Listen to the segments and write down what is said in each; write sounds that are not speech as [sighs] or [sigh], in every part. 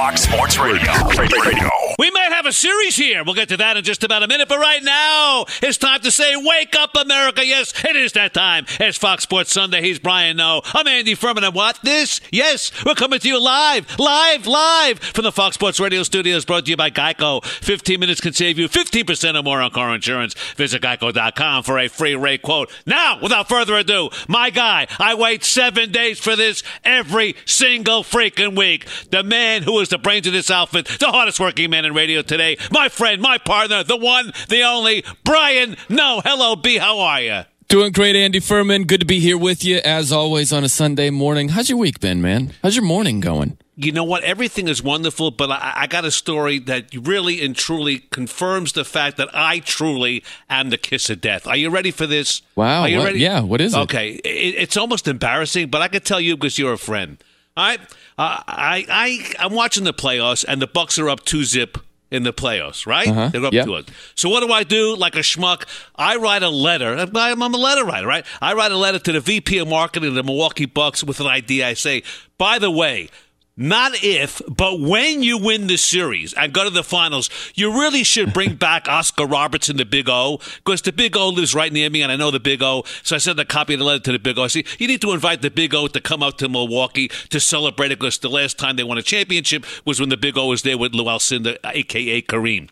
Fox Sports Radio. Radio. We might have a series here. We'll get to that in just about a minute. But right now, it's time to say, Wake up, America. Yes, it is that time. It's Fox Sports Sunday. He's Brian Noe. I'm Andy Furman. And what? This? Yes, we're coming to you live, live, live from the Fox Sports Radio studios brought to you by Geico. 15 minutes can save you 15% or more on car insurance. Visit geico.com for a free rate quote. Now, without further ado, my guy, I wait seven days for this every single freaking week. The man who is the brains of this outfit, the hardest working man in radio today, my friend, my partner, the one, the only, Brian. Noe, hello, B. How are you? Doing great, Andy Furman. Good to be here with you as always on a Sunday morning. How's your week been, man? How's your morning going? You know what? Everything is wonderful, but I, I got a story that really and truly confirms the fact that I truly am the kiss of death. Are you ready for this? Wow. Are you what- ready? Yeah. What is it? Okay, it, it's almost embarrassing, but I can tell you because you're a friend. All right, uh, I I I'm watching the playoffs, and the Bucks are up two zip in the playoffs. Right? Uh-huh, They're up yeah. to. So what do I do? Like a schmuck, I write a letter. I'm I'm a letter writer, right? I write a letter to the VP of marketing of the Milwaukee Bucks with an idea. I say, by the way. Not if, but when you win the series and go to the finals, you really should bring [laughs] back Oscar Robertson, the Big O, because the Big O lives right near me, and I know the Big O. So I sent a copy of the letter to the Big O. I say, you need to invite the Big O to come out to Milwaukee to celebrate it, because the last time they won a championship was when the Big O was there with Lew Alcindor, a.k.a. Kareem.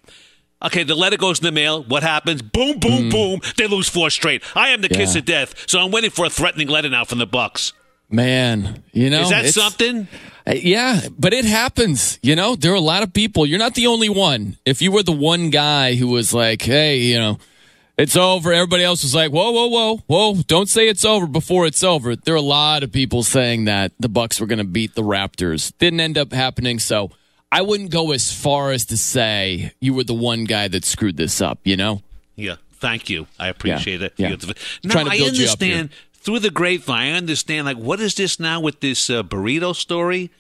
Okay, the letter goes in the mail. What happens? Boom, boom, boom. They lose four straight. I am the kiss Mm. Of death. So I'm waiting for a threatening letter now from the Bucks. Man, you know, Is that something? Uh, Yeah, but it happens. You know, there are a lot of people. You're not the only one. If you were the one guy who was like, hey, you know, it's over, everybody else was like, whoa, whoa, whoa, whoa, don't say it's over before it's over. There are a lot of people saying that the Bucks were going to beat the Raptors. Didn't end up happening. So I wouldn't go as far as to say you were the one guy that screwed this up, you know? Yeah, thank you. I appreciate it. yeah. No, Trying to I build you up here. understand through the grapevine. I understand. Like, what is this now with this uh, burrito story?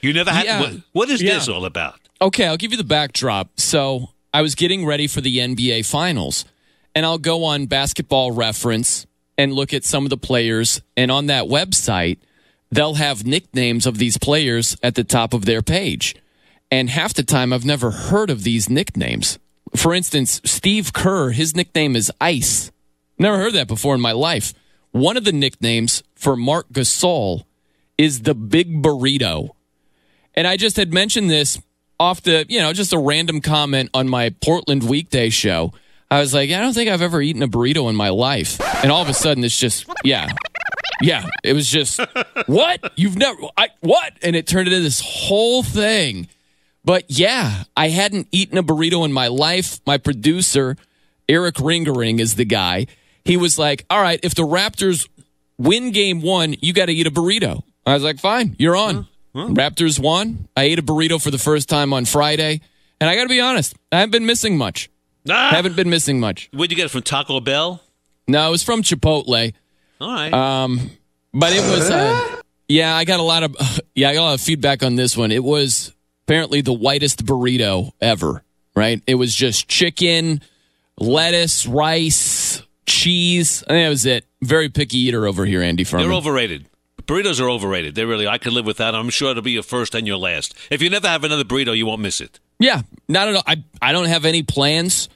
You never had. Yeah. What, what is Yeah. this all about? Okay, I'll give you the backdrop. So I was getting ready for the NBA Finals, and I'll go on basketball reference and look at some of the players. And on that website, they'll have nicknames of these players at the top of their page. And half the time, I've never heard of these nicknames. For instance, Steve Kerr, his nickname is Ice. Never heard that before in my life. One of the nicknames for Marc Gasol is the Big Burrito. And I just had mentioned this off the, you know, just a random comment on my Portland weekday show. I was like, I don't think I've ever eaten a burrito in my life. And all of a sudden, it's just, yeah, yeah. It was just, [laughs] what? You've never, I, what? And it turned into this whole thing. But yeah, I hadn't eaten a burrito in my life. My producer, Eric Ringering, is the guy. He was like, all right, if the Raptors win game one, you got to eat a burrito. I was like, fine, you're on. Raptors won. I ate a burrito for the first time on Friday. And I got to be honest, I haven't been missing much. Ah! Haven't been missing much. Where'd you get it from Taco Bell? No, it was from Chipotle. All right. Um, but it was, uh, yeah, I got a lot of, [sighs] yeah, I got a lot of feedback on this one. It was apparently the whitest burrito ever, right? It was just chicken, lettuce, rice, cheese. I think that was it. Very picky eater over here, Andy Furman. They're overrated. Burritos are overrated. They really. I could live with that. I'm sure it'll be your first and your last. If you never have another burrito, you won't miss it. Yeah, not at all. I I don't have any plans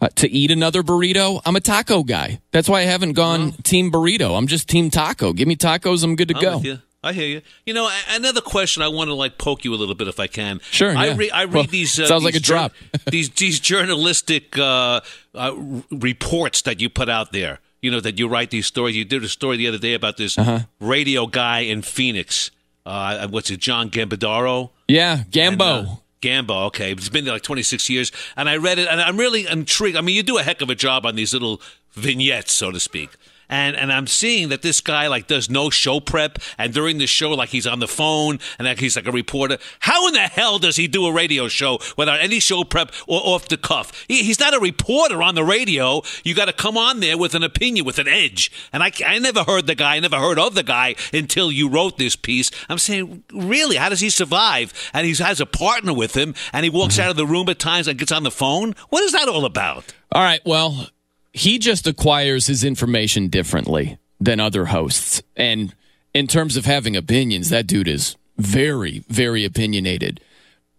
uh, to eat another burrito. I'm a taco guy. That's why I haven't gone team burrito. I'm just team taco. Give me tacos, I'm good to I'm go. I hear you. You know, another question I want to like poke you a little bit if I can. Sure, I yeah. read. I read Well, these. Uh, sounds like a drop. [laughs] these these journalistic uh, uh, reports that you put out there. You know that you write these stories. You did a story the other day about this Uh-huh. radio guy in Phoenix. Uh, what's it, John Gambadaro? Yeah, Gambo. And, uh, Gambo, okay. It's been there like 26 years. And I read it, and I'm really intrigued. I mean, you do a heck of a job on these little vignettes, so to speak. And and I'm seeing that this guy like does no show prep, and during the show, like he's on the phone, and like he's like a reporter. How in the hell does he do a radio show without any show prep or off the cuff? He, he's not a reporter on the radio. You got to come on there with an opinion, with an edge. And I, I never heard the guy, I never heard of the guy until you wrote this piece. I'm saying, really, how does he survive? And he has a partner with him, and he walks mm-hmm. out of the room at times and gets on the phone. What is that all about? All right. Well, he just acquires his information differently than other hosts. And in terms of having opinions, that dude is very, very opinionated.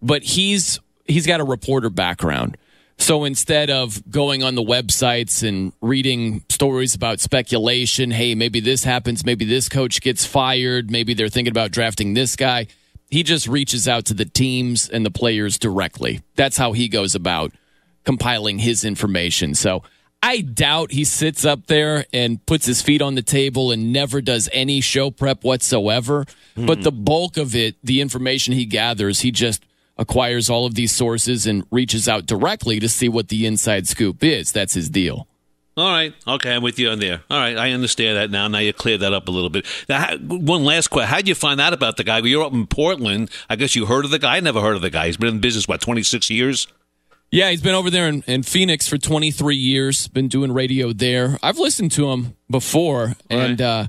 But he's he's got a reporter background. So instead of going on the websites and reading stories about speculation, hey, maybe this happens, maybe this coach gets fired, maybe they're thinking about drafting this guy, he just reaches out to the teams and the players directly. That's how he goes about compiling his information. So I doubt he sits up there and puts his feet on the table and never does any show prep whatsoever. But the bulk of it, the information he gathers, he just acquires all of these sources and reaches out directly to see what the inside scoop is. That's his deal. All right. Okay, I'm with you on there. All right, I understand that now. Now you cleared that up a little bit. Now, one last question: How did you find out about the guy? You're up in Portland. I guess you heard of the guy. I never heard of the guy. He's been in business what 26 years. Yeah, he's been over there in, in Phoenix for 23 years, been doing radio there. I've listened to him before and uh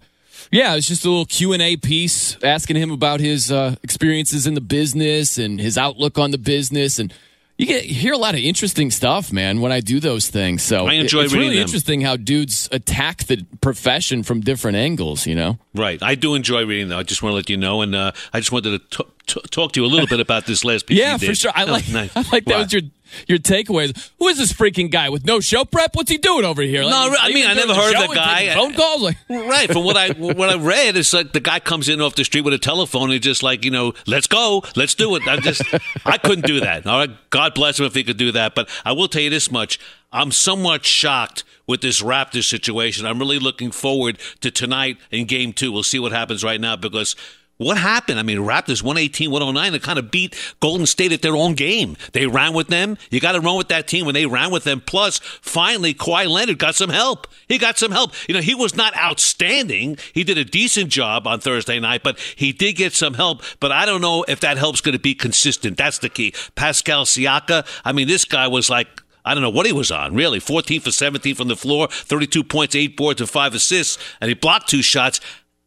yeah, it's just a little Q&A piece asking him about his uh, experiences in the business and his outlook on the business and you get you hear a lot of interesting stuff, man, when I do those things. So I enjoy it's really them. interesting how dudes attack the profession from different angles, you know. Right. I do enjoy reading though. I just want to let you know, and uh, I just wanted to t- t- talk to you a little bit about this last piece. Yeah, for sure. I Oh, like nice. I like that was your your takeaways. Who is this freaking guy with no show prep? What's he doing over here? Like, No, I mean, I never heard of the guy. Phone calls like [laughs] right. From what I what I read, it's like the guy comes in off the street with a telephone and just like you know, let's go, let's do it. I just I couldn't do that. All right, God bless him if he could do that. But I will tell you this much: I'm somewhat shocked with this Raptors situation. I'm really looking forward to tonight in Game Two. We'll see what happens right now because. What happened? I mean, Raptors 118, 109, they kind of beat Golden State at their own game. They ran with them. You got to run with that team when they ran with them. Plus, finally, Kawhi Leonard got some help. He got some help. You know, he was not outstanding. He did a decent job on Thursday night, but he did get some help. But I don't know if that help's going to be consistent. That's the key. Pascal Siakam, I mean, this guy was like, I don't know what he was on, really. 14 for 17 from the floor, 32 points, 8 boards, and 5 assists, and he blocked two shots.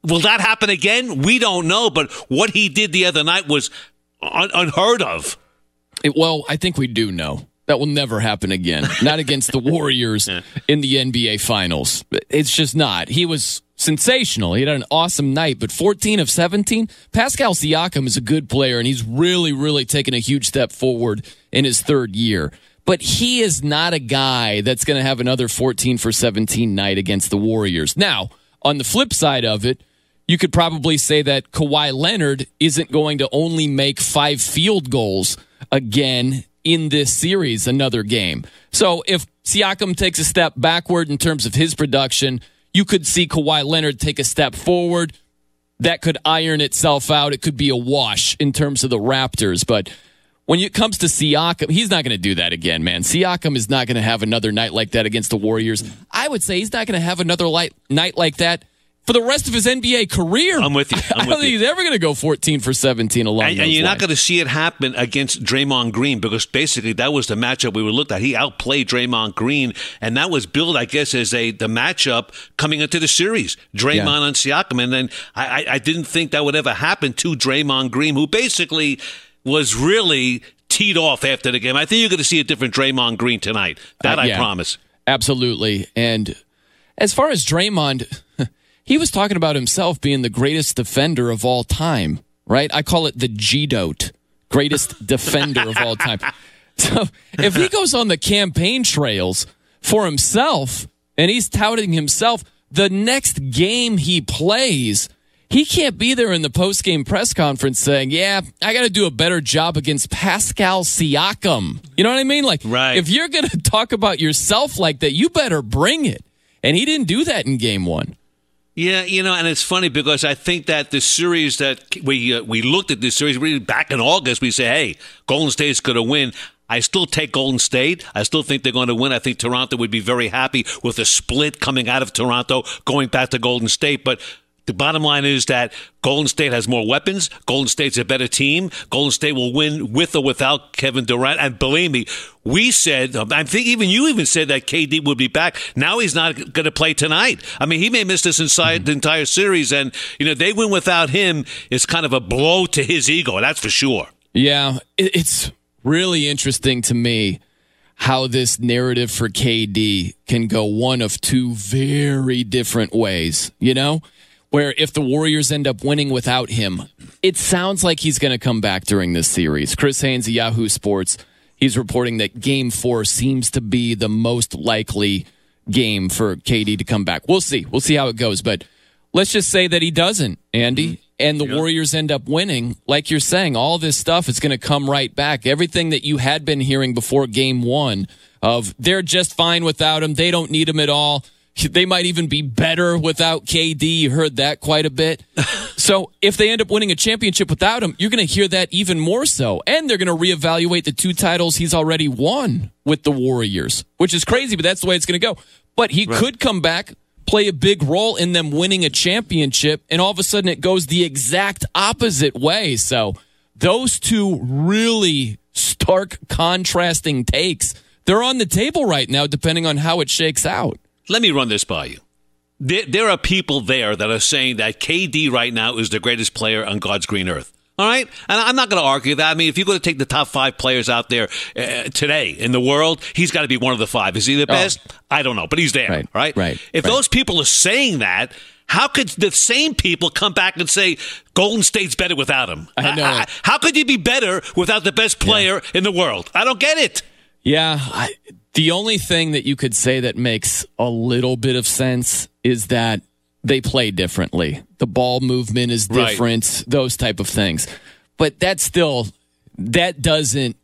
Will that happen again? We don't know, but what he did the other night was un- unheard of. It- well, I think we do know. That will never happen again. [laughs] Not against the Warriors in the NBA Finals. It's just not. He was sensational. He had an awesome night, but 14 of 17. Pascal Siakam is a good player, and he's really, really taken a huge step forward in his third year. But he is not a guy that's going to have another 14 for 17 night against the Warriors. Now, on the flip side of it, you could probably say that Kawhi Leonard isn't going to only make five field goals again in this series another game. So if Siakam takes a step backward in terms of his production, you could see Kawhi Leonard take a step forward. That could iron itself out. It could be a wash in terms of the Raptors. But when it comes to Siakam, he's not going to do that again, man. Siakam is not going to have another night like that against the Warriors. I would say he's not going to have another light, night like that for the rest of his NBA career. I'm with you. [laughs] I'm I don't think he's ever going to go 14 for 17 along And, and you're not going to see it happen against Draymond Green because basically that was the matchup we were looked at. He outplayed Draymond Green, and that was billed, I guess, as a the matchup coming into the series. Draymond Yeah. and Siakam, and then I, I, I didn't think that would ever happen to Draymond Green, who basically was really teed off after the game. I think you're going to see a different Draymond Green tonight. That Uh, I promise. Absolutely. And as far as Draymond, [laughs] he was talking about himself being the greatest defender of all time, right? I call it the G Dote, greatest [laughs] defender of all time. So if he goes on the campaign trails for himself and he's touting himself, the next game he plays, he can't be there in the post game press conference saying, Yeah, I got to do a better job against Pascal Siakam. You know what I mean? Like, Right. if you're going [laughs] to talk about yourself like that, you better bring it. And he didn't do that in game one. Yeah, you know, and it's funny because I think that the series that we uh, we looked at this series really back in August, we say, hey, Golden State's going to win. I still take Golden State. I still think they're going to win. I think Toronto would be very happy with a split coming out of Toronto, going back to Golden State. But the bottom line is that Golden State has more weapons. Golden State's a better team. Golden State will win with or without Kevin Durant. And believe me, we said, um, I think even you even said that KD would be back. Now he's not going to play tonight. I mean, he may miss this inside mm-hmm. the entire series. And, you know, they win without him is kind of a blow to his ego. That's for sure. Yeah, it's really interesting to me how this narrative for KD can go one of two very different ways, you know? Where if the Warriors end up winning without him, it sounds like he's going to come back during this series. Chris Haynes of Yahoo Sports, he's reporting that game four seems to be the most likely game for KD to come back. We'll see. We'll see how it goes. But let's just say that he doesn't, Andy, mm-hmm. and the Warriors end up winning. Like you're saying, all this stuff is going to come right back. Everything that you had been hearing before game one of they're just fine without him, they don't need him at all. They might even be better without KD. You heard that quite a bit. [laughs] so if they end up winning a championship without him, you're going to hear that even more so. And they're going to reevaluate the two titles he's already won with the Warriors, which is crazy, but that's the way it's going to go. But he could come back, play a big role in them winning a championship, and all of a sudden it goes the exact opposite way. So those two really stark contrasting takes, they're on the table right now, depending on how it shakes out. Let me run this by you. There, there are people there that are saying that KD right now is the greatest player on God's green earth. All right, and I'm not going to argue that. I mean, if you're going to take the top five players out there uh, today in the world, he's got to be one of the five. Is he the best? I don't know, but he's there. Right, right. right, If right. those people are saying that, how could the same people come back and say Golden State's better without him? I know it. How could you be better without the best player in the world? I don't get it. Yeah, I, the only thing that you could say that makes a little bit of sense is that they play differently. The ball movement is Right. different, those type of things. But that still that doesn't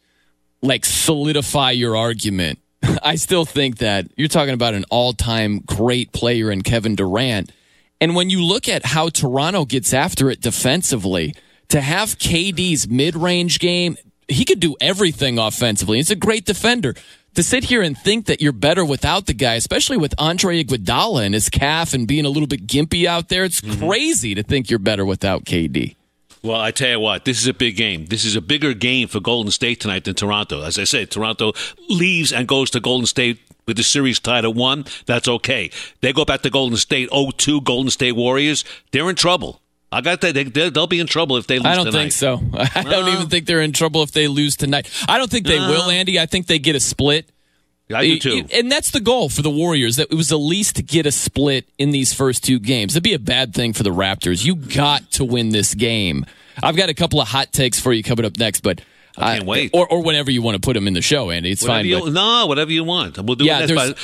like solidify your argument. [laughs] I still think that you're talking about an all-time great player in Kevin Durant. And when you look at how Toronto gets after it defensively, to have KD's mid-range game, he could do everything offensively. He's a great defender. To sit here and think that you're better without the guy, especially with Andre Iguodala and his calf and being a little bit gimpy out there, it's mm-hmm. crazy to think you're better without KD. Well, I tell you what, this is a big game. This is a bigger game for Golden State tonight than Toronto. As I said, Toronto leaves and goes to Golden State with the series tied at one. That's okay. They go back to Golden State 0-2, Golden State Warriors. They're in trouble. I got that. They, they'll be in trouble if they lose tonight. I don't tonight. think so. [laughs] I don't even think they're in trouble if they lose tonight. I don't think they No. will, uh-huh. Andy. I think they get a split. I do too. And that's the goal for the Warriors. That it was at least to get a split in these first two games. It'd be a bad thing for the Raptors. You got to win this game. I've got a couple of hot takes for you coming up next, but I can't wait. Or, or whenever you want to put them in the show, Andy. It's Whatever fine. you, but- no, whatever you want. We'll do Yeah, it next.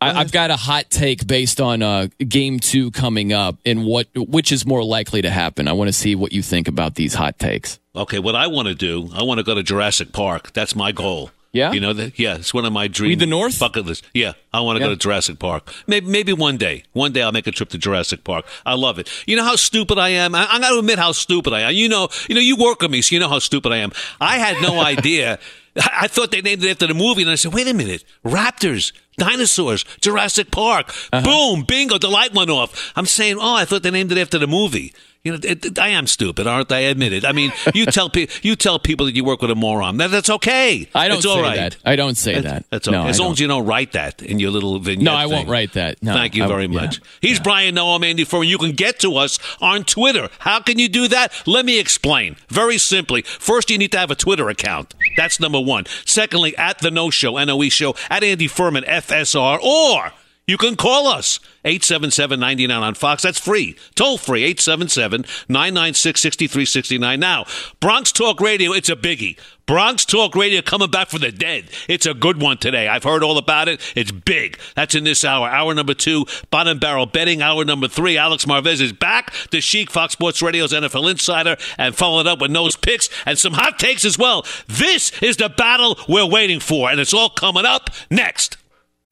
I, I've got a hot take based on uh, game two coming up and what which is more likely to happen. I want to see what you think about these hot takes. okay, what I want to do, I want to go to Jurassic Park. That's my goal. Yeah? you know that. Yeah, it's one of my dreams. the North? bucket list. Yeah, I want to Yeah. go to Jurassic Park. Maybe, maybe one day. One day I'll make a trip to Jurassic Park. I love it. You know how stupid I am. I, I'm going to admit how stupid I am. You know, you know, you work with me, so you know how stupid I am. I had no [laughs] idea. I thought they named it after the movie, and I said, "Wait a minute, Raptors, dinosaurs, Jurassic Park, uh-huh. boom, bingo, the light went off." I'm saying, "Oh, I thought they named it after the movie." You know, it, it- I am stupid, aren't I? I admit it. I mean, you tell pe- you tell people that you work with a moron. That, that's okay. I don't it's say all right. that. I don't say that. That's okay. No, as I long don't. as you don't write that in your little vignette. No, I won't write that. No, Thank you I- very yeah. much. He's Brian Noe, Andy Furman. You can get to us on Twitter. How can you do that? Let me explain. Very simply. First, you need to have a Twitter account. That's number one. Secondly, at the Noe Show, N-O-E Show, at Andy Furman, FSR, or you can call us 877-99 on Fox. That's free. Toll free. 877-996-6369. Now, Bronx Talk Radio, it's a biggie. Bronx Talk Radio coming back for the dead. It's a good one today. I've heard all about it. It's big. That's in this hour. Hour number two, bottom barrel betting. Hour number three, Alex Marvez is back. The Chic Fox Sports Radio's NFL Insider and followed up with Noe's picks and some hot takes as well. This is the battle we're waiting for, and it's all coming up next.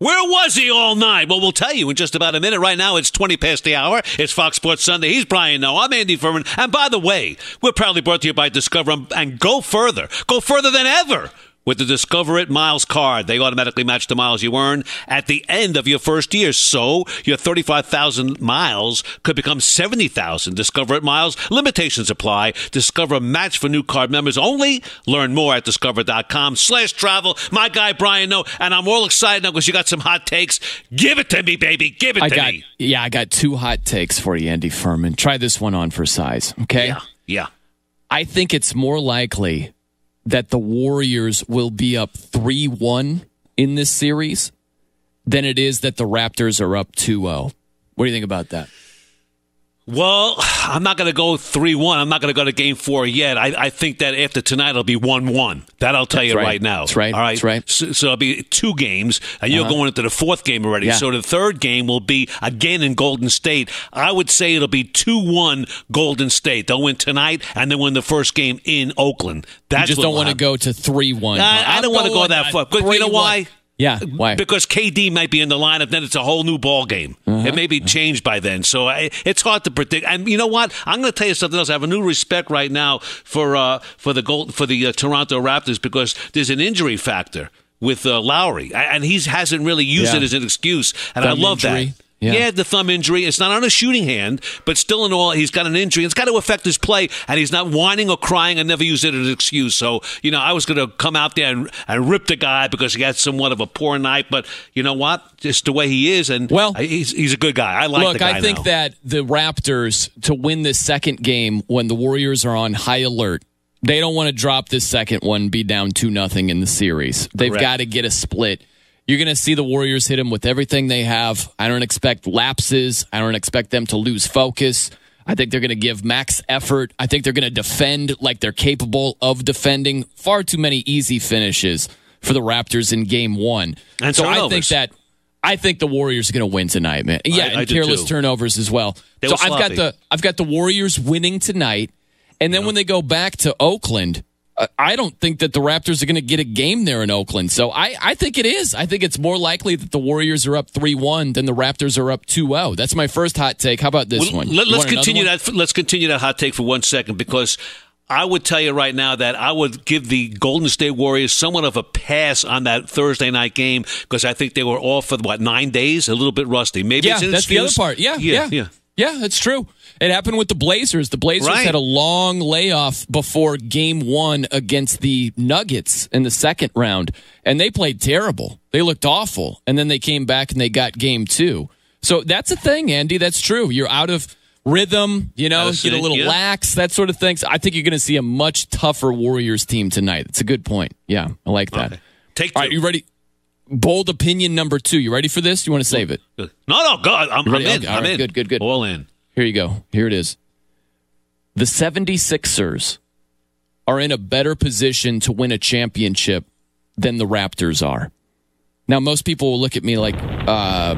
Where was he all night? Well, we'll tell you in just about a minute. Right now, it's 20 past the hour. It's Fox Sports Sunday. He's Brian Noe. I'm Andy Furman. And by the way, we're proudly brought to you by Discover and go further. Go further than ever with the Discover It Miles card. They automatically match the miles you earn at the end of your first year. So your 35,000 miles could become 70,000. Discover It Miles. Limitations apply. Discover a match for new card members only. Learn more at discover.com slash travel. My guy Brian Noe, and I'm all excited now because you got some hot takes. Give it to me, baby. Give it I to got, me. yeah, I got two hot takes for you, Andy Furman. Try this one on for size, okay? Yeah. Yeah. I think it's more likely that the Warriors will be up 3 1 in this series than it is that the Raptors are up 2 0. What do you think about that? Well, I'm not going to go 3 1. I'm not going to go to game four yet. I, I think that after tonight, it'll be 1 1. That I'll tell That's you right. right. now. That's right. All right. That's right. So, so it'll be two games, and you're Uh-huh. going into the fourth game already. Yeah. So the third game will be again in Golden State. I would say it'll be 2 1 Golden State. They'll win tonight and then win the first game in Oakland. That's you just don't want to go to 3 1. I, I don't want to go that far. But you know why? Yeah, why? Because KD might be in the lineup, then it's a whole new ball game. Uh-huh. It may be changed by then, so I, it's hard to predict. And you know what? I'm going to tell you something else. I have a new respect right now for uh, for the gold, for the uh, Toronto Raptors because there's an injury factor with uh, Lowry, and he hasn't really used Yeah. it as an excuse, and I love injury. that. Yeah. the thumb injury. It's not on a shooting hand, but still in all, he's got an injury. It's got to affect his play, and he's not whining or crying and never use it as an excuse. So, you know, I was going to come out there and, and rip the guy because he had somewhat of a poor night, but you know what? Just the way he is, and well, he's, he's a good guy. I like Look, the guy I think now. that the Raptors to win this second game when the Warriors are on high alert, they don't want to drop this second one, be down two nothing in the series. They've Correct. got to get a split. You're going to see the Warriors hit them with everything they have. I don't expect lapses. I don't expect them to lose focus. I think they're going to give max effort. I think they're going to defend like they're capable of defending. Far too many easy finishes for the Raptors in game one. And so I think that I think the Warriors are going to win tonight, man. Yeah, I and do careless turnovers as well. They so I've got the I've got the Warriors winning tonight, and then when they go back to Oakland, Uh, I don't think that the Raptors are going to get a game there in Oakland. So I I think it is. I think it's more likely that the Warriors are up three one than the Raptors are up 2-0. That's my first hot take. How about this Well, one? Let, us continue one? that. Let's continue that hot take for one second because I would tell you right now that I would give the Golden State Warriors somewhat of a pass on that Thursday night game because I think they were off for what nine days, a little bit rusty. Maybe yeah, that's the other part. Yeah, yeah, yeah, yeah. Yeah, that's true. It happened with the Blazers. The Blazers Right. had a long layoff before game one against the Nuggets in the second round, and they played terrible. They looked awful. And then they came back and they got game two. So that's a thing, Andy. That's true. You're out of rhythm, you know, get a little yeah. lax, that sort of thing. So I think you're going to see a much tougher Warriors team tonight. It's a good point. Yeah, I like that. Take All right, you ready? Bold opinion number two. You ready for this? You want to save it? No, no, go. I'm, I'm in. Okay, I'm right, in. Good, good, good. All in. Here you go. Here it is. The 76ers are in a better position to win a championship than the Raptors are. Now, most people will look at me like, uh,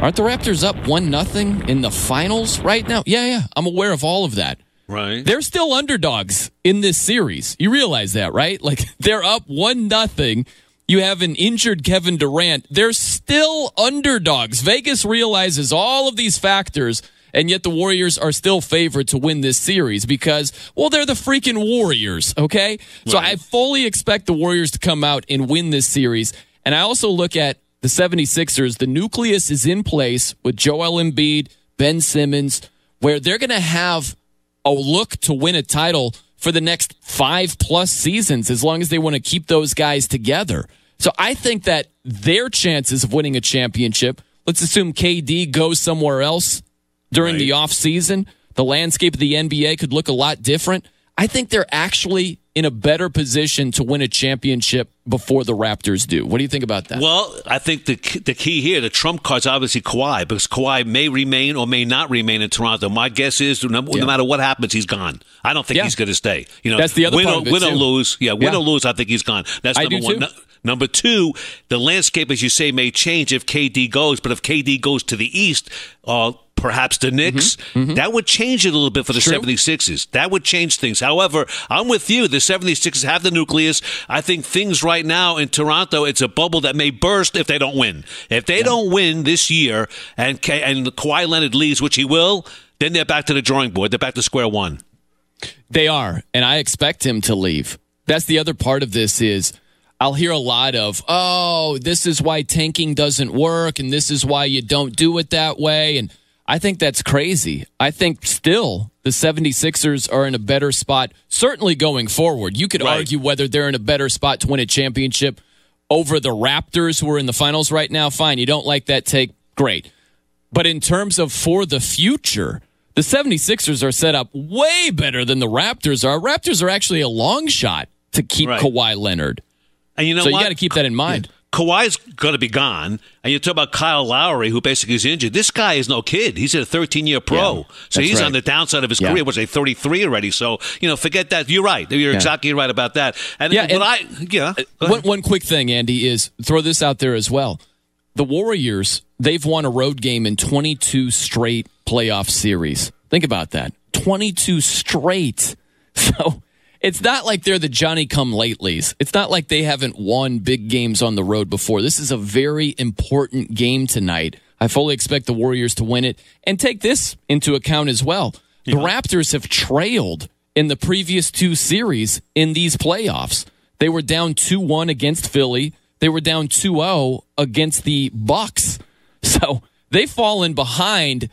aren't the Raptors up 1 nothing in the finals right now? Yeah, yeah. I'm aware of all of that. Right. They're still underdogs in this series. You realize that, right? Like [laughs] they're up one nothing. You have an injured Kevin Durant. They're still underdogs. Vegas realizes all of these factors, and yet the Warriors are still favored to win this series because, well, they're the freaking Warriors, okay? So I fully expect the Warriors to come out and win this series. And I also look at the 76ers. The nucleus is in place with Joel Embiid, Ben Simmons, where they're going to have a look to win a title for the next five plus seasons as long as they want to keep those guys together. So I think that their chances of winning a championship, let's assume KD goes somewhere else during the off season, the landscape of the NBA could look a lot different. I think they're actually in a better position to win a championship before the Raptors do. What do you think about that? Well, I think the the key here, the trump card is obviously Kawhi because Kawhi may remain or may not remain in Toronto. My guess is no, no matter what happens, he's gone. I don't think Yeah. he's going to stay. You know, That's the other win part or, win or lose. Yeah, win Yeah. or lose. I think he's gone. That's number one. too. Nu- Number two, the landscape, as you say, may change if KD goes. But if KD goes to the East, uh, perhaps the Knicks, that would change it a little bit for the Mm-hmm. True. 76ers. That would change things. However, I'm with you. The 76ers have the nucleus. I think things right now in Toronto, it's a bubble that may burst if they don't win. If they don't win this year and, Ka- and Kawhi Leonard leaves, which he will, then they're back to the drawing board. They're back to square one. They are, and I expect him to leave. That's the other part of this is I'll hear a lot of, oh, this is why tanking doesn't work and this is why you don't do it that way. And I think that's crazy. I think still the 76ers are in a better spot, certainly going forward. You could Right. argue whether they're in a better spot to win a championship over the Raptors who are in the finals right now. Fine. You don't like that take? Great. But in terms of for the future, the 76ers are set up way better than the Raptors are. Raptors are actually a long shot to keep Right. Kawhi Leonard. And you know so what? you got to keep that in mind. Kawhi's going to be gone, and you talk about Kyle Lowry, who basically is injured. This guy is no kid. He's a 13 year pro, Yeah, so he's right. on the downside of his Yeah. career. Was a 33 already? So you know, forget that. You're right. You're Yeah. exactly right about that. And Yeah, and- I yeah. One, one quick thing, Andy, is throw this out there as well. The Warriors, they've won a road game in 22 straight playoff series. Think about that 22 straight. [laughs] So it's not like they're the Johnny come latelys. It's not like they haven't won big games on the road before. This is a very important game tonight. I fully expect the Warriors to win it. And take this into account as well. The Raptors have trailed in the previous two series in these playoffs. They were down 2-1 against Philly. They were down 2-0 against the Bucks. [laughs] So they've fallen behind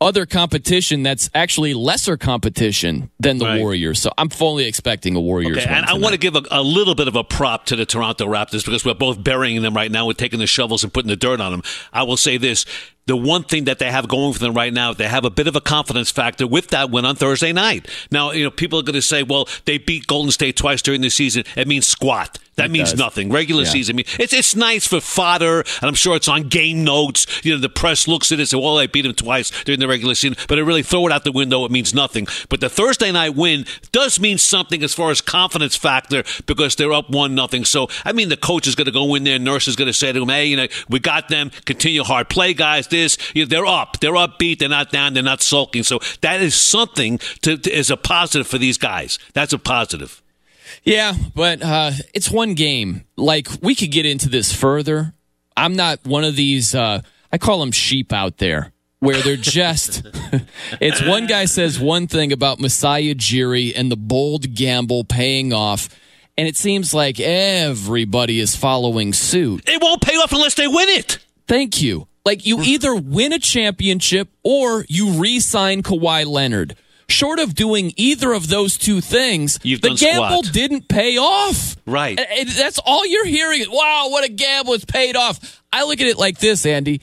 other competition that's actually lesser competition than the Right. Warriors. So I'm fully expecting a Warriors Okay, and I want to give a, a little bit of a prop to the Toronto Raptors because we're both burying them right now. We're taking the shovels and putting the dirt on them. I will say this. The one thing that they have going for them right now, they have a bit of a confidence factor with that win on Thursday night. Now, you know, people are going to say, well, they beat Golden State twice during the season. It means squat. That It means does. nothing. Regular Yeah. season, I mean, it's it's nice for fodder, and I'm sure it's on game notes. You know, the press looks at it and say, "Well, they beat them twice during the regular season," but to really throw it out the window, it means nothing. But the Thursday night win does mean something as far as confidence factor because they're up one nothing. So, I mean, the coach is going to go in there, nurse is going to say to him, "Hey, you know, we got them. Continue hard play, guys. This, you know, they're up, they're upbeat, they're not down, they're not sulking." So that is something to, to is a positive for these guys. That's a positive. Yeah, but uh, it's one game. Like we could get into this further. I'm not one of these. Uh, I call them sheep out there, where they're just. [laughs] it's one guy says one thing about Masai Ujiri and the bold gamble paying off, and it seems like everybody is following suit. It won't pay off unless they win it. Thank you. Like you mm. either win a championship or you re-sign Kawhi Leonard. Short of doing either of those two things, You've the gamble squat. didn't pay off. Right. And- and that's all you're hearing. Wow, what a gamble! It's paid off. I look at it like this, Andy.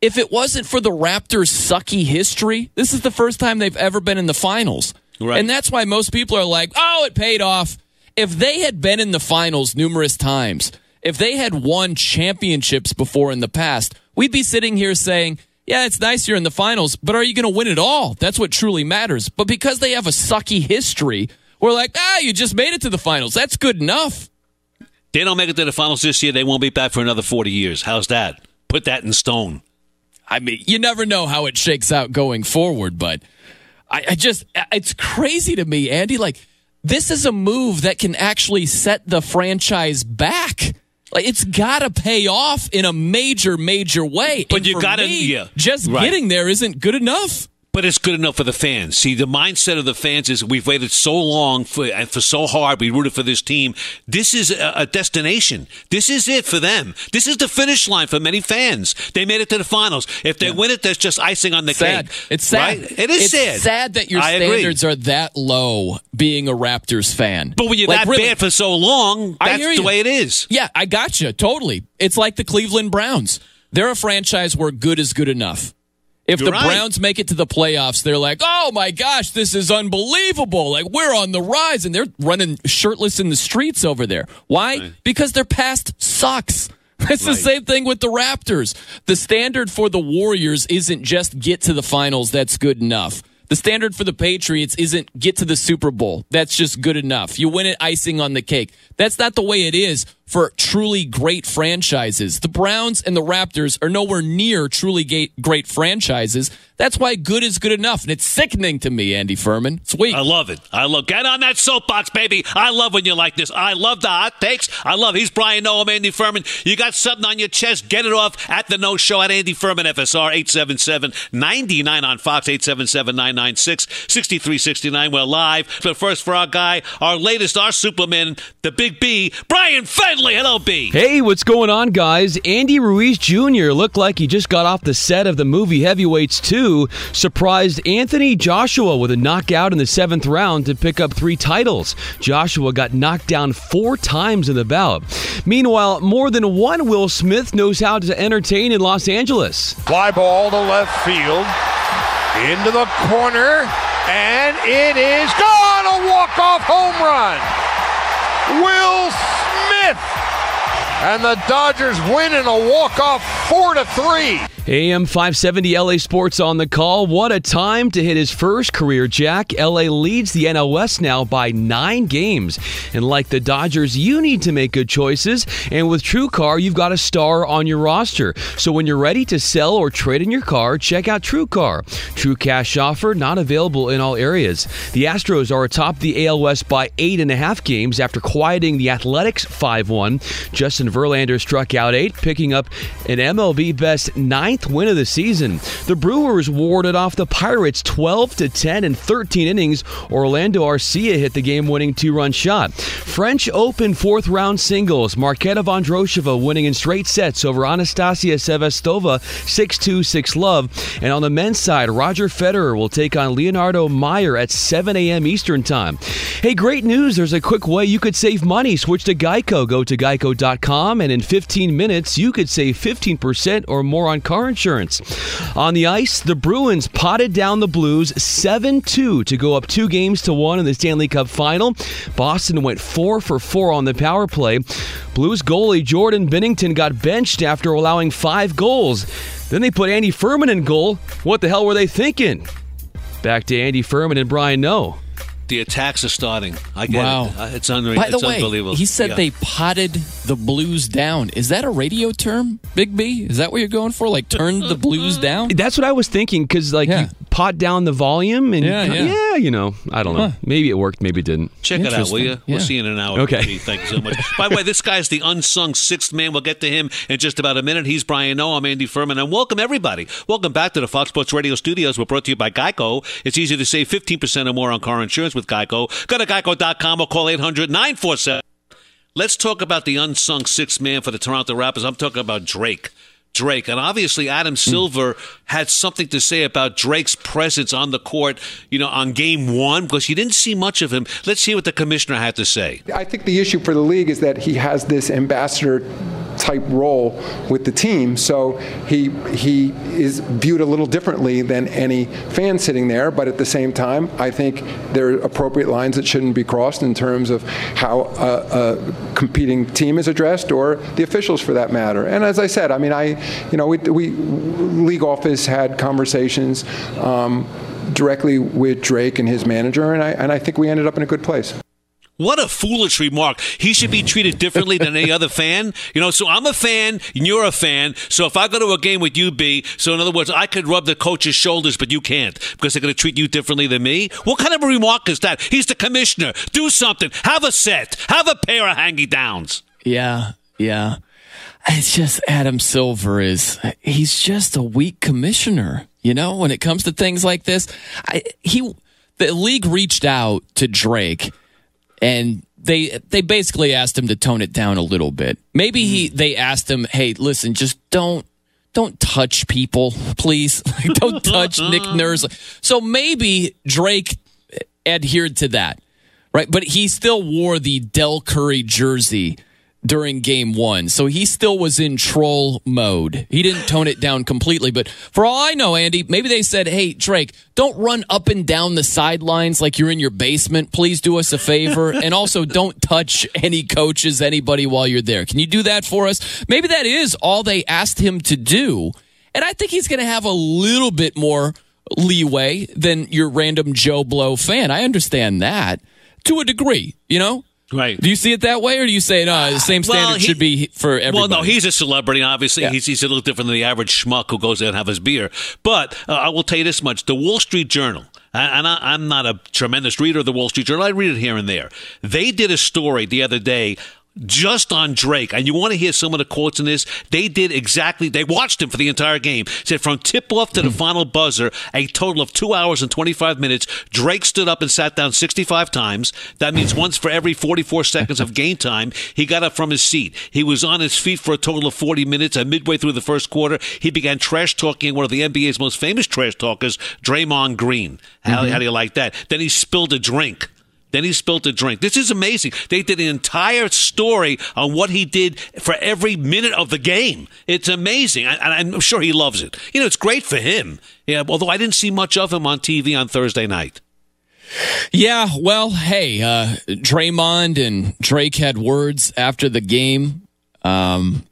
If it wasn't for the Raptors' sucky history, this is the first time they've ever been in the finals. Right. And that's why most people are like, oh, it paid off. If they had been in the finals numerous times, if they had won championships before in the past, we'd be sitting here saying, yeah, it's nice you're in the finals, but are you going to win it all? That's what truly matters. But because they have a sucky history, we're like, ah, you just made it to the finals. That's good enough. They don't make it to the finals this year. They won't be back for another 40 years. How's that? Put that in stone. I mean, you never know how it shakes out going forward, but I, I just, it's crazy to me, Andy. Like, this is a move that can actually set the franchise back. Like, it's got to pay off in a major, major way. But And you for gotta- yeah, just right. getting there isn't good enough. But it's good enough for the fans. See, the mindset of the fans is we've waited so long for and for so hard. We rooted for this team. This is a, a destination. This is it for them. This is the finish line for many fans. They made it to the finals. If they win it, that's just icing on the Sad. cake. It's sad. Right? It is sad. it's sad. that your I agree. standards are that low being a Raptors fan. But when you're Like, that really- bad for so long, that's the you. way it is. Yeah, I got you. Totally. It's like the Cleveland Browns. They're a franchise where good is good enough. If You're the right. Browns make it to the playoffs, they're like, oh my gosh, this is unbelievable. Like, we're on the rise. And they're running shirtless in the streets over there. Why? Because their past sucks. [laughs] It's the same thing with the Raptors. The standard for the Warriors isn't just get to the finals, that's good enough. The standard for the Patriots isn't get to the Super Bowl. That's just good enough. You win it icing on the cake. That's not the way it is for truly great franchises. The Browns and the Raptors are nowhere near truly great franchises. That's why good is good enough. And it's sickening to me, Andy Furman. It's weak. I love it. I love get on that soapbox, baby. I love when you like this. I love the hot takes. I love he's Brian Noe, Andy Furman. You got something on your chest, get it off at the Noe show at Andy Furman FSR 877 99 on Fox 877 996 6369. We're live. But first for our guy, our latest, our Superman, the Big B, Brian Fenley. Hello, B. Hey, what's going on, guys? Andy Ruiz Jr. looked like he just got off the set of the movie Heavyweights 2 surprised Anthony Joshua with a knockout in the seventh round to pick up three titles. Joshua got knocked down four times in the bout. Meanwhile, more than one Will Smith knows how to entertain in Los Angeles. Fly ball to left field, into the corner, and it is gone! A walk-off home run! Will Smith! And the Dodgers win in a walk-off 4 to 3. AM 570 LA Sports on the call. What a time to hit his first career jack. LA leads the NL West now by nine games. And like the Dodgers, you need to make good choices. And with TrueCar, you've got a star on your roster. So when you're ready to sell or trade in your car, check out TrueCar. True cash offer not available in all areas. The Astros are atop the AL West by eight and a half games after quieting the Athletics 5 1. Justin Verlander struck out eight, picking up an MLB best ninth ninth win of the season. The Brewers warded off the Pirates 12 to 10 in 13 innings. Orlando Arcia hit the game-winning two-run shot. French Open fourth round singles. Marketa Vondrousova winning in straight sets over Anastasia Sevastova 6-2 6-love. And on the men's side, Roger Federer will take on Leonardo Mayer at 7 a.m. Eastern Time. Hey, great news! There's a quick way you could save money. Switch to Geico. Go to geico.com, and in 15 minutes, you could save 15% or more on car insurance. On the ice, the Bruins potted down the Blues 7 2 to go up two games to one in the Stanley Cup final. Boston went 4 for 4 on the power play. Blues goalie Jordan Binnington got benched after allowing five goals. Then they put Andy Furman in goal. What the hell were they thinking? Back to Andy Furman and Brian Noe. The attacks are starting. I get wow. it. Uh, It's, unreal. By the it's way, unbelievable. he said Yeah. they potted the blues down. Is that a radio term, Big B? Is that what you're going for? Like turn the blues [laughs] down? That's what I was thinking because, like, you pot down the volume and, Yeah, yeah. you know, I don't know. Huh. Maybe it worked, maybe it didn't. Check it out, will you? Interesting. We'll see you in an hour. Okay. Thank you so much. [laughs] By the way, this guy's the unsung sixth man. We'll get to him in just about a minute. He's Brian Noe. I'm Andy Furman. And welcome, everybody. Welcome back to the Fox Sports Radio studios. We're brought to you by Geico. It's easy to save 15% or more on car insurance with Geico. Go to geico.com or call 800 947. Let's talk about the unsung sixth man for the Toronto Raptors. I'm talking about Drake. Drake. And obviously, Adam Silver had something to say about Drake's presence on the court, you know, on game one, because you didn't see much of him. Let's hear what the commissioner had to say. I think the issue for the league is that he has this ambassador type role with the team, so he he is viewed a little differently than any fan sitting there. But at the same time, I think there are appropriate lines that shouldn't be crossed in terms of how a, a competing team is addressed or the officials for that matter. And as I said, I mean, I you know we, we league office had conversations. Um, directly with Drake and his manager, and I, and I think we ended up in a good place. What a foolish remark. He should be treated differently than any other fan. You know, so I'm a fan and you're a fan. So if I go to a game with you, B, so in other words, I could rub the coach's shoulders, but you can't because they're going to treat you differently than me. What kind of a remark is that? He's the commissioner. Do something. Have a set. Have a pair of hangy downs. Yeah, yeah. It's just Adam Silver is he's just a weak commissioner, you know, when it comes to things like this. I, he the league reached out to Drake and they they basically asked him to tone it down a little bit. Maybe he mm. they asked him, "Hey, listen, just don't don't touch people, please. [laughs] Like, don't touch Nick [laughs] Nurse." So maybe Drake adhered to that, right? But he still wore the Dell Curry jersey during game one. So he still was in troll mode. He didn't tone it down completely. But for all I know, Andy, maybe they said, hey, Drake, don't run up and down the sidelines like you're in your basement. Please do us a favor. [laughs] and also don't touch any coaches, anybody while you're there. Can you do that for us? Maybe that is all they asked him to do. And I think he's going to have a little bit more leeway than your random Joe Blow fan. I understand that to a degree, you know? Right. Do you see it that way, or do you say no? The same standard Well, he- should be for everybody. Well, no, he's a celebrity. Obviously, Yeah. he's, he's a little different than the average schmuck who goes there and have his beer. But uh, I will tell you this much: the Wall Street Journal. And I, I'm not a tremendous reader of the Wall Street Journal. I read it here and there. They did a story the other day just on Drake. And you want to hear some of the quotes in this? They did exactly, they watched him for the entire game. Said from tip off to the mm-hmm. final buzzer, a total of two hours and 25 minutes, Drake stood up and sat down 65 times. That means once for every 44 seconds of game time, he got up from his seat. He was on his feet for a total of 40 minutes. And midway through the first quarter, he began trash talking one of the NBA's most famous trash talkers, Draymond Green. How, mm-hmm. how do you like that? Then he spilled a drink. Then he spilled a drink. This is amazing. They did an entire story on what he did for every minute of the game. It's amazing. And I'm sure he loves it. You know, it's great for him. Yeah, although I didn't see much of him on TV on Thursday night. Yeah, well, hey, uh, Draymond and Drake had words after the game. Um,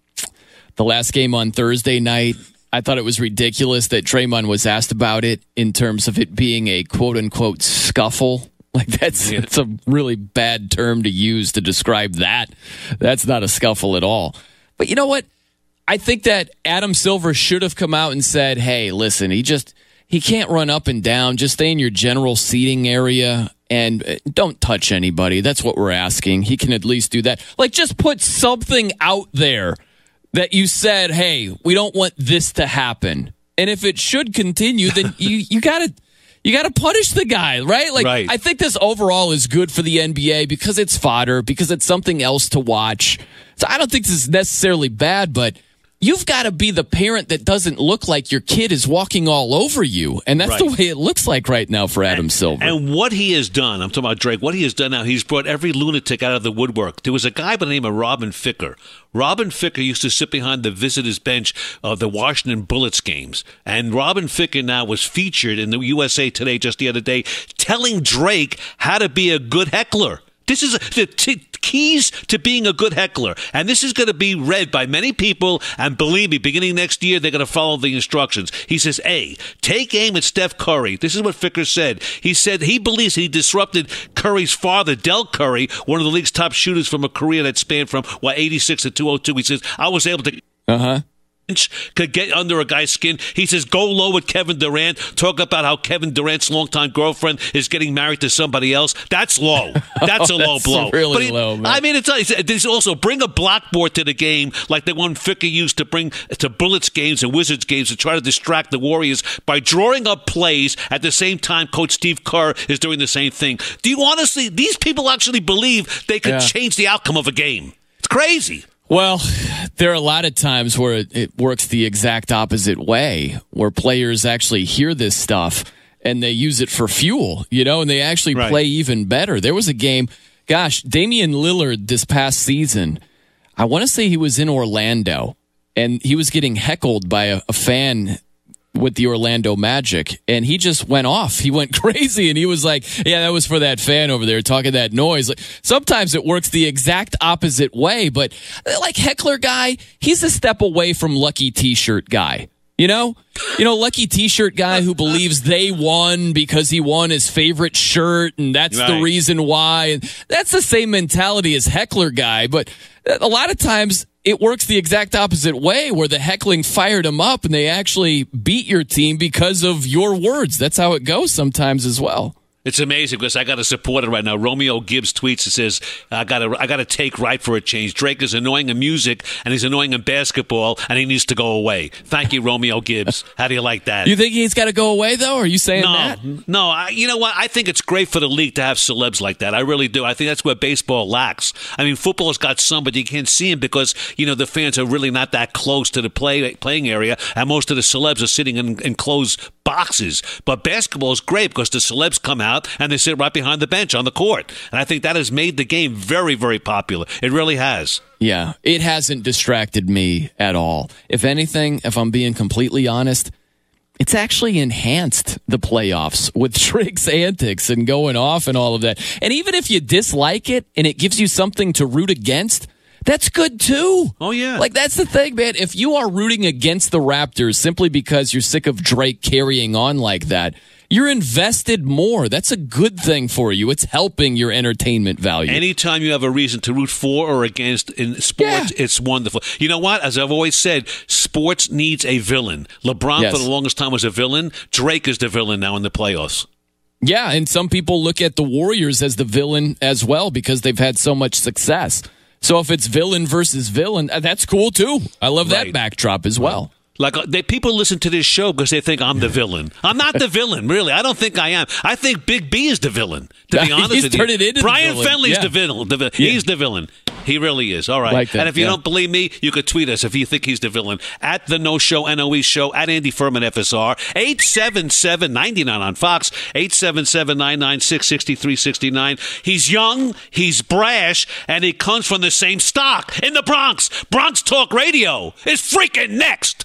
the last game on Thursday night, I thought it was ridiculous that Draymond was asked about it in terms of it being a quote unquote scuffle. Like that's it's a really bad term to use to describe that. That's not a scuffle at all. But you know what? I think that Adam Silver should have come out and said, "Hey, listen, he just he can't run up and down. Just stay in your general seating area and uh, don't touch anybody. That's what we're asking. He can at least do that. Like just put something out there that you said, "Hey, we don't want this to happen." And if it should continue, then [laughs] you you got to you got to punish the guy, right? Like Right. I think this overall is good for the NBA because it's fodder, because it's something else to watch. So I don't think this is necessarily bad, but you've got to be the parent that doesn't look like your kid is walking all over you, and that's the way it looks like right now for Adam Silver. And what he has done, I'm talking about Drake, what he has done now, he's brought every lunatic out of the woodwork. There was a guy by the name of Robin Ficker. Robin Ficker used to sit behind the visitors' bench of the Washington Bullets games. And Robin Ficker now was featured in the USA Today just the other day telling Drake how to be a good heckler. This is the t- keys to being a good heckler. And this is going to be read by many people. And believe me, beginning next year, they're going to follow the instructions. He says, A, take aim at Steph Curry. This is what Ficker said. He said he believes he disrupted Curry's father, Dell Curry, one of the league's top shooters from a career that spanned from, what, 86 to 202. He says, I was able to. Uh huh. Could get under a guy's skin. He says, "Go low with Kevin Durant." Talk about how Kevin Durant's longtime girlfriend is getting married to somebody else. That's low. [laughs] That's a low That's blow. really he- low, man. I mean, it's, it's there's also bring a blackboard to the game, like the one Ficker used to bring to Bullets games and Wizards games to try to distract the Warriors by drawing up plays at the same time. Coach Steve Kerr is doing the same thing. Do you honestly? These people actually believe they could Yeah. change the outcome of a game. It's crazy. Well, there are a lot of times where it, it works the exact opposite way, where players actually hear this stuff and they use it for fuel, you know, and they actually Right. play even better. There was a game, gosh, Damian Lillard this past season, I want to say he was in Orlando and he was getting heckled by a, a fan with the Orlando Magic, and he just went off. He went [laughs] crazy, and he was like, "Yeah, that was for that fan over there talking that noise." Like, sometimes it works the exact opposite way, but like heckler guy, he's a step away from lucky T-shirt guy. You know, you know, lucky T-shirt guy who believes they won because he won his favorite shirt, and that's the reason why. And that's the same mentality as heckler guy, but a lot of times it works the exact opposite way where the heckling fired them up and they actually beat your team because of your words. That's how it goes sometimes as well. It's amazing because I got a supporter right now. Romeo Gibbs tweets and says, "I got to, I got to take right for a change. Drake is annoying in music and he's annoying in basketball, and he needs to go away." Thank you, Romeo Gibbs. [laughs] How do you like that? You think he's got to go away though? Or are you saying no, that? no. I, you know what? I think it's great for the league to have celebs like that. I really do. I think that's where baseball lacks. I mean, football's got some, but you can't see them because you know the fans are really not that close to the play playing area, and most of the celebs are sitting in enclosed boxes. But basketball is great because the celebs come out and they sit right behind the bench on the court, and I think that has made the game very, very popular. It really has. Yeah, it hasn't distracted me at all. If anything, if I'm being completely honest, it's actually enhanced the playoffs with [laughs] Trick's antics and going off and all of that. And even if you dislike it and it gives you something to root against, that's good too. Oh yeah. Like that's the thing, man. If you are rooting against the Raptors simply because you're sick of Drake carrying on like that, you're invested more. That's a good thing for you. It's helping your entertainment value. Anytime you have a reason to root for or against in sports, it's wonderful. You know what? As I've always said, sports needs a villain. LeBron Yes. for the longest time was a villain. Drake is the villain now in the playoffs. Yeah, and some people look at the Warriors as the villain as well because they've had so much success. So if it's villain versus villain, uh, that's cool too. I love that backdrop as well. Like uh, they, people listen to this show because they think I'm the villain. I'm not the villain, really. I don't think I am. I think Big B is the villain. To be [laughs] He's honest with you, it into the Brian villain. Fenley's Yeah. the villain. The, vi- Yeah. He's the villain. He really is. All right. Like that, and if you yeah. don't believe me, you could tweet us if you think he's the villain at the Noe Show NOE Show at Andy Furman FSR eight seven seven ninety nine on Fox eight seven seven nine nine six sixty three sixty nine. He's young, he's brash, and he comes from the same stock in the Bronx. Bronx Talk Radio is freaking next.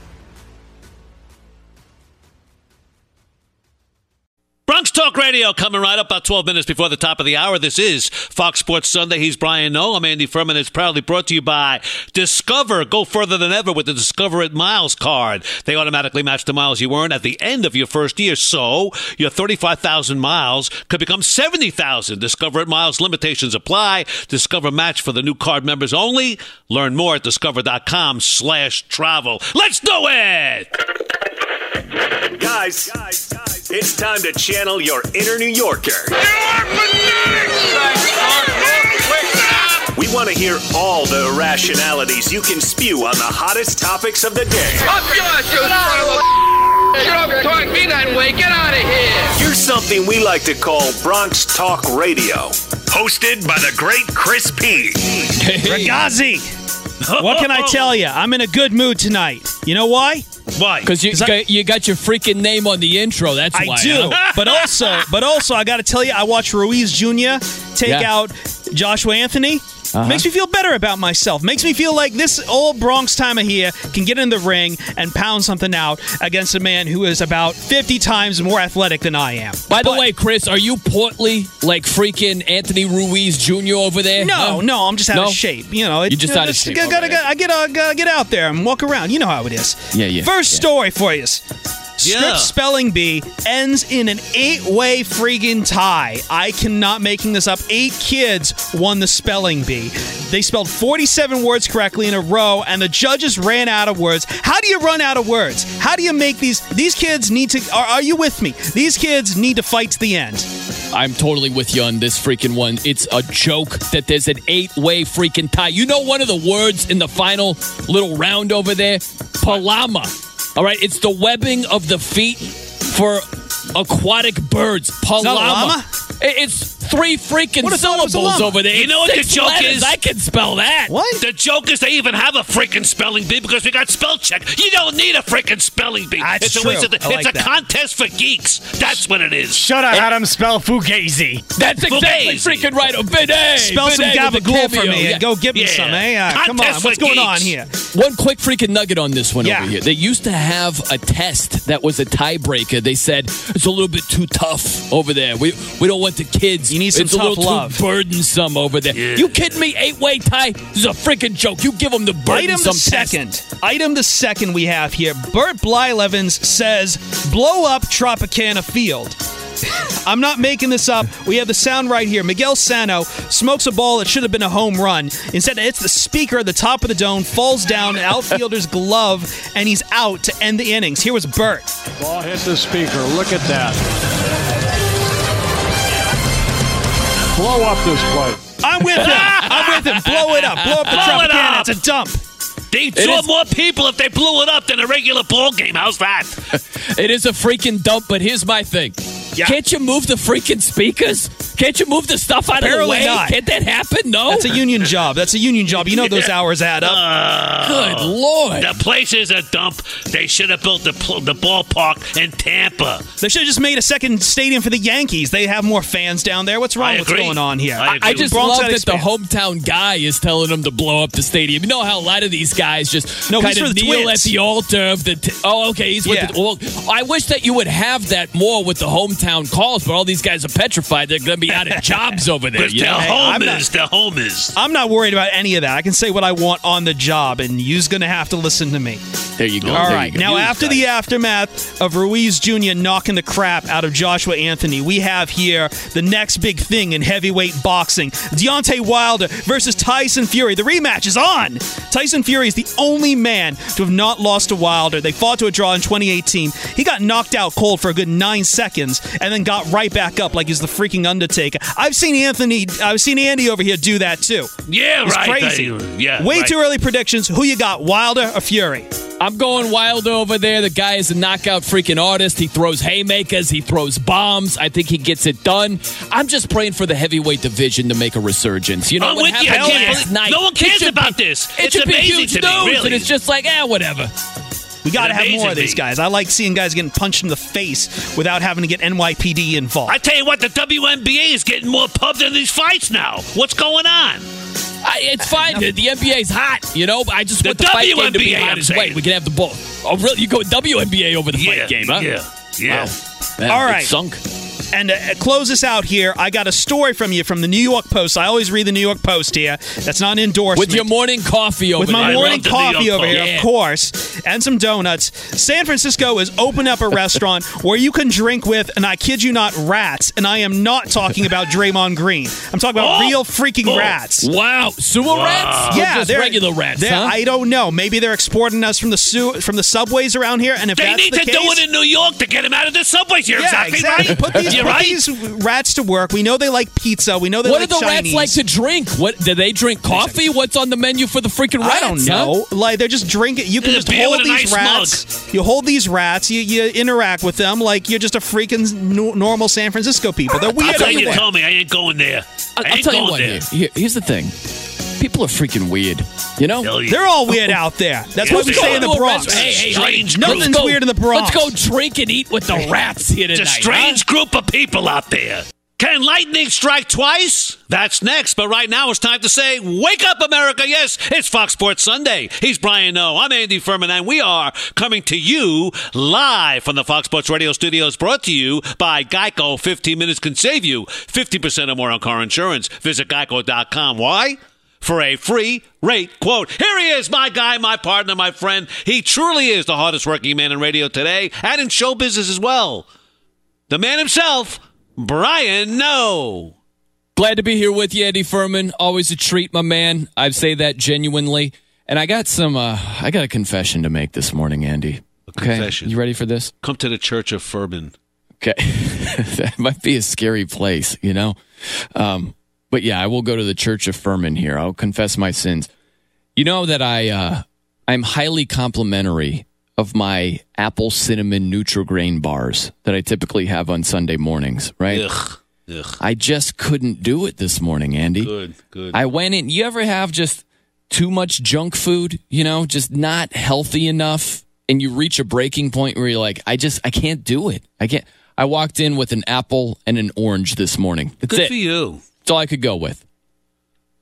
Bronx Talk Radio coming right up about 12 minutes before the top of the hour. This is Fox Sports Sunday. He's Brian Noe. I'm Andy Furman. It's proudly brought to you by Discover. Go further than ever with the Discover it Miles card. They automatically match the miles you earn at the end of your first year. So your 35,000 miles could become 70,000. Discover it Miles limitations apply. Discover match for the new card members only. Learn more at discover.com slash travel. Let's do it! Guys, it's time to channel your inner New Yorker. We want to hear all the irrationalities you can spew on the hottest topics of the day. Up yours, you son of a [laughs] Shut up, talk me that way. Get out of here. Here's something we like to call Bronx Talk Radio. Hosted by the great Chris P. Ragazzi, what can I tell you? I'm in a good mood tonight. You know why? Why? Because you, got, you got your freaking name on the intro. That's I why. do. huh? [laughs] but also, but also, I got to tell you, I watched Ruiz Jr. take Yeah. out Joshua Anthony. Uh-huh. Makes me feel better about myself. Makes me feel like this old Bronx timer here can get in the ring and pound something out against a man who is about 50 times more athletic than I am. By the way, Chris, are you portly like freaking Anthony Ruiz Jr. over there? No, Huh? no, I'm just out No? of shape. You know, You're just out of shape. Gotta, gotta, gotta, I get, uh, gotta get out there and walk around. You know how it is. Yeah, yeah, First yeah. story for you. Yeah. spelling bee ends in an eight-way freaking tie. I cannot making this up. Eight kids won the spelling bee. They spelled 47 words correctly in a row, and the judges ran out of words. How do you run out of words? How do you make these? These kids need to. Are, are you with me? These kids need to fight to the end. I'm totally with you on this freaking one. It's a joke that there's an eight way freaking tie. You know, one of the words in the final little round over there? Palama. All right, it's the webbing of the feet for aquatic birds. Palama. that a llama? I- It's three freaking What if that was a syllables over there. You know what the joke letters. is? I can spell that. What? The joke is they even have a freaking spelling bee because we got spell check. You don't need a freaking spelling bee. That's it's a true. waste of the, like It's a that. contest for geeks. That's what it is. Shut up, had him spell Fugazi. That's exactly Fugazi. freaking right. Oh, bidet. Spell some bidet with a gabagool for me Yeah. and go give me Yeah. some. Hey, uh, come on. What's for going on here? One quick freaking nugget on this one Yeah. over here. They used to have a test that was a tiebreaker. They said it's a little bit too tough over there. We we don't want the kids. You need some it's a little love. too burdensome over there. You kidding me? Eight way tie. This is a freaking joke. You give them the Item burdensome the test. second. Item the second we have here. Bert Blylevens says, blow up Tropicana Field. [laughs] I'm not making this up. We have the sound right here. Miguel Sano smokes a ball that should have been a home run. Instead, it's the speaker at the top of the dome, falls down, an outfielder's [laughs] glove, and he's out to end the innings. Here was Bert. Ball hit the speaker. Look at that. Blow up this place. I'm with him. I'm with him. Blow it up. Blow up the Blow it up. It's a dump. They draw more people if they blew it up than a regular ball game. How's that? [laughs] It is a freaking dump, but here's my thing. Yeah. Can't you move the freaking speakers? Can't you move the stuff out of the way? not. Can't that happen? No. That's a union job. That's a union job. You know those hours add up. Uh, Good lord. The place is a dump. They should have built the pl- the ballpark in Tampa. They should have just made a second stadium for the Yankees. They have more fans down there. What's wrong? What's going on here? I. I just Bronx love Athletics that the fan. hometown guy is telling them to blow up the stadium. You know how a lot of these guys just No, kind of kneel Twins. at the altar of the. T- oh, okay, he's with Yeah. the. Well, I wish that you would have that more with the hometown calls, but all these guys are petrified. They're going to be out of [laughs] jobs over there. You know? I'm homers. They're homers. I'm not worried about any of that. I can say what I want on the job, and you's going to have to listen to me. There you go. All right. Now, after the aftermath of Ruiz Jr. knocking the crap out of Joshua Anthony, we have here the next big thing in heavyweight boxing Deontay Wilder versus Tyson Fury. The rematch is on. Tyson Fury is the only man to have not lost to Wilder. They fought to a draw in 2018. He got knocked out cold for a good nine seconds and then got right back up like he's the freaking Undertaker. I've seen Anthony, I've seen Andy over here do that too. Yeah, It's right. crazy. They- yeah, Way right. too early predictions. Who you got, Wilder or Fury? I'm going Wilder over there. The guy is a knockout freaking artist. He throws haymakers. He throws bombs. I think he gets it done. I'm just praying for the heavyweight division to make a resurgence. You know I'm what with you. happened I can't last believe- night? no one cares about be- this. It It's should be amazing huge to me, news, really. and it's just like, eh, whatever. We got to have more of these guys. I like seeing guys getting punched in the face without having to get NYPD involved. I tell you what, the WNBA is getting more pub than these fights now. What's going on? I, it's fine. The, the NBA's hot, you know. But I just The want the fight game to be WNBA, hot I'm as saying. wait. We can have the both. Oh, really? You go WNBA over the Yeah, fight game, huh? yeah, yeah. Wow. Man, All it sunk. And uh, close this out here. I got a story from you from the New York Post. I always read the New York Post here. That's not an endorsement. With your morning coffee over with my there. morning love the New York coffee over Post. here, Yeah. of course, and some donuts. San Francisco has opened up a [laughs] restaurant where you can drink with, and I kid you not, rats. And I am not talking about Draymond Green. I'm talking about Oh! real freaking Oh! rats. Wow, sewer rats? Yeah, just they're regular rats. Huh? I don't know. Maybe they're exporting us from the su- from the subways around here, and if They need the to case, do it in New York to get them out of the subways. You're yeah, exactly, exactly. right. Put these, You're put right. these rats to work. We know they like pizza. We know they what like do the Chinese. rats like to drink? What do they drink? Coffee? What's on the menu for the freaking rats? I don't huh? know. Like they're just drinking. You can just hold these nice rats. You hold these rats. You, you interact with them like you're just a freaking no- normal San Francisco people. They're I'll weird. tell you, everywhere. told me I ain't going there. I'll, I I'll ain't tell you going what. there. Here, here- here's the thing. People are freaking weird. You know. Hell yeah. They're all weird out there. That's Yeah, what we are. in the a Bronx. restaurant. Hey, hey, Strange hey, group. Nothing's let's go- weird in the Bronx. Let's go drink and eat with the rats here It's tonight. a strange group of people out there. Can lightning strike twice? That's next. But right now it's time to say, Wake up, America. Yes, it's Fox Sports Sunday. He's Brian Noe. I'm Andy Furman, and we are coming to you live from the Fox Sports Radio studios, brought to you by Geico. 15 minutes can save you 50% or more on car insurance. Visit geico.com. Why? For a free rate quote. Here he is, my guy, my partner, my friend. He truly is the hardest working man in radio today and in show business as well. The man himself, Brian Noe. Glad to be here with you, Andy Furman. Always a treat, my man. I say that genuinely. And I got some, uh, I got a confession to make this morning, Andy. Okay. confession. You ready for this? Come to the Church of Furman. Okay. [laughs] that might be a scary place, you know? Um, but yeah, I will go to the Church of Furman here. I'll confess my sins. You know that I, uh, I'm highly complimentary of my apple cinnamon Nutrigrain bars that I typically have on Sunday mornings, right? Ugh. Ugh. I just couldn't do it this morning, Andy. Good, good. I went in. You ever have just too much junk food, you know, just not healthy enough, and you reach a breaking point where you're like, I just, I can't do it. I can't. I walked in with an apple and an orange this morning. That's Good it. for you. That's all I could go with.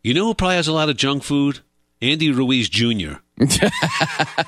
You know who probably has a lot of junk food? Andy Ruiz Jr. [laughs]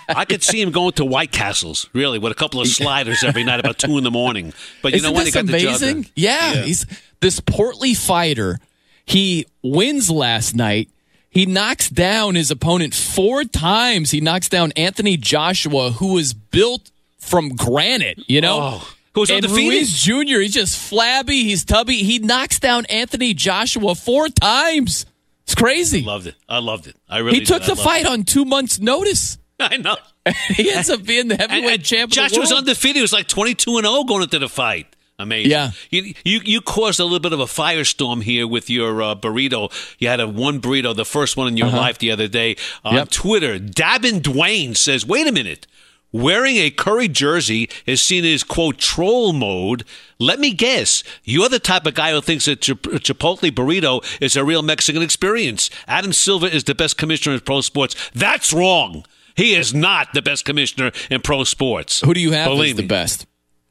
I could see him going to White Castles, really, with a couple of sliders every night about two in the morning. But you Isn't know what? He got the job uh, amazing? Yeah, he's this portly fighter. He wins last night. He knocks down his opponent four times. He knocks down Anthony Joshua, who was built from granite. You know, Oh, who was and undefeated? Ruiz Jr. He's just flabby. He's tubby. He knocks down Anthony Joshua four times. It's crazy. I Loved it. I loved it. I really he took did. The fight it. on two months' notice. [laughs] I know. [laughs] he ends up being the heavyweight And- and champ. of the Joshua was undefeated. He was like 22 and 0 going into the fight. Amazing. Yeah. You, you you caused a little bit of a firestorm here with your uh, burrito. You had a one burrito, the first one in your Uh-huh. life the other day. On Yep. Twitter, Dabin Dwayne says, wait a minute. Wearing a Curry jersey is seen as, quote, troll mode. Let me guess. You're the type of guy who thinks that Chipotle burrito is a real Mexican experience. Adam Silver is the best commissioner in pro sports. That's wrong. He is not the best commissioner in pro sports. Who do you have Believe as the me. best?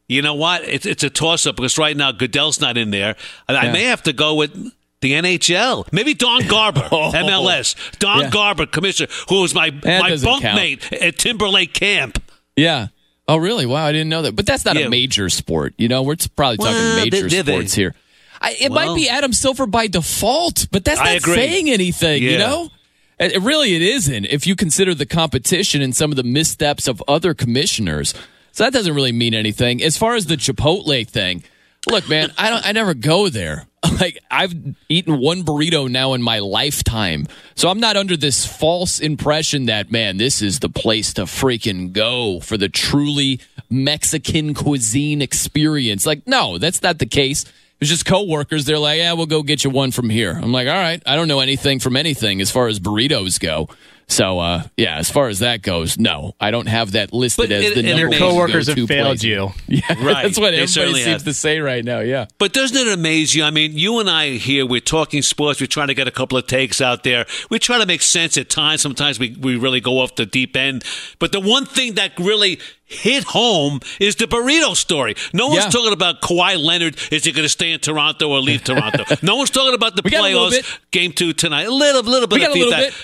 You know what? It's it's a toss up because right now Goodell's not in there. And I Yeah. may have to go with the NHL. Maybe Don Garber, [laughs] oh. MLS. Don Oh. Yeah. Garber, commissioner, who was my That my count. bunkmate at Timberlake Camp. Yeah. Oh, really? Wow, I didn't know that. But that's not Yeah. a major sport. You know, we're probably talking Well, major they- they- sports here. I, it Well- might be Adam Silver by default, but that's not saying anything. You know, it really it isn't. If you consider the competition and some of the missteps of other commissioners, so that doesn't really mean anything. As far as the Chipotle thing, look, man, I don't. I never go there. [laughs] Like I've eaten one burrito now in my lifetime, so I'm not under this false impression that man, this is the place to freaking go for the truly Mexican cuisine experience. Like, no, that's not the case. It's just coworkers. They're like, yeah, we'll go get you one from here. I'm like, all right, I don't know anything from anything as far as burritos go. So, uh, yeah, as far as that goes, no, I don't have that listed But as it- the and number your one coworkers have failed place. you. [laughs] Yeah, Right. that's what They everybody seems have. to say right now. Yeah. But doesn't it amaze you? I mean, you and I here, we're talking sports. We're trying to get a couple of takes out there. We try to make sense at times. Sometimes we, we really go off the deep end. But the one thing that really hit home is the burrito story. No one's Yeah. talking about Kawhi Leonard. Is he going to stay in Toronto or leave [laughs] Toronto? no one's talking about the We got a little playoffs game two tonight. A little, little bit We got of a little bit.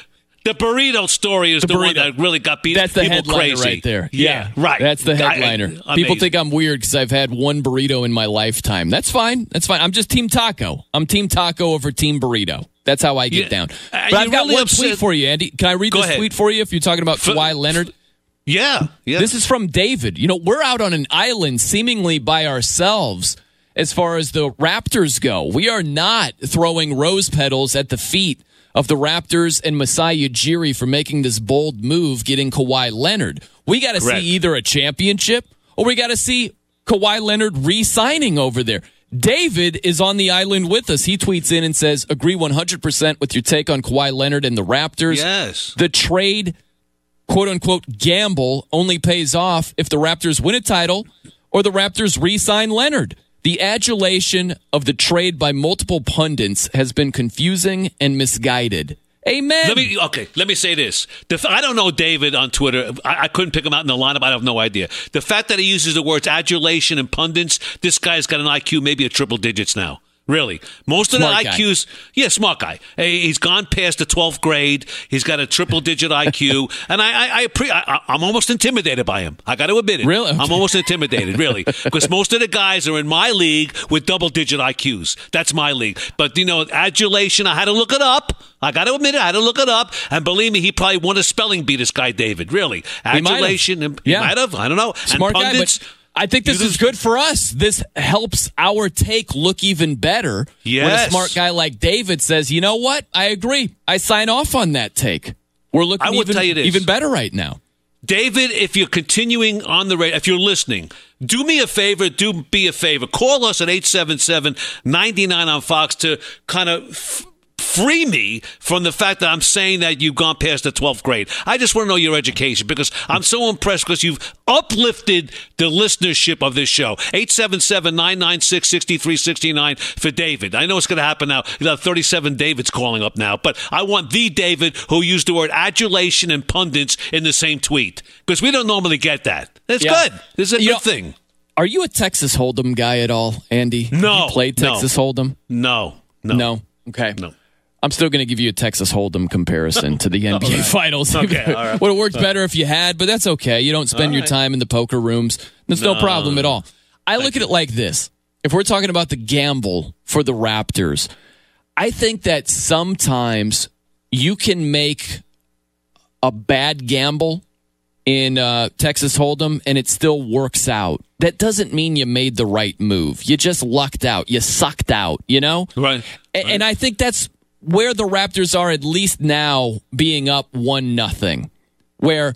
The burrito story is the, one that really got pe- That's the people headliner crazy. right there. Yeah, right. That's the I- headliner. People think I'm weird because I've had one burrito in my lifetime. That's fine. That's fine. I'm just Team Taco. I'm Team Taco over Team Burrito. That's how I get Yeah. down. Uh, But I've got one upset- tweet for you, Andy. Can I read Go this ahead. tweet for you if you're talking about F- Kawhi Leonard? Yeah, yeah. This is from David. You know, we're out on an island seemingly by ourselves as far as the Raptors go. We are not throwing rose petals at the feet of the Raptors and Masai Ujiri for making this bold move, getting Kawhi Leonard. We got to see either a championship or we got to see Kawhi Leonard re signing over there. David is on the island with us. He tweets in and says, Agree 100% with your take on Kawhi Leonard and the Raptors. Yes. The trade quote unquote gamble only pays off if the Raptors win a title or the Raptors re sign Leonard. The adulation of the trade by multiple pundits has been confusing and misguided. Amen. Let me okay. Let me say this: the, I don't know David on Twitter. I, I couldn't pick him out in the lineup. I have no idea. The fact that he uses the words adulation and pundits, this guy's got an IQ maybe a triple digits now. Really, most of Smart the guy. IQs, yeah, smart guy. Hey, He's gone past the twelfth grade. He's got a triple digit IQ, [laughs] and I, I, I, I'm almost intimidated by him. I got to admit it. Really? I'm almost intimidated, [laughs] really, because most of the guys are in my league with double digit IQs. That's my league. But you know, adulation. I had to look it up. I got to admit it. I had to look it up, and believe me, he probably won a spelling bee. This guy, David. Really, He might have. adulation. and- Yeah. might have. I don't know. And Smart guy, pundits- but I think this You is good for us. This helps our take look even better. When a smart guy like David says, you know what? I agree. I sign off on that take. We're looking even, this. even better right now. David, if you're continuing on the radio, if you're listening, do me a favor, do be a favor. Call us at 877-99 on Fox to kind of f- free me from the fact that I'm saying that you've gone past the 12th grade. I just want to know your education because I'm so impressed because you've uplifted the listenership of this show. 877-996-6369 for David. I know it's going to happen now. You have 37 Davids calling up now, but I want the David who used the word adulation and pundits in the same tweet because we don't normally get that. That's Yeah. good. This is a You good know, thing. Are you a Texas Hold'em guy at all, Andy? No, You played no. Texas Hold'em? No, no. No. Okay. No. I'm still going to give you a Texas Hold'em comparison to the [laughs] NBA Finals. Okay, [laughs] right. Would have worked better if you had, but that's okay. You don't spend All your right. time in the poker rooms. That's no, No. problem at all. I look at it like this. If we're talking about the gamble for the Raptors, I think that sometimes you can make a bad gamble in uh, Texas Hold'em and it still works out. That doesn't mean you made the right move. You just lucked out. You sucked out, you know? Right. A- And I think that's where the Raptors are at least now being up one nothing, where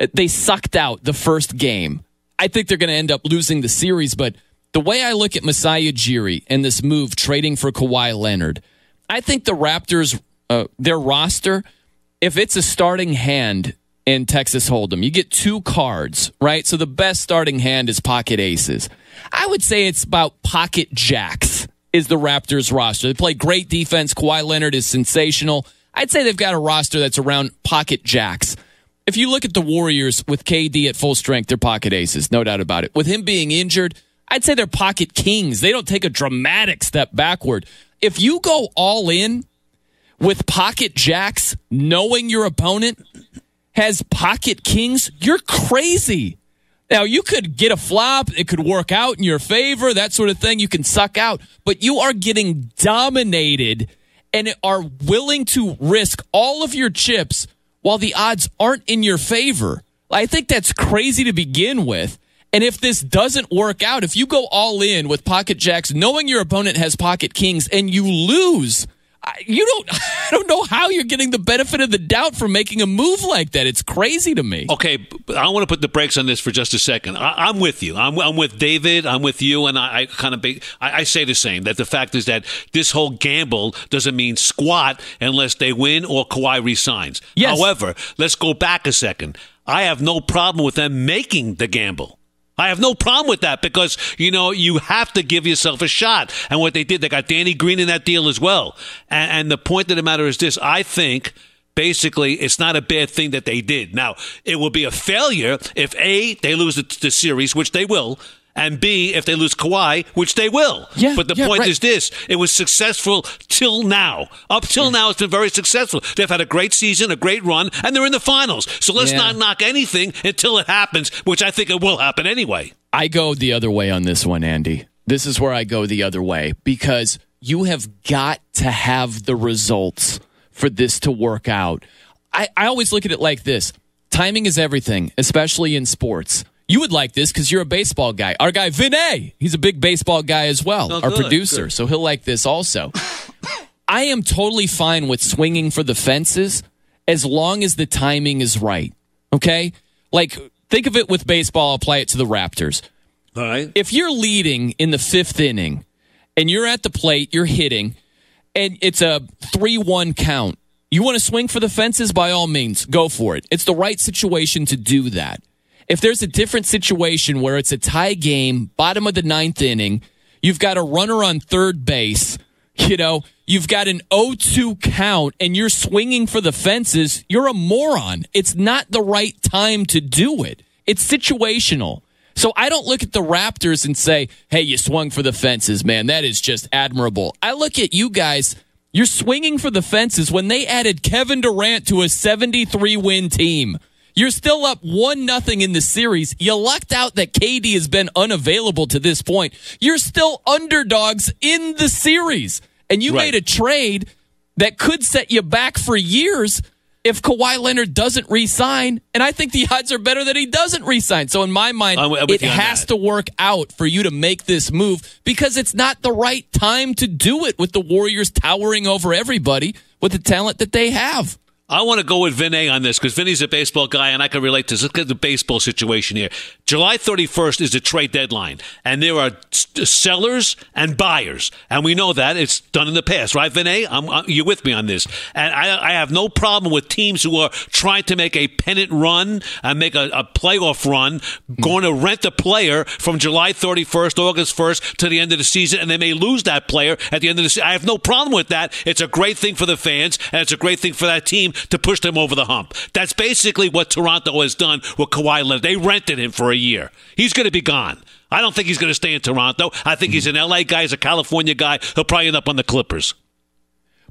uh, they sucked out the first game. I think they're going to end up losing the series, but the way I look at Masai Ujiri and this move trading for Kawhi Leonard, I think the Raptors, uh, their roster, if it's a starting hand in Texas Hold'em, you get two cards, right? So the best starting hand is pocket aces. I would say it's about pocket jacks is the Raptors roster. They play great defense. Kawhi Leonard is sensational. I'd say they've got a roster that's around pocket jacks. If you look at the Warriors with KD at full strength, they're pocket aces, no doubt about it. With him being injured, I'd say they're pocket kings. They don't take a dramatic step backward. If you go all in with pocket jacks, knowing your opponent has pocket kings, you're crazy. Now, you could get a flop, it could work out in your favor, that sort of thing. You can suck out, but you are getting dominated and are willing to risk all of your chips while the odds aren't in your favor. I think that's crazy to begin with. And if this doesn't work out, if you go all in with pocket jacks, knowing your opponent has pocket kings, and you lose, you don't. [laughs] I don't know how you're getting the benefit of the doubt for making a move like that. It's crazy to me. Okay, but I want to put the brakes on this for just a second. I, I'm with you. I'm, I'm with David. I'm with you, and I, I kind of be, I, I say the same. That the fact is that this whole gamble doesn't mean squat unless they win or Kawhi resigns. Yes. However, let's go back a second. I have no problem with them making the gamble. I have no problem with that because you know you have to give yourself a shot. And what they did, they got Danny Green in that deal as well. And, and the point of the matter is this: I think basically it's not a bad thing that they did. Now it will be a failure if a they lose the, the series, which they will. And B, if they lose Kawhi, which they will. Yeah, but the yeah, point right. is this it was successful till now. Up till now, it's been very successful. They've had a great season, a great run, and they're in the finals. So let's Yeah. not knock anything until it happens, which I think it will happen anyway. I go the other way on this one, Andy. This is where I go the other way because you have got to have the results for this to work out. I, I always look at it like this timing is everything, especially in sports. You would like this because you're a baseball guy. Our guy Vinay, he's a big baseball guy as well, Oh, our good, producer, good. so he'll like this also. [coughs] I am totally fine with swinging for the fences as long as the timing is right. Okay? Like, think of it with baseball, apply it to the Raptors. All right. If you're leading in the fifth inning and you're at the plate, you're hitting, and it's a 3 1 count, you want to swing for the fences? By all means, go for it. It's the right situation to do that. If there's a different situation where it's a tie game, bottom of the ninth inning, you've got a runner on third base, you know, you've got an 0 2 count and you're swinging for the fences, you're a moron. It's not the right time to do it. It's situational. So I don't look at the Raptors and say, hey, you swung for the fences, man. That is just admirable. I look at you guys. You're swinging for the fences when they added Kevin Durant to a 73 win team. You're still up one nothing in the series. You lucked out that KD has been unavailable to this point. You're still underdogs in the series. And you Right. made a trade that could set you back for years if Kawhi Leonard doesn't re-sign. And I think the odds are better that he doesn't re-sign. So in my mind, it has that. to work out for you to make this move because it's not the right time to do it with the Warriors towering over everybody with the talent that they have. I want to go with Vinay on this because Vinny's a baseball guy and I can relate to this. Look at the baseball situation here. July 31st is the trade deadline, and there are sellers and buyers, and we know that it's done in the past, right, Vinay? I'm, i you're with me on this, and I, I have no problem with teams who are trying to make a pennant run and make a, a playoff run, hmm. going to rent a player from July 31st, August 1st to the end of the season, and they may lose that player at the end of the season. I have no problem with that. It's a great thing for the fans, and it's a great thing for that team to push them over the hump. That's basically what Toronto has done with Kawhi Leonard. They rented him for a year. He's going to be gone. I don't think he's going to stay in Toronto. I think he's an LA guy, he's a California guy. He'll probably end up on the Clippers.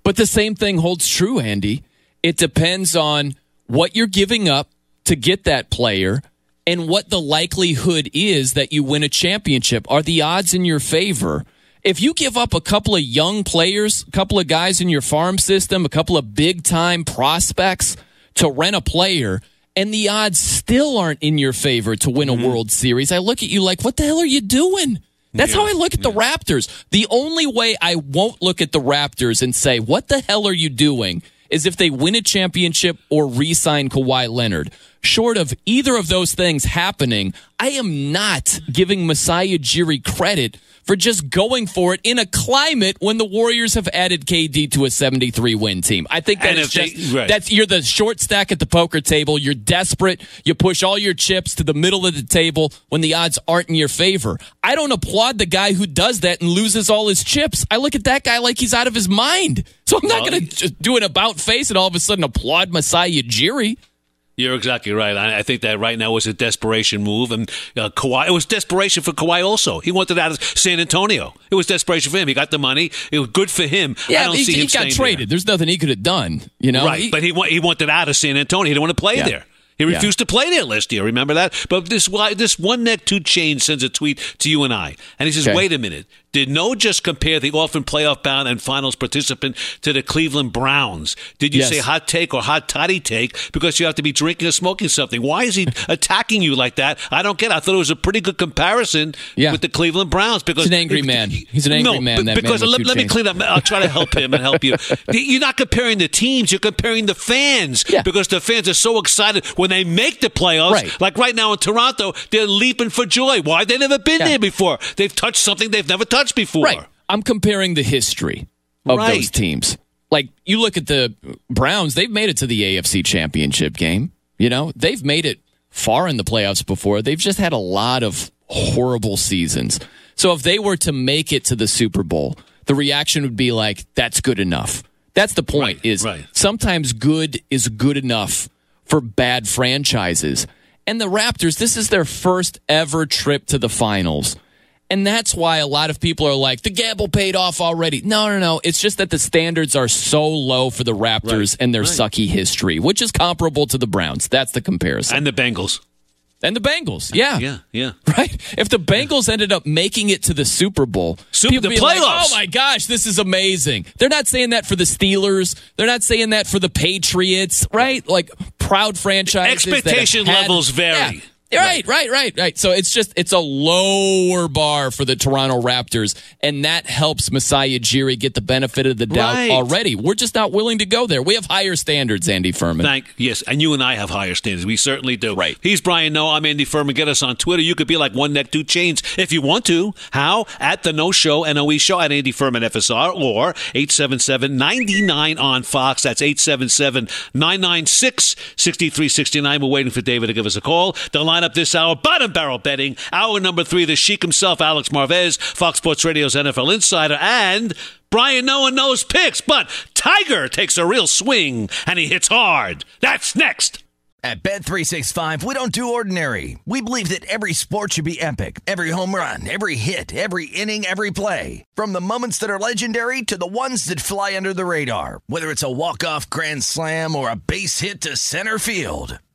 But the same thing holds true, Andy. It depends on what you're giving up to get that player and what the likelihood is that you win a championship. Are the odds in your favor? If you give up a couple of young players, a couple of guys in your farm system, a couple of big time prospects to rent a player, and the odds still aren't in your favor to win a mm-hmm. World Series, I look at you like, what the hell are you doing? That's how I look at the Raptors. The only way I won't look at the Raptors and say, what the hell are you doing? is if they win a championship or re sign Kawhi Leonard. Short of either of those things happening, I am not giving Masai Ujiri credit for just going for it in a climate when the Warriors have added KD to a 73 win team. I think that's if they- just right. that's you're the short stack at the poker table. You're desperate. You push all your chips to the middle of the table when the odds aren't in your favor. I don't applaud the guy who does that and loses all his chips. I look at that guy like he's out of his mind. So I'm not Well, going to just do an about face and all of a sudden applaud Masai Ujiri. You're exactly right. I, I think that right now was a desperation move, and uh, Kawhi. It was desperation for Kawhi. Also, he wanted out of San Antonio. It was desperation for him. He got the money. It was good for him. I Yeah, don't he, see he him got traded. There's nothing he could have done. You know, right? He- but he he wanted out of San Antonio. He didn't want to play Yeah. there. He Yeah. refused to play there last year. Remember that? But this why this one neck two chain sends a tweet to you and I, and he says, Okay. "Wait a minute. Did Noe just compare the often playoff bound and finals participant to the Cleveland Browns? Did you Yes. say hot take or hot toddy take because you have to be drinking or smoking something? Why is he [laughs] attacking you like that? I don't get. it. I thought it was a pretty good comparison Yeah. with the Cleveland Browns because He's an angry man. He's an angry no, man, man because with let, let me clean up. I'll try to help him and help you. [laughs] You're not comparing the teams. You're comparing the fans Yeah. because the fans are so excited when they make the playoffs. Right. Like right now in Toronto, they're leaping for joy. Why? They've never been Yeah. there before. They've touched something they've never touched before. Right. I'm comparing the history of Right. those teams. Like you look at the Browns, they've made it to the AFC Championship game. You know, they've made it far in the playoffs before. They've just had a lot of horrible seasons. So if they were to make it to the Super Bowl, the reaction would be like, that's good enough. That's the point is right. sometimes good is good enough for bad franchises. And the Raptors, this is their first ever trip to the finals. And that's why a lot of people are like, the gamble paid off already. No, no, no. It's just that the standards are so low for the Raptors and their sucky history, which is comparable to the Browns. That's the comparison. And the Bengals. And the Bengals. Yeah. Yeah, yeah. Right? If the Bengals ended up making it to the Super Bowl, Super- people the be like, oh my gosh, this is amazing. They're not saying that for the Steelers. They're not saying that for the Patriots, right? Like proud franchises. that have Expectation had- levels vary. Yeah. Right, right, right, right. So it's just it's a lower bar for the Toronto Raptors, and that helps Masai Ujiri get the benefit of the doubt Right. already. We're just not willing to go there. We have higher standards, Andy Furman. Thank yes, and you and I have higher standards. We certainly do. Right. He's Brian Noe. I'm Andy Furman. Get us on Twitter. You could be like one neck, two chains if you want to. How? At the Noe Show NOE Show at Andy Furman FSR or 877-99 on Fox. That's 877-996-6369. We're waiting for David to give us a call. The lineup this hour: bottom barrel betting. Hour number three: the Sheik himself, Alex Marvez, Fox Sports Radio's NFL insider, and. Brian no one knows picks, but Tiger takes a real swing and he hits hard. That's next. At Bet365, we don't do ordinary. We believe that every sport should be epic. Every home run, every hit, every inning, every play. From the moments that are legendary to the ones that fly under the radar. Whether it's a walk-off grand slam or a base hit to center field.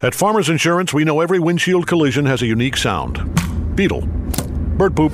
At Farmers Insurance, we know every windshield collision has a unique sound. Beetle. Bird poop.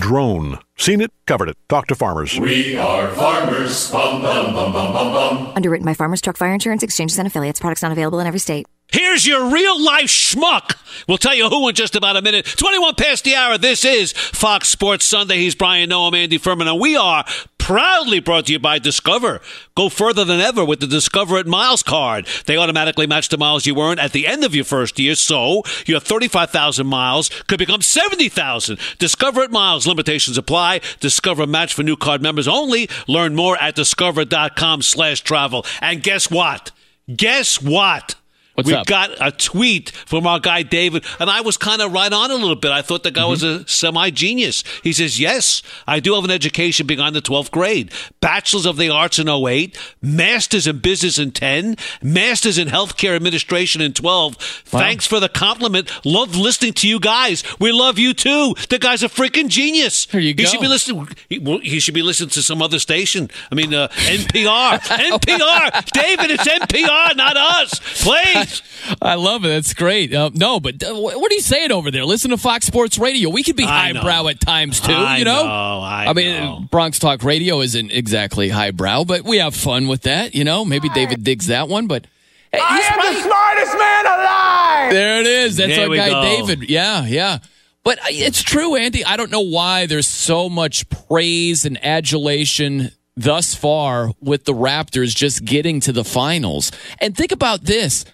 Drone. Seen it, covered it. Talk to farmers. We are farmers. Bum, bum, bum, bum, bum, bum. Underwritten by Farmers Truck Fire Insurance Exchanges and Affiliates. Products not available in every state. Here's your real life schmuck. We'll tell you who in just about a minute. 21 past the hour. This is Fox Sports Sunday. He's Brian Noam, Andy Furman, and we are proudly brought to you by Discover. Go further than ever with the Discover it Miles card. They automatically match the miles you earn at the end of your first year, so your 35,000 miles could become 70,000. Discover it Miles. Limitations apply. Discover match for new card members only. Learn more at discover.com slash travel. And guess what? Guess what? What's we up? got a tweet from our guy David, and I was kind of right on a little bit. I thought the guy was Mm-hmm. a semi genius. He says, Yes, I do have an education beyond the 12th grade. Bachelor's of the Arts in 08, Master's in Business in 10, Master's in Healthcare Administration in 12. Thanks for the compliment. Love listening to you guys. We love you too. The guy's a freaking genius. There you go. He should be listening. He, well, he should be listening to some other station. I mean, uh, NPR. [laughs] NPR. David, it's NPR, not us. Please. [laughs] I love it. That's great. Uh, no, but uh, what are you saying over there? Listen to Fox Sports Radio. We could be I know. highbrow at times too. I you know. know, I mean, Bronx Talk Radio isn't exactly highbrow, but we have fun with that. You know, maybe David digs that one, but hey, I am right. the smartest man alive. There it is. That's There our guy go. David. Yeah, yeah. But uh, it's true, Andy. I don't know why there's so much praise and adulation thus far with the Raptors just getting to the finals. And think about this.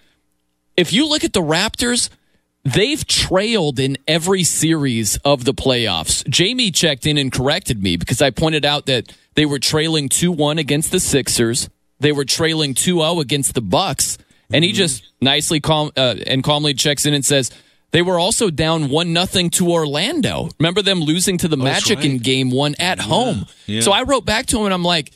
If you look at the Raptors, they've trailed in every series of the playoffs. Jamie checked in and corrected me because I pointed out that they were trailing 2-1 against the Sixers. They were trailing 2-0 against the Bucks. And he just nicely calm uh, and calmly checks in and says they were also down one nothing to Orlando. Remember them losing to the Magic in Game One at home. yeah. So I wrote back to him and I'm like,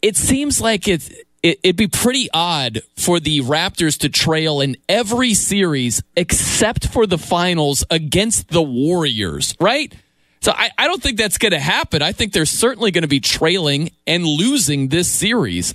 it seems like it's it, it'd be pretty odd for the Raptors to trail in every series except for the finals against the Warriors, right? So I, I don't think that's going to happen. I think they're certainly going to be trailing and losing this series.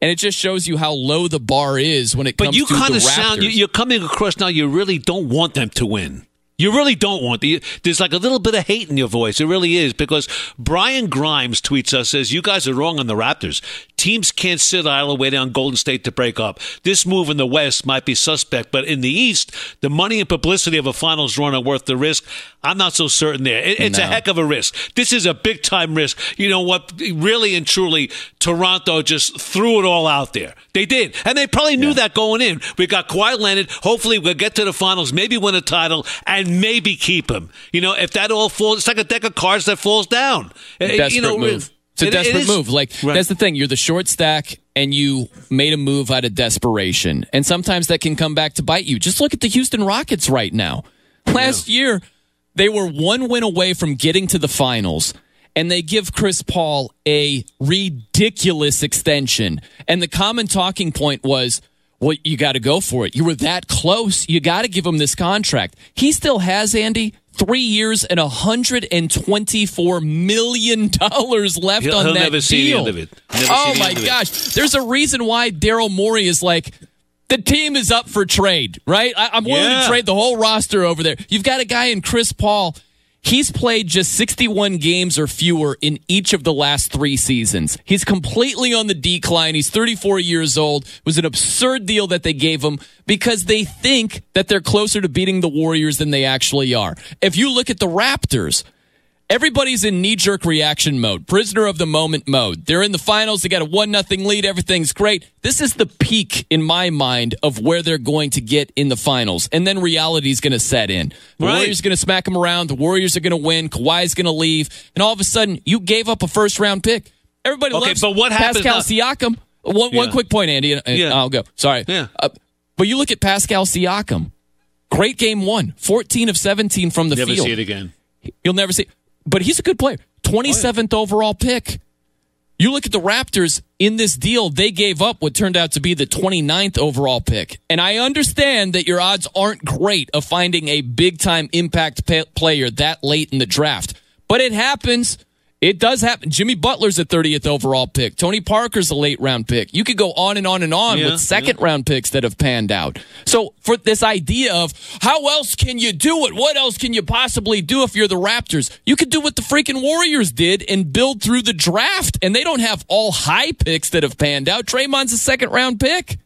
and it just shows you how low the bar is when it But comes to the Raptors. But you kind of sound, you, you're coming across now. You really don't want them to win. You really don't want the. There's like a little bit of hate in your voice. It really is because Brian Grimes tweets us says you guys are wrong on the Raptors. Teams can't sit idle waiting on Golden State to break up. This move in the West might be suspect, but in the East, the money and publicity of a finals run are worth the risk. I'm not so certain there. It- it's a heck of a risk. This is a big time risk. You know what? Really and truly, Toronto just threw it all out there. They did. And they probably knew that going in. We got Kawhi Leonard. Hopefully, we'll get to the finals, maybe win a title, and maybe keep him. You know, if that all falls, it's like a deck of cards that falls down. Uh, desperate you know, move. It's a it- desperate move. Like Right. that's the thing. You're the short stack, and you made a move out of desperation, and sometimes that can come back to bite you. Just look at the Houston Rockets right now. Last year, they were one win away from getting to the finals, and they give Chris Paul a ridiculous extension. And the common talking point was. Well, you got to go for it. You were that close. You got to give him this contract. He still has, Andy, three years and $124 million left He'll- on he'll that never deal. see the end of it. Never oh, my gosh. There's a reason why Daryl Morey is like, the team is up for trade, right? I, I'm willing Yeah. to trade the whole roster over there. You've got a guy in Chris Paul. He's played just 61 games or fewer in each of the last three seasons. He's completely on the decline. He's 34 years old. It was an absurd deal that they gave him because they think that they're closer to beating the Warriors than they actually are. If you look at the Raptors, Everybody's in knee jerk reaction mode, prisoner of the moment mode. They're in the finals. They got a one nothing lead. Everything's great. This is the peak in my mind of where they're going to get in the finals. And then reality is going to set in. The Right. Warriors are going to smack them around. The Warriors are going to win. Kawhi's going to leave. And all of a sudden, you gave up a first round pick. Everybody Okay, loves but what happens Pascal now- Siakam. One, one quick point, Andy, and and Yeah. I'll go. Sorry. Yeah. Uh, but you look at Pascal Siakam. Great game one. 14 of 17 from the Never field. see it again. You'll never see. But he's a good player. 27th overall pick. You look at the Raptors in this deal, they gave up what turned out to be the 29th overall pick. And I understand that your odds aren't great of finding a big time impact pa- player that late in the draft, but it happens. It does happen. Jimmy Butler's a 30th overall pick. Tony Parker's a late round pick. You could go on and on and on Yeah, with second round picks that have panned out. So for this idea of how else can you do it? What else can you possibly do if you're the Raptors? You could do what the freaking Warriors did and build through the draft. And they don't have all high picks that have panned out. Draymond's a second round pick.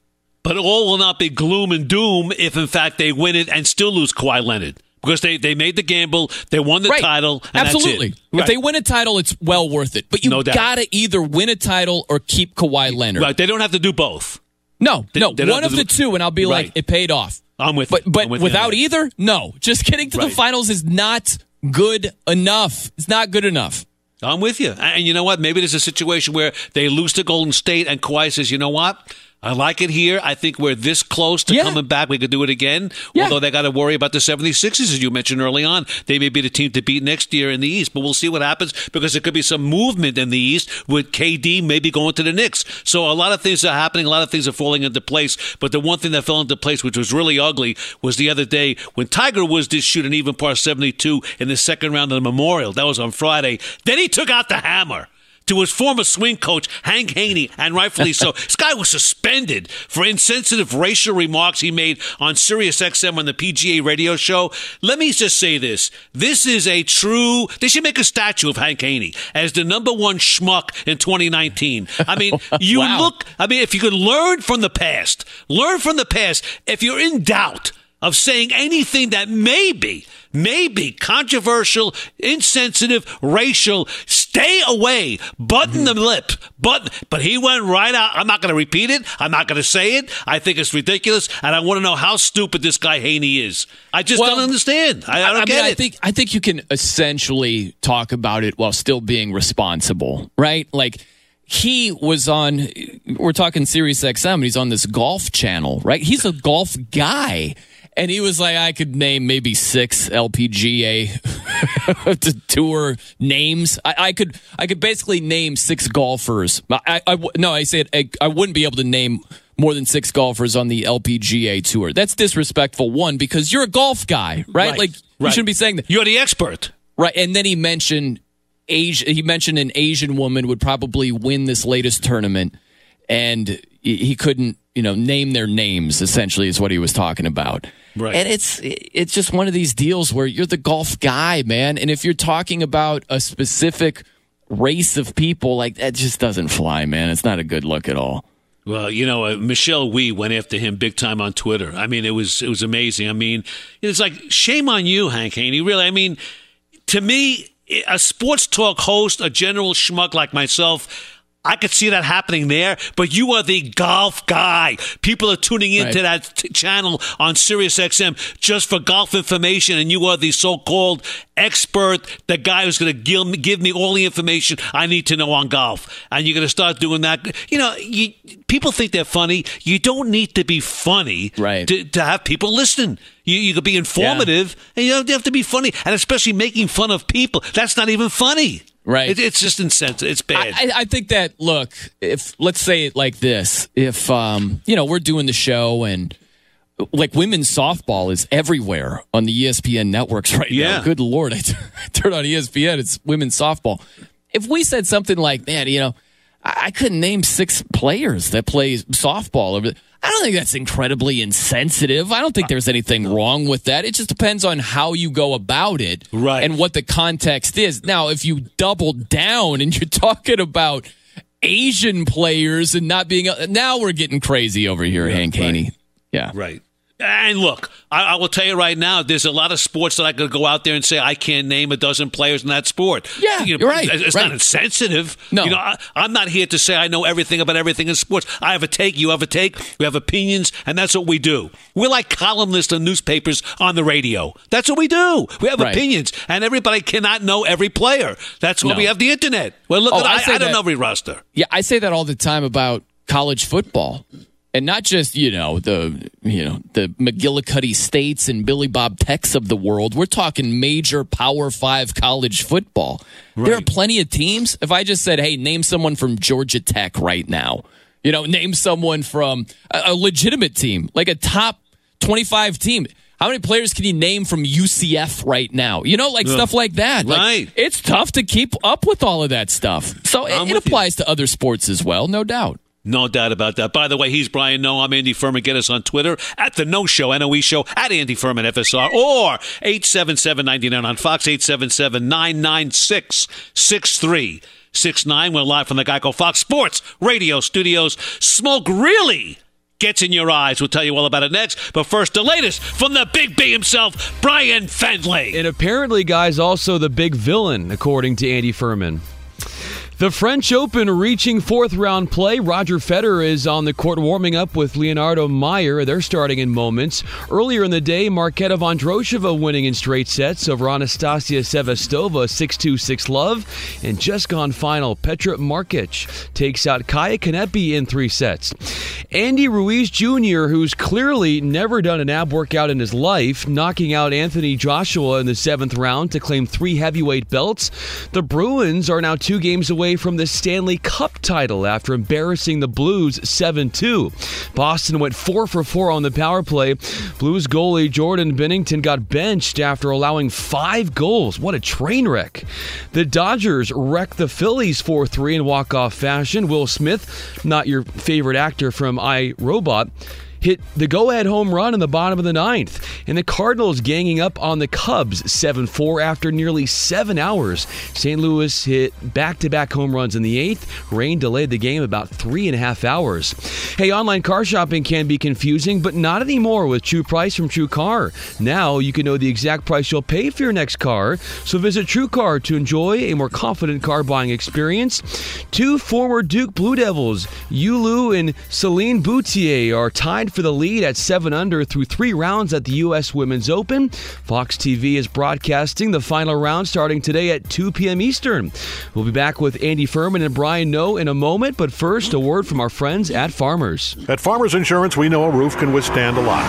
But all will not be gloom and doom if, in fact, they win it and still lose Kawhi Leonard. Because they, they made the gamble, they won the Right. title, and Absolutely. that's it. If they win a title, it's well worth it. But you No gotta either win a title or keep Kawhi Leonard. Right, they don't have to do both. No, They- no, they one of the two, and I'll be like, it paid off. I'm with But you. but with without that. either, no. Just getting to the finals is not good enough. It's not good enough. I'm with you. And you know what? Maybe there's a situation where they lose to Golden State and Kawhi says, you know what? I like it here. I think we're this close to Yeah. coming back. We could do it again. Yeah. Although they got to worry about the 76ers, as you mentioned early on. They may be the team to beat next year in the East, but we'll see what happens because there could be some movement in the East with KD maybe going to the Knicks. So a lot of things are happening. A lot of things are falling into place. But the one thing that fell into place, which was really ugly, was the other day when Tiger Woods did shoot an even par 72 in the second round of the Memorial. That was on Friday. Then he took out the hammer to his former swing coach, Hank Haney, and rightfully so. [laughs] this guy was suspended for insensitive racial remarks he made on Sirius XM on the PGA radio show. Let me just say this. This is a true, they should make a statue of Hank Haney as the number one schmuck in 2019. I mean, [laughs] you Wow. look, I mean, if you could learn from the past, learn from the past. If you're in doubt, of saying anything that may be, may be controversial, insensitive, racial. Stay away. Button the lip. Button. But he went right out. I'm not going to repeat it. I'm not going to say it. I think it's ridiculous, and I want to know how stupid this guy Haney is. I just Well, don't understand. I, I don't mean, get I it. think I think you can essentially talk about it while still being responsible, right? Like he was on. We're talking Sirius XM. He's on this golf channel, right? He's a golf guy. And he was like, I could name maybe six LPGA [laughs] to tour names. I, I could, I could basically name six golfers. I, I, no, I said I, I wouldn't be able to name more than six golfers on the LPGA tour. That's disrespectful. One, because you're a golf guy, right? Right, Like you shouldn't be saying that. You're the expert. Right. And then he mentioned Asia, he mentioned an Asian woman would probably win this latest tournament. and he couldn't, you know, name their names. Essentially, is what he was talking about. Right. And it's it's just one of these deals where you're the golf guy, man, and if you're talking about a specific race of people, like that just doesn't fly, man. It's not a good look at all. Well, you know, uh, Michelle Wie went after him big time on Twitter. I mean, it was it was amazing. I mean, it's like shame on you, Hank Haney. Really, I mean, to me, a sports talk host, a general schmuck like myself. I could see that happening there, but you are the golf guy. People are tuning into Right. that t- channel on Sirius XM just for golf information, and you are the so-called expert, the guy who's going to give me, all the information I need to know on golf. And you're going to start doing that. You know, you, people think they're funny. You don't need to be funny Right. to, to have people listen. You, you could be informative, and you don't have to be funny, and especially making fun of people. That's not even funny. Right. It, it's just insensitive. It's bad. I, I think that look, if let's say it like this, if um, you know, we're doing the show and like women's softball is everywhere on the ESPN networks [laughs] right Yeah. now. Good lord, I t- [laughs] turn on ESPN, it's women's softball. If we said something like, man, you know, I, couldn't name six players that play softball over. I don't think that's incredibly insensitive. I don't think uh, there's anything wrong with that. It just depends on how you go about it, Right. And what the context is. Now, if you double down and [laughs] you're talking about Asian players and not being uh, now we're getting crazy over here, Hank Haney. Yeah, Right. And look, I, I will tell you right now, there's a lot of sports that I could go out there and say I can't name a dozen players in that sport. Yeah, You know, you're right, It's right. not insensitive. No. you know, I, I'm not here to say I know everything about everything in sports. I have a take, you have a take, we have opinions, and that's what we do. We're like columnists in newspapers on the radio. That's what we do. We have Right. opinions, and everybody cannot know every player. That's why No. we have the internet. Well, look, Oh, at, I I, I don't that- know every roster. Yeah, I say that all the time about college football. And not just, you know, the you know, the McGillicuddy states and Billy Bob Techs of the world. We're talking major power five college football. There are plenty of teams. If I just said, hey, name someone from Georgia Tech right now, you know, name someone from a, a legitimate team, like a top 25 team. How many players can you name from UCF right now? You know, like Ugh. stuff like that. Like, Right. it's tough to keep up with all of that stuff. So it, I'm it with you. applies to other sports as well, no doubt. No doubt about that. By the way, he's Brian Noe. I'm Andy Furman. Get us on Twitter at the Noe Show, N-O-E Show, at Andy Furman FSR, or 877-99 on Fox, 877-996-6369. We're live from the Geico Fox Sports Radio Studios. Smoke really gets in your eyes. We'll tell you all about it next. But first, the latest from the Big B himself, Brian Fendley. And apparently, guys, also the big villain, according to Andy Furman. The French Open reaching fourth round play. Roger Federer is on the court warming up with Leonardo Mayer. They're starting in moments. Earlier in the day, Marketa Vondrousova winning in straight sets over Anastasia Sevastova 6-2 6 love. And just gone final, Petra Martic takes out Kaia Kanepi in three sets. Andy Ruiz Jr., who's clearly never done an ab workout in his life, knocking out Anthony Joshua in the seventh round to claim three heavyweight belts. The Bruins are now two games away from the Stanley Cup title after embarrassing the Blues 7 2. Boston went 4 for 4 on the power play. Blues goalie Jordan Binnington got benched after allowing five goals. What a train wreck. The Dodgers wrecked the Phillies 4 3 in walk off fashion. Will Smith, not your favorite actor from I Robot, hit the go ahead home run in the bottom of the ninth. And the Cardinals ganging up on the Cubs 7 4 after nearly seven hours. St. Louis hit back to back home runs in the eighth. Rain delayed the game about three and a half hours. Hey, online car shopping can be confusing, but not anymore with True Price from True Car. Now you can know the exact price you'll pay for your next car. So visit True Car to enjoy a more confident car buying experience. Two former Duke Blue Devils, Yu Liu and Celine Boutier, are tied for the lead at 7 under through three rounds at the U.S. Women's Open. Fox TV is broadcasting the final round starting today at 2 p.m. Eastern. We'll be back with Andy Furman and Brian Noe in a moment, but first, a word from our friends at Farmers. At Farmers Insurance, we know a roof can withstand a lot.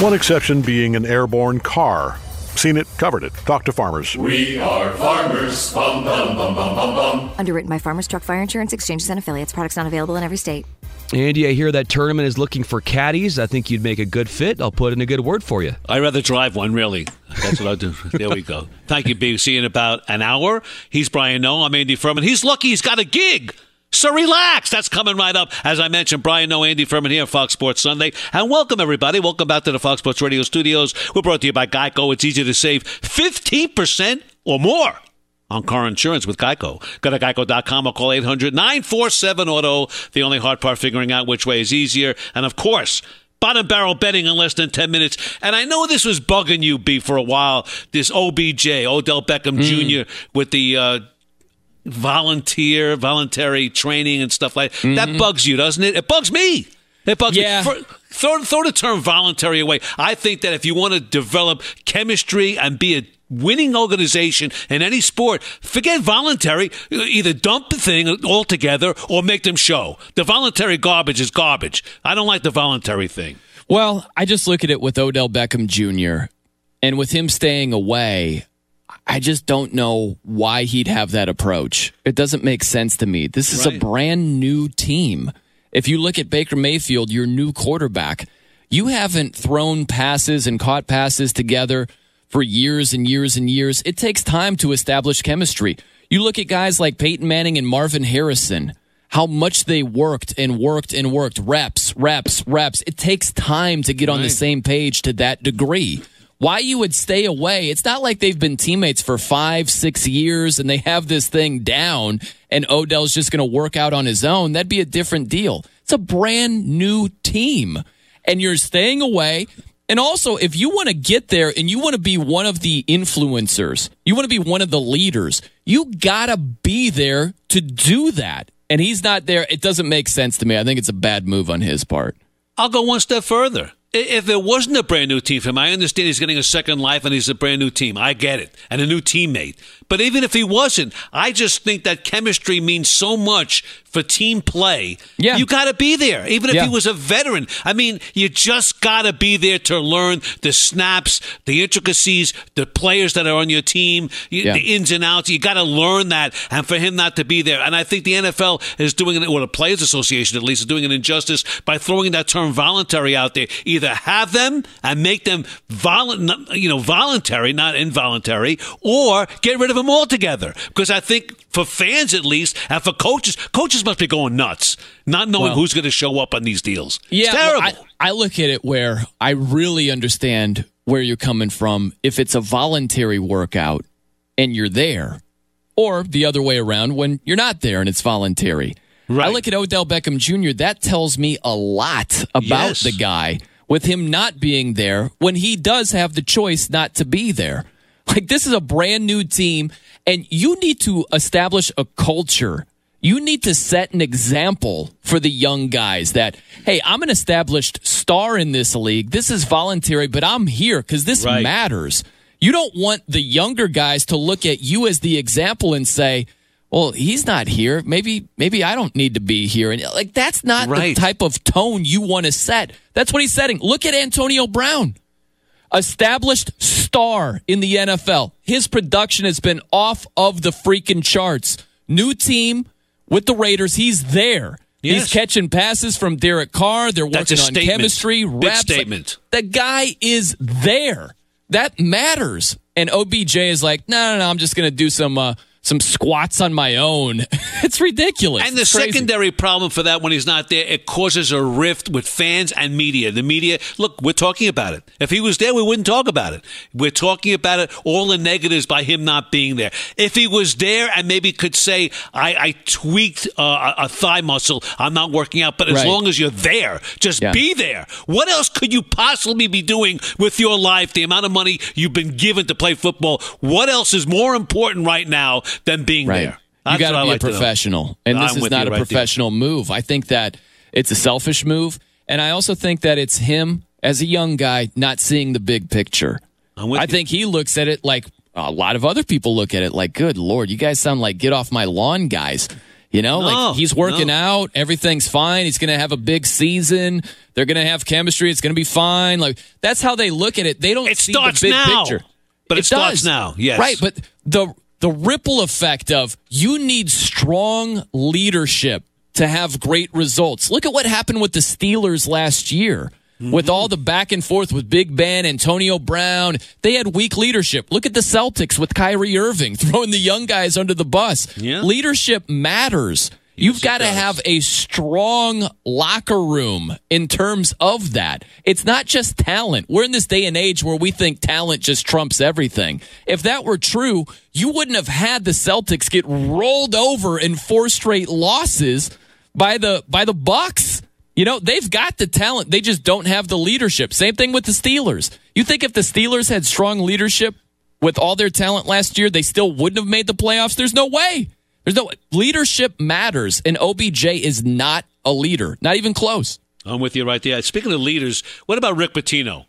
One exception being an airborne car. Seen it, covered it. Talk to farmers. We are farmers. Bum, bum, bum, bum, bum, bum. Underwritten by Farmers Truck Fire Insurance Exchanges and Affiliates. Products not available in every state. Andy, I hear that tournament is looking for caddies. I think you'd make a good fit. I'll put in a good word for you. I'd rather drive one, really. That's what I do. [laughs] There we go. Thank you, B. See you in about an hour. He's Brian Noe. I'm Andy Furman. He's lucky he's got a gig. So relax. That's coming right up. As I mentioned, Brian Noe, Andy Furman here Fox Sports Sunday. And welcome, everybody. Welcome back to the Fox Sports Radio studios. We're brought to you by Geico. It's easy to save 15% or more on car insurance with Geico. Go to geico.com or call 800 947 Auto. The only hard part figuring out which way is easier. And of course, bottom barrel betting in less than 10 minutes. And I know this was bugging you, B, for a while. This OBJ, Odell Beckham Jr., with the. Uh, volunteer, voluntary training and stuff like that. Mm-hmm. That bugs you, doesn't it? It bugs me. It bugs Yeah. me. For, throw, throw the term voluntary away. I think that if you want to develop chemistry and be a winning organization in any sport, forget voluntary. Either dump the thing altogether or make them show. The voluntary garbage is garbage. I don't like the voluntary thing. Well, I just look at it with Odell Beckham Jr. and with him staying away, I just don't know why he'd have that approach. It doesn't make sense to me. This is a brand new team. If you look at Baker Mayfield, your new quarterback, you haven't thrown passes and caught passes together for years and years and years. It takes time to establish chemistry. You look at guys like Peyton Manning and Marvin Harrison, how much they worked and worked and worked, reps, reps, reps. It takes time to get on the same page to that degree. Why you would stay away? It's not like they've been teammates for five, six years and they have this thing down and Odell's just going to work out on his own. That'd be a different deal. It's a brand new team and you're staying away. And also, if you want to get there and you want to be one of the influencers, you want to be one of the leaders, you gotta be there to do that. And he's not there. It doesn't make sense to me. I think it's a bad move on his part. I'll go one step further. If it wasn't a brand new team for him, I understand he's getting a second life and he's a brand new team. I get it. And a new teammate. But even if he wasn't, I just think that chemistry means so much for team play. Yeah. You got to be there. Even if Yeah. he was a veteran. I mean, you just got to be there to learn the snaps, the intricacies, the players that are on your team, Yeah. the ins and outs. You got to learn that. And for him not to be there. And I think the NFL is doing it, or the Players Association at least, is doing an injustice by throwing that term voluntary out there. Either have them and make them volu- you know, voluntary, not involuntary, or get rid of them altogether. Because I think for fans at least, and for coaches, coaches must be going nuts, not knowing Well- who's going to show up on these deals. Yeah, it's well. I, I look at it where I really understand where you're coming from. If it's a voluntary workout and you're there, or the other way around when you're not there and it's voluntary. I look at Odell Beckham Jr. That tells me a lot about Yes. the guy with him not being there when he does have the choice not to be there. Like this is a brand new team and you need to establish a culture. You need to set an example for the young guys that, hey, I'm an established star in this league. This is voluntary, but I'm here because this Right. matters. You don't want the younger guys to look at you as the example and say, well, he's not here. Maybe, maybe I don't need to be here. And like, that's not Right. the type of tone you want to set. That's what he's setting. Look at Antonio Brown established star in the NFL. His production has been off of the freaking charts. New team with the Raiders. He's there. Yes. He's catching passes from Derek Carr. They're working on statement. chemistry, Big statement. the guy is there. That matters. And OBJ is like, no, no, no. I'm just going to do some uh, some squats on my own. [laughs] it's ridiculous. And the secondary problem for that when he's not there, it causes a rift with fans and media. The media, look, we're talking about it. If he was there, we wouldn't talk about it. We're talking about it, all the negatives by him not being there. If he was there and maybe could say, I, I tweaked uh, a thigh muscle, I'm not working out, but as Right. long as you're there, just Yeah. be there. What else could you possibly be doing with your life, the amount of money you've been given to play football? What else is more important right now than being Right. there? You got to be like a professional. And this I'm is not a right there. professional move. I think that it's a selfish move. And I also think that it's him as a young guy not seeing the big picture. I you. think he looks at it like a lot of other people look at it like, good Lord, you guys sound like get off my lawn guys. You know, No, like he's working no. out, everything's fine. He's going to have a big season. They're going to have chemistry. It's going to be fine. Like that's how they look at it. They don't It see starts the big now. picture. But it starts does. now, yes. Right, but the the ripple effect of you need strong leadership to have great results. Look at what happened with the Steelers last year. Mm-hmm. With all the back and forth with Big Ben, Antonio Brown, they had weak leadership. Look at the Celtics with Kyrie Irving [laughs] throwing the young guys under the bus. Yeah. Leadership matters. You've got to have a strong locker room in terms of that. It's not just talent. We're in this day and age where we think talent just trumps everything. If that were true, you wouldn't have had the Celtics get rolled over in four straight losses by the by the Bucks. You know, they've got the talent. They just don't have the leadership. Same thing with the Steelers. You think if the Steelers had strong leadership with all their talent last year, they still wouldn't have made the playoffs? There's no way. There's no leadership matters, and OBJ is not a leader, not even close. I'm with you right there. Speaking of leaders, what about Rick Pitino?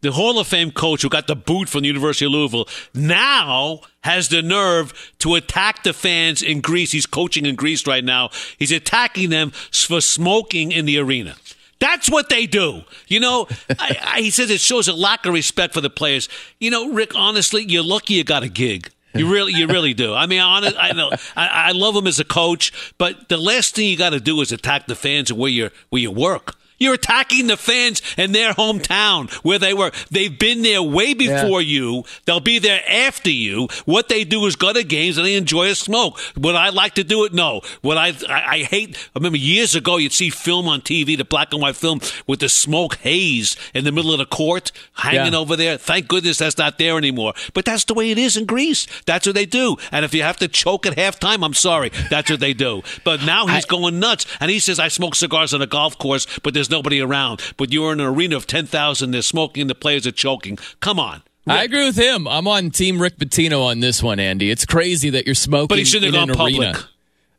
The Hall of Fame coach who got the boot from the University of Louisville now has the nerve to attack the fans in Greece. He's coaching in Greece right now. He's attacking them for smoking in the arena. That's what they do. You know, [laughs] I, I, he says it shows a lack of respect for the players. You know, Rick, honestly, you're lucky you got a gig. You really, you really do. I mean, honest, I know, I, I love him as a coach, but the last thing you got to do is attack the fans where you where you work. You're attacking the fans in their hometown where they were. They've been there way before yeah. you. They'll be there after you. What they do is go to games and they enjoy a smoke. Would I like to do it? No. What I, I, I hate, I remember years ago you'd see film on TV, the black and white film with the smoke haze in the middle of the court hanging yeah. over there. Thank goodness that's not there anymore. But that's the way it is in Greece. That's what they do. And if you have to choke at halftime, I'm sorry. That's what they do. But now he's I, going nuts. And he says, I smoke cigars on a golf course, but there's there's nobody around. But you're in an arena of 10,000, they're smoking, the players are choking. Come on. Rick. I agree with him. I'm on Team Rick Pitino on this one, Andy. It's crazy that you're smoking but he shouldn't in have an gone arena. Public.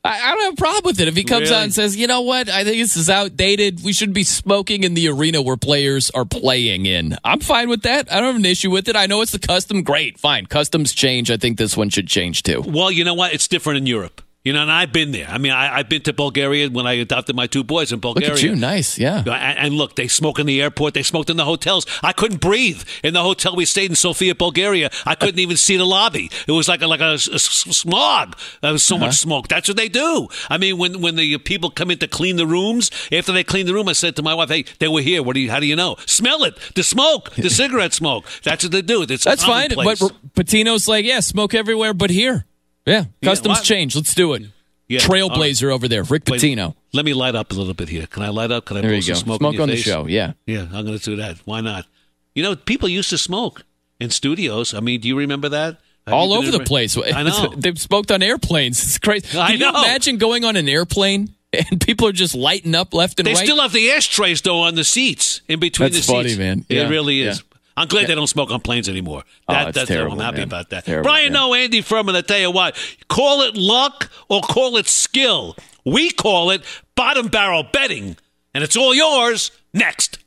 I, I, don't have a problem with it. If he comes really? out and says, you know what, I think this is outdated. We should be smoking in the arena where players are playing in. I'm fine with that. I don't have an issue with it. I know it's the custom. Great, fine. Customs change. I think this one should change too. Well, you know what? It's different in Europe. You know, and I've been there. I mean, I, have been to Bulgaria when I adopted my two boys in Bulgaria. Look at you, nice, yeah. And, and, look, they smoke in the airport. They smoked in the hotels. I couldn't breathe in the hotel we stayed in Sofia, Bulgaria. I couldn't even see the lobby. It was like a, like a, a smog. There was so uh-huh. much smoke. That's what they do. I mean, when when the people come in to clean the rooms, after they clean the room, I said to my wife, "Hey, they were here. What do you? How do you know? Smell it. The smoke. The cigarette smoke. That's what they do. It's that's fine. But Pitino's like, yeah, smoke everywhere, but here, yeah, customs change. Let's do it. Yeah, Trailblazer right. over there, Rick Pitino. Let me light up a little bit here. Can I light up? Can I there blow some go. smoke? Smoke on face? the show. Yeah, yeah. I'm going to do that. Why not? You know, people used to smoke in studios. I mean, do you remember that? Have All over the place. I [laughs] know. They've smoked on airplanes. [laughs] It's crazy. Can I know. you imagine going on an airplane [laughs] and people are just lighting up left and they right? They still have the ashtrays though on the seats in between That's the funny, seats. man. Yeah. It really is. Yeah. I'm glad they don't smoke on planes anymore. Oh, that, oh, that's terrible, I'm happy man. about that. Terrible, Brian, yeah. no, Andy Furman, I tell you what, call it luck or call it skill. We call it bottom barrel betting, and it's all yours next.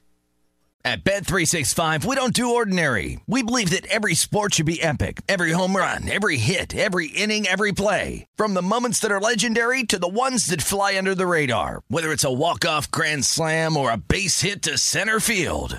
At Bet365, we don't do ordinary. We believe that every sport should be epic. Every home run, every hit, every inning, every play. From the moments that are legendary to the ones that fly under the radar. Whether it's a walk-off grand slam or a base hit to center field.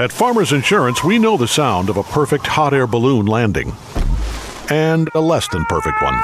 At Farmers Insurance, we know the sound of a perfect hot air balloon landing and a less than perfect one.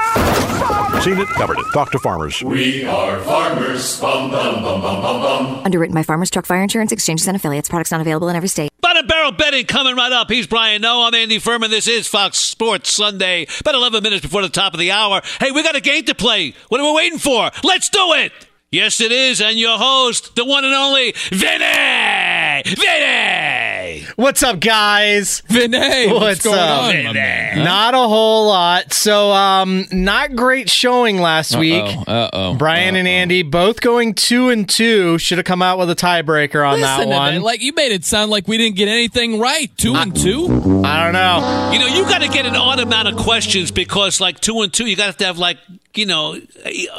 Seen it, covered it. Talk to farmers. We are farmers. Bum, bum, bum, bum, bum, bum. Underwritten by Farmers Truck Fire Insurance Exchanges and Affiliates. Products not available in every state. Bottom barrel betting coming right up. He's Brian Noe. I'm Andy Furman. This is Fox Sports Sunday. About 11 minutes before the top of the hour. Hey, we got a game to play. What are we waiting for? Let's do it. Yes, it is. And your host, the one and only Vinny. Vinny. What's up, guys? Vinay, what's, What's going up? on. Not a whole lot. So, um, not great showing last week. Uh oh. Brian and Andy both going two and two. Should have come out with a tiebreaker on that Listen to one. that. Like you made it sound like we didn't get anything right. Two and two. I don't know. You know, you got to get an odd amount of questions because, like, two and two, you got to have, like, you know.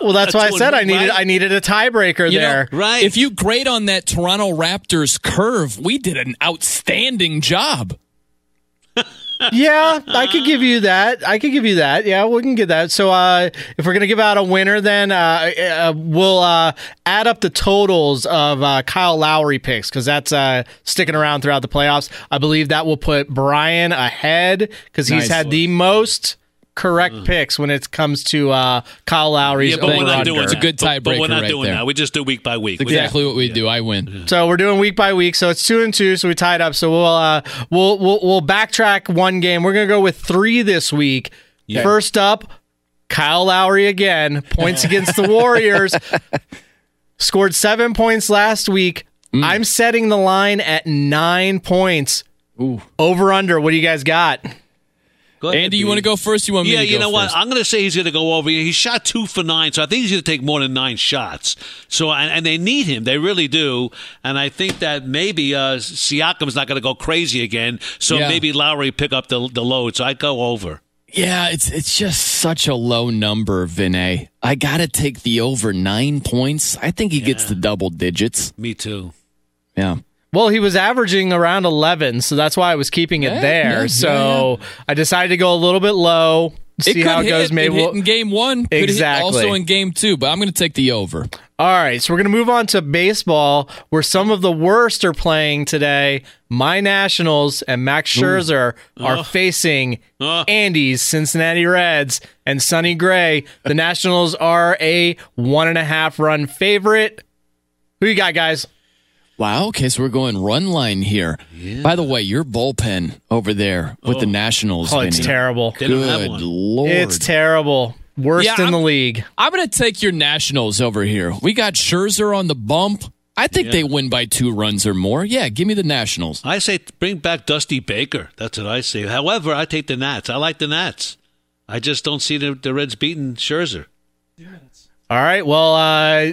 Well, that's why I two and said I needed right? I needed a tiebreaker You know, there. Right. If you grade on that Toronto Raptors curve, we did an outstanding job. [laughs] yeah, I could give you that. I could give you that. Yeah, we can get that. So, uh, if we're gonna give out a winner, then uh, uh, we'll uh, add up the totals of uh, Kyle Lowry picks because that's uh, sticking around throughout the playoffs. I believe that will put Brian ahead because he's Nice. had the most correct picks when it comes to uh, Kyle Lowry's Yeah, but we're not under. doing It's a that. good But- But, we're not right doing there. that. We just do week by week. That's exactly what we do. I win. So we're doing week by week. So it's two and two. So we tied up. So we'll uh, we'll we'll we'll backtrack one game. We're gonna go with three this week. Yeah. First up, Kyle Lowry again. Points against the Warriors. [laughs] Scored seven points last week. Mm. I'm setting the line at nine points. Ooh. Over under. What do you guys got? Go ahead, Andy, you B. want to go first? You want me Yeah, to go you know what? first? I'm going to say he's going to go over. He shot two for nine, so I think he's going to take more than nine shots. So, and, and they need him. They really do. And I think that maybe uh, Siakam's not going to go crazy again. So Yeah. maybe Lowry pick up the the load. So I'd go over. Yeah, it's it's just such a low number, Vinay. I gotta take the over nine points. I think he gets the double digits. Me too. Yeah. Well, he was averaging around 11, so that's why I was keeping it Yeah, there. yeah, yeah, so I decided to go a little bit low, see it how it hit. goes. Maybe it we'll, in game one. Exactly. also in game two, but I'm going to take the over. All right, so we're going to move on to baseball, where some of the worst are playing today. My Nationals and Max Scherzer are Ugh. facing Ugh. Andy's Cincinnati Reds and Sonny Gray. The Nationals are a one and a half run favorite. Who you got, guys? Wow. Okay, so we're going run line here. By the way, your bullpen over there with the Nationals. Oh, it's Vinny. terrible. They don't have Good lord. It's terrible. Worst Yeah, in I'm- the league. I'm going to take your Nationals over here. We got Scherzer on the bump. I think Yeah. they win by two runs or more. Yeah, give me the Nationals. I say bring back Dusty Baker. That's what I say. However, I take the Nats. I like the Nats. I just don't see the, the Reds beating Scherzer. All right. Well, uh,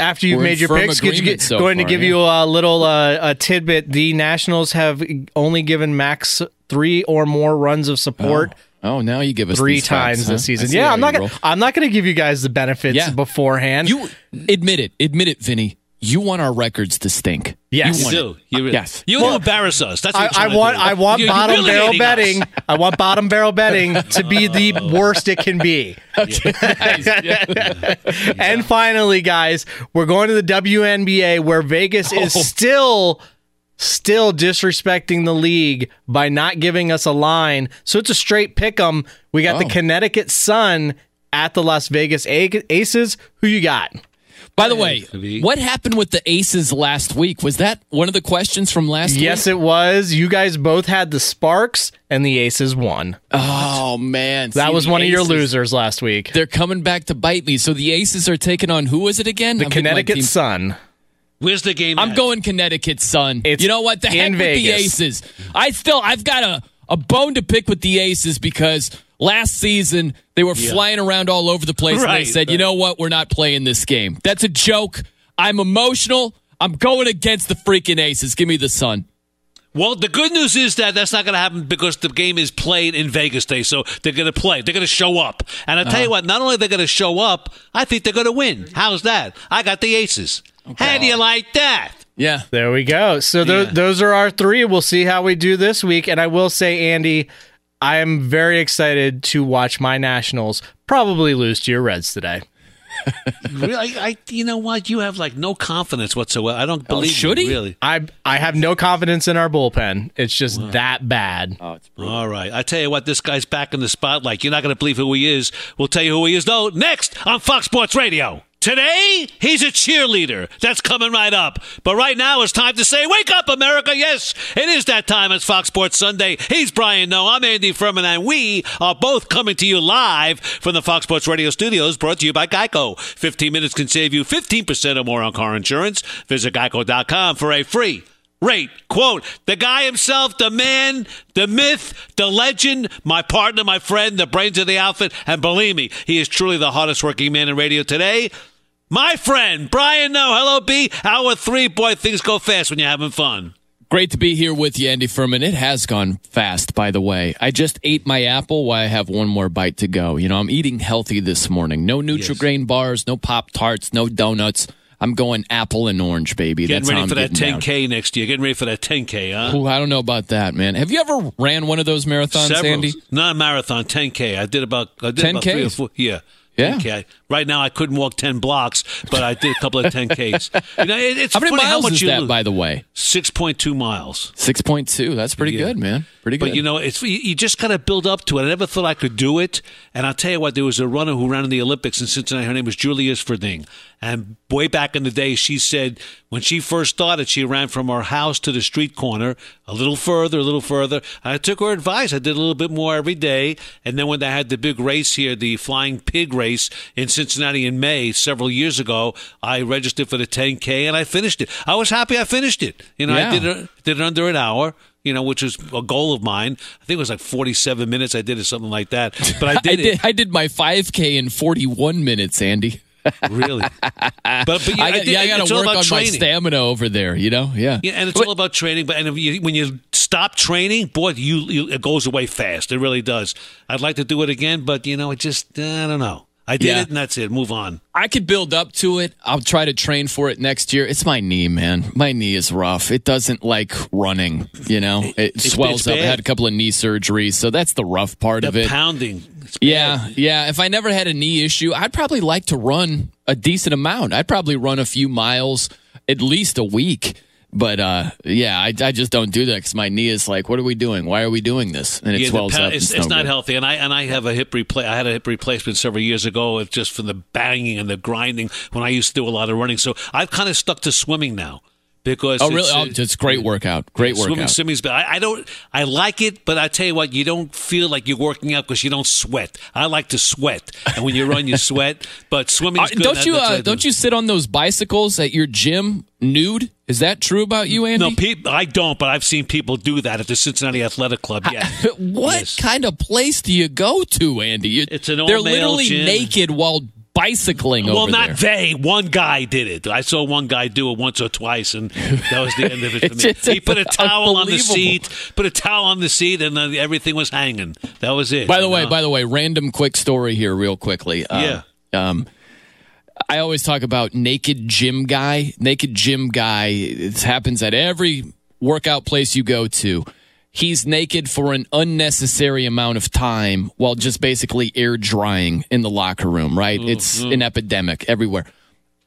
after you've We're made your picks, could you get, so going to give yeah. you a little uh, a tidbit. The Nationals have only given Max three or more runs of support. Oh, now you give us Three these facts, times huh? this season. Yeah, I'm not gonna. roll. I'm not gonna give you guys the benefits Yeah. beforehand. You admit it. Admit it, Vinny. You want our records to stink. Yes. you You want do. it. You, re- Yes. You Well, embarrass us. That's what I, I want. I want You're bottom barrel betting. I want bottom barrel betting to be the [laughs] worst it can be. [laughs] Nice. Yeah. [laughs] And finally, guys, we're going to the WNBA where Vegas is Oh. still still disrespecting the league by not giving us a line. So it's a straight pick 'em. We got the Oh. Connecticut Sun at the Las Vegas A- Aces. Who you got? By the way, what happened with the Aces last week? Was that one of the questions from last week? Yes, it was. You guys both had the Sparks, and the Aces won. Oh man, that See, was the one of your losers last week. They're coming back to bite me. So the Aces are taking on who was it again? The I'm Connecticut Sun. Where's the game? I'm at? going Connecticut Sun. It's you know what? The heck in with the Aces. I still I've got a, a bone to pick with the Aces because last season they were Yeah. flying around all over the place and they Right, said, you know what, we're not playing this game. That's a joke. I'm emotional. I'm going against the freaking Aces. Give me the Sun. Well, the good news is that that's not going to happen because the game is played in Vegas Day, so they're going to play. They're going to show up, and I tell Uh-huh. you what, not only are they going to show up, I think they're going to win. How's that? I got the Aces. How do you like that? Yeah. There we go. So tho- Yeah. those are our three. We'll see how we do this week. And I will say, Andy, I am very excited to watch my Nationals probably lose to your Reds today. really, I, I, you know what? You have like no confidence whatsoever. I don't Oh, believe should you, he? really. I I have no confidence in our bullpen. It's just that bad. Oh, All right. I tell you what, this guy's back in the spotlight. You're not going to believe who he is. We'll tell you who he is, though, next on Fox Sports Radio. Today, he's a cheerleader. That's coming right up. But right now, it's time to say, Wake up, America. Yes, it is that time. It's Fox Sports Sunday. He's Brian Noe. I'm Andy Furman, and we are both coming to you live from the Fox Sports Radio studios, brought to you by Geico. 15 minutes can save you 15% or more on car insurance. Visit geico.com for a free rate. Quote, the guy himself, the man, the myth, the legend, my partner, my friend, the brains of the outfit, and believe me, he is truly the hardest working man in radio today. My friend, Brian Noe. Hello, B. Hour three. Boy, things go fast when you're having fun. Great to be here with you, Andy Furman. It has gone fast, by the way. I just ate my apple while I have one more bite to go. You know, I'm eating healthy this morning. No Nutri-Grain bars, no Pop Tarts, no donuts. I'm going apple and orange, baby. Getting That's ready for that 10K next year. Getting ready for that 10K, huh? Ooh, I don't know about that, man. Have you ever ran one of those marathons, Several. Andy? Not a marathon, 10K. I did about, I did about 10Ks? three or four. Yeah. Yeah. 10K. Right now, I couldn't walk 10 blocks, but I did a couple of 10Ks. You know, it, it's How many miles how much is you that, lose. by the way? 6.2 miles. 6.2. That's pretty Yeah. good, man. Pretty good. But you know, it's you you just got to build up to it. I never thought I could do it, and I'll tell you what. There was a runner who ran in the Olympics in Cincinnati. Her name was Julia Isphording, and way back in the day, she said when she first started, she ran from her house to the street corner, a little further, a little further. I took her advice. I did a little bit more every day, and then when they had the big race here, the Flying Pig race in Cincinnati in May several years ago, I registered for the 10K and I finished it. I was happy I finished it. You know, Yeah. I did it did it under an hour. You know, which was a goal of mine. I think it was like 47 minutes. I did it something like that. But I did I it. did, I did my 5K in 41 minutes, Andy. Really? [laughs] but, but yeah, I, got, did- yeah, I got to work on about my stamina over there, you know? Yeah. Yeah, and it's all about training. But and if you, when you stop training, boy, you, you it goes away fast. It really does. I'd like to do it again, but you know, it just I don't know. I did Yeah. it, and that's it. Move on. I could build up to it. I'll try to train for it next year. It's my knee, man. My knee is rough. It doesn't like running, you know? It it's swells up. I had a couple of knee surgeries, so that's the rough part The of it. pounding. Yeah, yeah. If I never had a knee issue, I'd probably like to run a decent amount. I'd probably run a few miles at least a week. But uh, yeah, I, I just don't do that because my knee is like, what are we doing? Why are we doing this? And it Yeah, swells up. It's, it's no not good. healthy, and I and I have a hip repla- I had a hip replacement several years ago. It's just from the banging and the grinding when I used to do a lot of running. So I've kind of stuck to swimming now because Oh, really? it's, Oh, it's great workout. Great swimming, workout. swimming's. But I, I don't. I like it, but I tell you what, you don't feel like you're working out because you don't sweat. I like to sweat, and when you run, you [laughs] sweat. But swimming. Uh, don't you uh, don't you sit on those bicycles at your gym nude? Is that true about you, Andy? No, pe- I don't, but I've seen people do that at the Cincinnati Athletic Club. Yeah, [laughs] what kind of place do you go to, Andy? You, It's an They're literally gym. naked while bicycling over there. Well, not there. they. One guy did it. I saw one guy do it once or twice, and that was the end of it [laughs] for me. He put a towel on the seat, put a towel on the seat, and then everything was hanging. That was it. By the way, know? by the way, random quick story here, real quickly. Uh, Um, I always talk about naked gym guy. Naked gym guy. It happens at every workout place you go to. He's naked for an unnecessary amount of time while just basically air drying in the locker room. Right? Mm-hmm. It's an epidemic everywhere.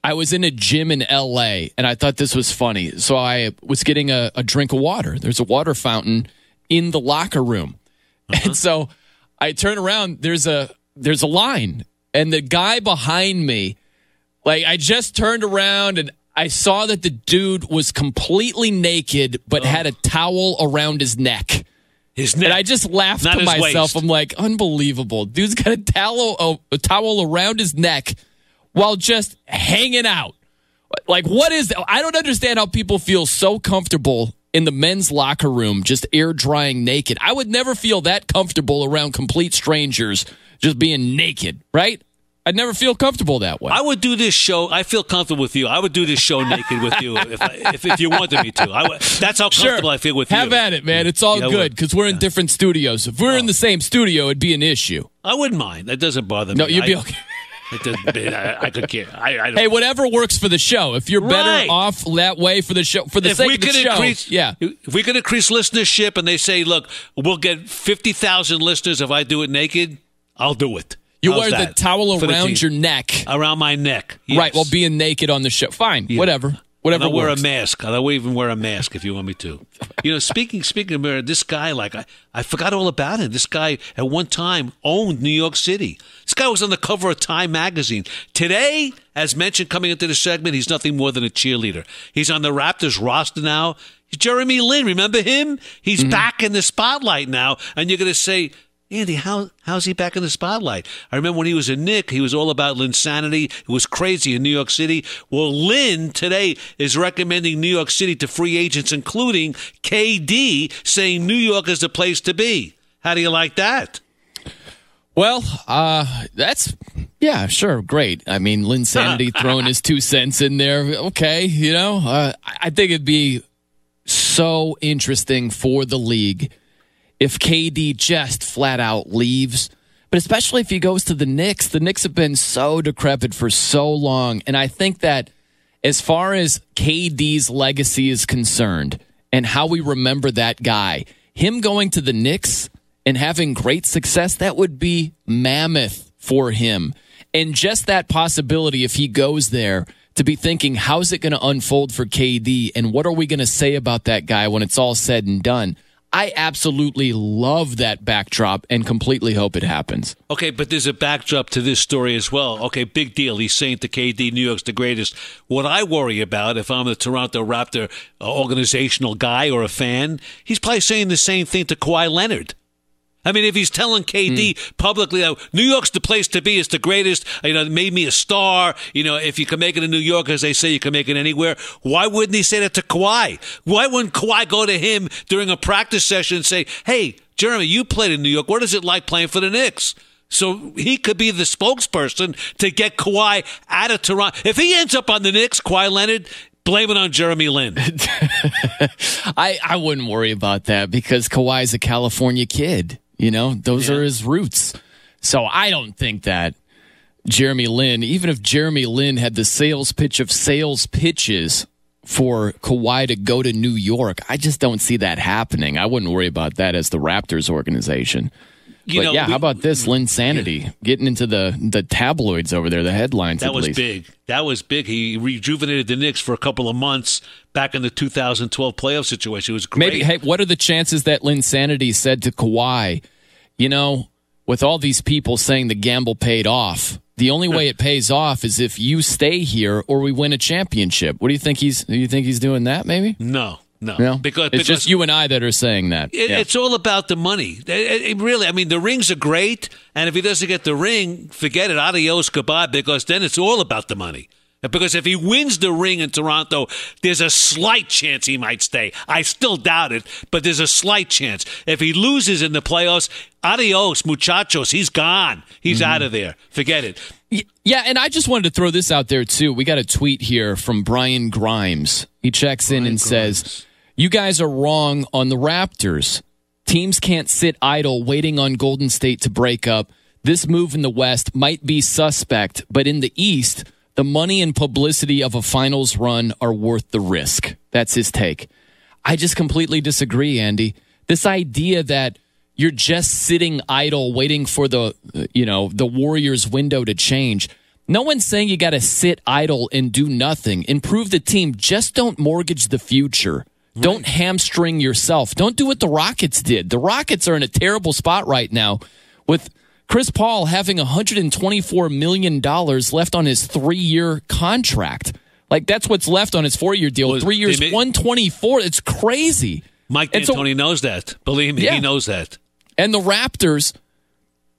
I was in a gym in LA and I thought this was funny. So I was getting a, a drink of water. There's a water fountain in the locker room. Uh-huh. And so I turn around, there's a there's a line, and the guy behind me Like I just turned around and I saw that the dude was completely naked but had a towel around his neck. His And I just laughed Not to myself. waist. I'm like, unbelievable. Dude's got a towel a, a towel around his neck while just hanging out. Like what is that? I don't understand how people feel so comfortable in the men's locker room just air drying naked. I would never feel that comfortable around complete strangers just being naked, right? I'd never feel comfortable that way. I would do this show. I feel comfortable with you. I would do this show naked with you if, I, if, if you wanted me to. I that's how comfortable I feel with Have you. Have at it, man. It's all Yeah, good because we're in different studios. If we're in oh. the same studio, it'd be an issue. I wouldn't mind. That doesn't bother No, me. No, you'd be I- okay. It doesn't, I, I could care. I, I don't Hey, whatever works for the show. If you're better Right. off that way for the show, for the if sake of the could show, increase, yeah. If we could increase listenership, and they say, "Look, we'll get fifty thousand listeners if I do it naked," I'll do it. You How's wear the towel For the around team. your neck, around my neck, right? While being naked on the show, fine, whatever, whatever. And I'll wear works. a mask. I'll even wear a mask if you want me to. You know, speaking speaking of mirror, this guy, like I, I forgot all about him. This guy at one time owned New York City. This guy was on the cover of Time magazine. Today, as mentioned coming into the segment, he's nothing more than a cheerleader. He's on the Raptors roster now. Jeremy Lin, remember him? He's mm-hmm. back in the spotlight now, and you're going to say. Andy, how how's he back in the spotlight? I remember when he was a Knick, he was all about Linsanity. It was crazy in New York City. Well, Lin today is recommending New York City to free agents, including KD, saying New York is the place to be. How do you like that? Well, uh, that's yeah, sure, great. I mean, Linsanity [laughs] throwing his two cents in there. Okay, you know, uh, I think it'd be so interesting for the league if KD just flat out leaves. But especially if he goes to the Knicks, the Knicks have been so decrepit for so long, and I think that as far as KD's legacy is concerned and how we remember that guy, him going to the Knicks and having great success, that would be mammoth for him. And just that possibility, if he goes there, to be thinking, how's it going to unfold for KD and what are we going to say about that guy when it's all said and done? I absolutely love that backdrop and completely hope it happens. Okay, but there's a backdrop to this story as well. Okay, big deal. He's saying to KD, New York's the greatest. What I worry about if I'm the Toronto Raptor uh, organizational guy or a fan, he's probably saying the same thing to Kawhi Leonard. I mean, if he's telling KD hmm. publicly that New York's the place to be, it's the greatest, you know, it made me a star. You know, if you can make it in New York, as they say, you can make it anywhere. Why wouldn't he say that to Kawhi? Why wouldn't Kawhi go to him during a practice session and say, hey, Jeremy, you played in New York. What is it like playing for the Knicks? So he could be the spokesperson to get Kawhi out of Toronto. If he ends up on the Knicks, Kawhi Leonard, blame it on Jeremy Lin. [laughs] I, I wouldn't worry about that because Kawhi's a California kid. You know, those are his roots. So I don't think that Jeremy Lin, even if Jeremy Lin had the sales pitch of sales pitches for Kawhi to go to New York, I just don't see that happening. I wouldn't worry about that as the Raptors organization. You but know, yeah, we- how about this mm. Linsanity getting into the the tabloids over there, the headlines That at was least. big. That was big. He rejuvenated the Knicks for a couple of months back in the 2012 playoff situation. It was great. Maybe, hey, what are the chances that Linsanity said to Kawhi, you know, with all these people saying the gamble paid off, the only way it [laughs] pays off is if you stay here or we win a championship. What do you think he's? Do you think he's doing that? Maybe. No, no, No, because it's because just you and I that are saying that. It, Yeah. It's all about the money. It- it- really, I mean, the rings are great, and if he doesn't get the ring, forget it. Adios, goodbye. Because then it's all about the money. Because if he wins the ring in Toronto, there's a slight chance he might stay. I still doubt it, but there's a slight chance. If he loses in the playoffs, adios, muchachos. He's gone. He's Mm-hmm. out of there. Forget it. Yeah, and I just wanted to throw this out there too. We got a tweet here from Brian Grimes. He checks in and says, "You guys are wrong on the Raptors. Teams can't sit idle waiting on Golden State to break up. This move in the West might be suspect, but in the East, the money and publicity of a finals run are worth the risk." That's his take. I just completely disagree, Andy. This idea that you're just sitting idle waiting for the you know the Warriors window to change. No one's saying you got to sit idle and do nothing. Improve the team. Just don't mortgage the future. Don't hamstring yourself. Don't do what the Rockets did. The Rockets are in a terrible spot right now with Chris Paul having 124 million dollars left on his three-year contract. Like that's what's left on his four-year deal. Three years, may- 124. It's crazy. Mike And so- D'Antoni knows that. Believe me, Yeah. he knows that. And the Raptors,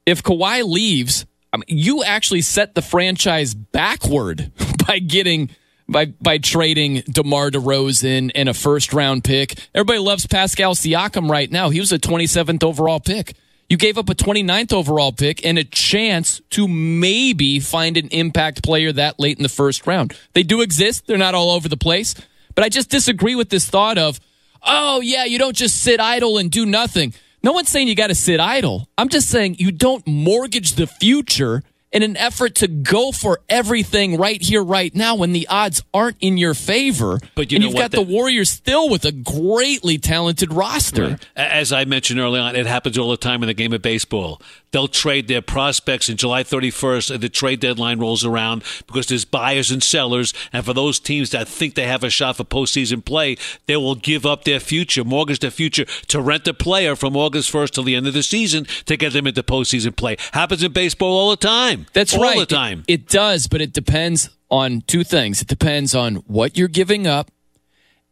if Kawhi leaves, I mean, you actually set the franchise backward [laughs] by getting by by trading DeMar DeRozan and a first round pick. Everybody loves Pascal Siakam right now. He was a 27th overall pick. You gave up a 29th overall pick and a chance to maybe find an impact player that late in the first round. They do exist. They're not all over the place. But I just disagree with this thought of, oh, yeah, you don't just sit idle and do nothing. No one's saying you got to sit idle. I'm just saying you don't mortgage the future in an effort to go for everything right here, right now, when the odds aren't in your favor. But you and know you've got the Warriors still with a greatly talented roster. A- As I mentioned early on, it happens all the time in the game of baseball. They'll trade their prospects in July 31st, and the trade deadline rolls around because there's buyers and sellers. And for those teams that think they have a shot for postseason play, they will give up their future, mortgage their future to rent a player from August 1st till the end of the season to get them into postseason play. Happens in baseball all the time. That's all right. All the time. It, it does, but it depends on two things. It depends on what you're giving up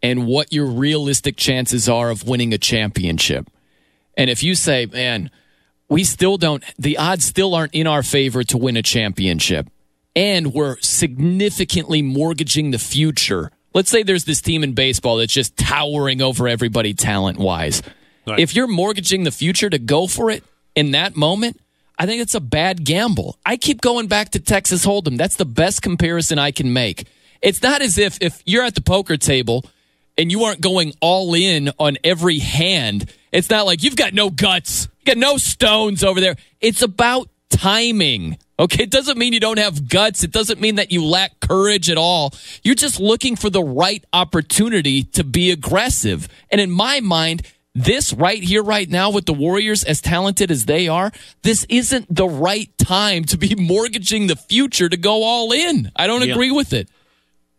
and what your realistic chances are of winning a championship. And if you say, man, we still don't, the odds still aren't in our favor to win a championship, and we're significantly mortgaging the future. Let's say there's this team in baseball that's just towering over everybody talent wise. Right. If you're mortgaging the future to go for it in that moment, I think it's a bad gamble. I keep going back to Texas Hold'em. That's the best comparison I can make. It's not as if if you're at the poker table and you aren't going all in on every hand. It's not like you've got no guts, got no stones over there. It's about timing. Okay, it doesn't mean you don't have guts. It doesn't mean that you lack courage at all. You're just looking for the right opportunity to be aggressive. And in my mind, this right here, right now, with the Warriors, as talented as they are, this isn't the right time to be [laughs] mortgaging the future to go all in. I don't Yeah. agree with it.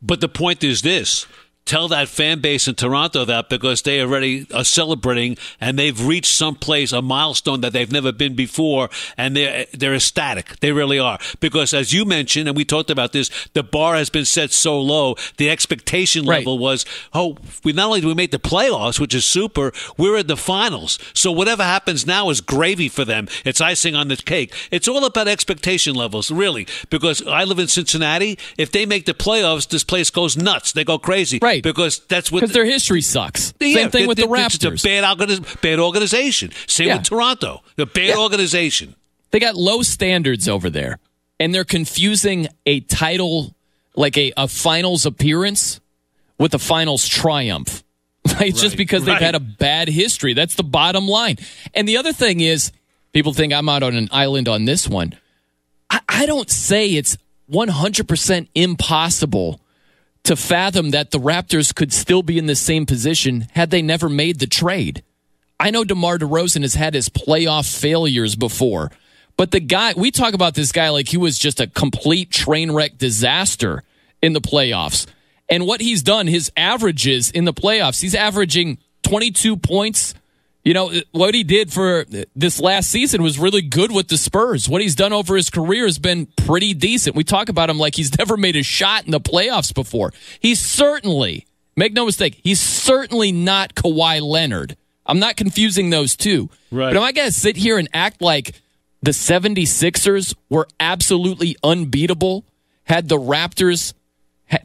But the point is this. Tell that fan base in Toronto that because they already are celebrating and they've reached some place, a milestone that they've never been before, and they're they're ecstatic. They really are. Because as you mentioned, and we talked about this, the bar has been set so low. The expectation level was, oh, we not only do we make the playoffs, which is super, we're in the finals. So whatever happens now is gravy for them. It's icing on the cake. It's all about expectation levels, really. Because I live in Cincinnati. If they make the playoffs, this place goes nuts. They go crazy. Right. Because that's what Because their history sucks. Yeah, Same thing with the Raptors. it's a bad, organiz- bad organization. Same Yeah. with Toronto. The bad organization. They got low standards over there, and they're confusing a title, like a, a finals appearance, with a finals triumph. [laughs] Right? Just because they've right. had a bad history. That's the bottom line. And the other thing is, people think I'm out on an island on this one. I, I don't say it's 100% impossible to fathom that the Raptors could still be in the same position had they never made the trade. I know DeMar DeRozan has had his playoff failures before, but the guy, we talk about this guy like he was just a complete train wreck disaster in the playoffs. And what he's done, his averages in the playoffs, he's averaging 22 points. You know, what he did for this last season was really good with the Spurs. What he's done over his career has been pretty decent. We talk about him like he's [laughs] never made a shot in the playoffs before. He's certainly, make no mistake, he's certainly not Kawhi Leonard. I'm not confusing those two. Right. But am I going to sit here and act like the 76ers were absolutely unbeatable had the Raptors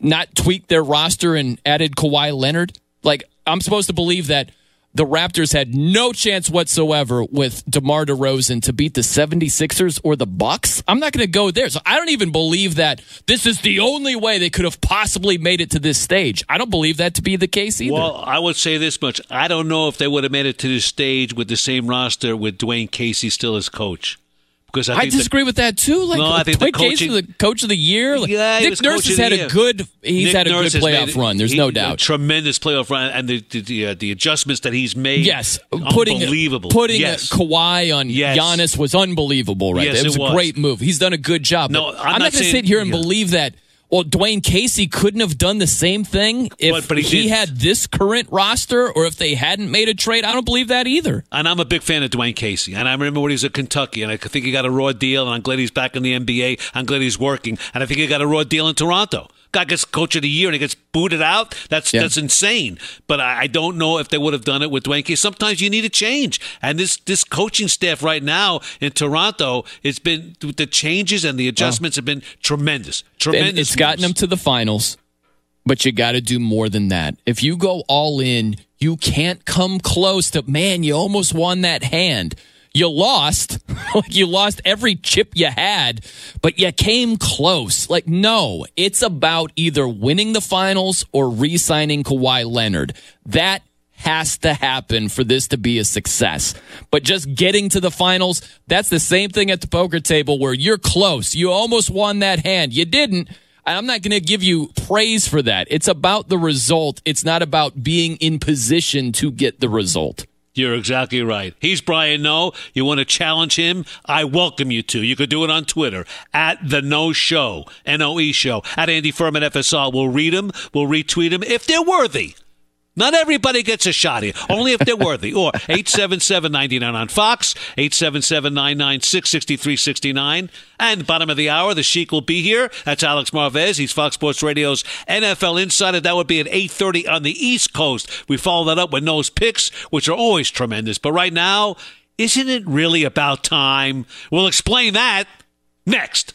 not tweaked their roster and added Kawhi Leonard? Like, I'm supposed to believe that the Raptors had no chance whatsoever with DeMar DeRozan to beat the 76ers or the Bucks. I'm not going to go there. So I don't even believe that this is the only way they could have possibly made it to this stage. I don't believe that to be the case either. Well, I would say this much. I don't know if they would have made it to this stage with the same roster with Dwane Casey still as coach. Because I, I, think the- disagree with that too. Like, No, I think the Dwight Casey, coaching- the coach of the year. Like, Yeah, Nick Nurse has had a good. He's Nick had a Nurse good playoff made- run. There's he- no doubt. tremendous playoff run, and the the, the, uh, the adjustments that he's made. Yes, putting unbelievable. putting yes. Kawhi on Yes. Giannis was unbelievable. Right, Yes, it was it a was. great move. He's done a good job. No, I'm I'm, not not going to sit here and yeah. believe that. Well, Dwane Casey couldn't have done the same thing if But- but he he, had this current roster or if they hadn't made a trade. I don't believe that either. And I'm a big fan of Dwane Casey. And I remember when he was at Kentucky, and I think he got a raw deal. And I'm glad he's back in the NBA. I'm glad he's working. And I think he got a raw deal in Toronto. Guy gets coach of the year and he gets booted out. That's that's insane. But I, I don't know if they would have done it with Dwane Casey. Sometimes you need a change. And this this coaching staff right now in Toronto, it's been the changes and the adjustments have been tremendous. Tremendous. And it's gotten them to the finals, but you got to do more than that. If you go all in, you can't come close to, man, you almost won that hand. You lost, [laughs] like you lost every chip you had, but you came close. Like, no, it's about either winning the finals or re signing Kawhi Leonard. That has to happen for this to be a success. But just getting to the finals, that's the same thing at the poker table where you're close. You almost won that hand. You didn't. I'm not going to give you praise for that. It's about the result. It's not about being in position to get the result. You're exactly right. He's Brian Noe. You want to challenge him? I welcome you to. You could do it on Twitter at the Noe Show, N O E Show, at Andy Furman FSR. We'll read them. We'll retweet them if they're worthy. Not everybody gets a shot here, only if they're worthy. Or [laughs] 877 99 on Fox, 877 996 6369. And bottom of the hour, the Sheik will be here. That's Alex Marvez. He's Fox Sports Radio's NFL Insider. That would be at 8.30 on the East Coast. We follow that up with Noe's picks, which are always tremendous. But right now, isn't it really about time? We'll explain that next.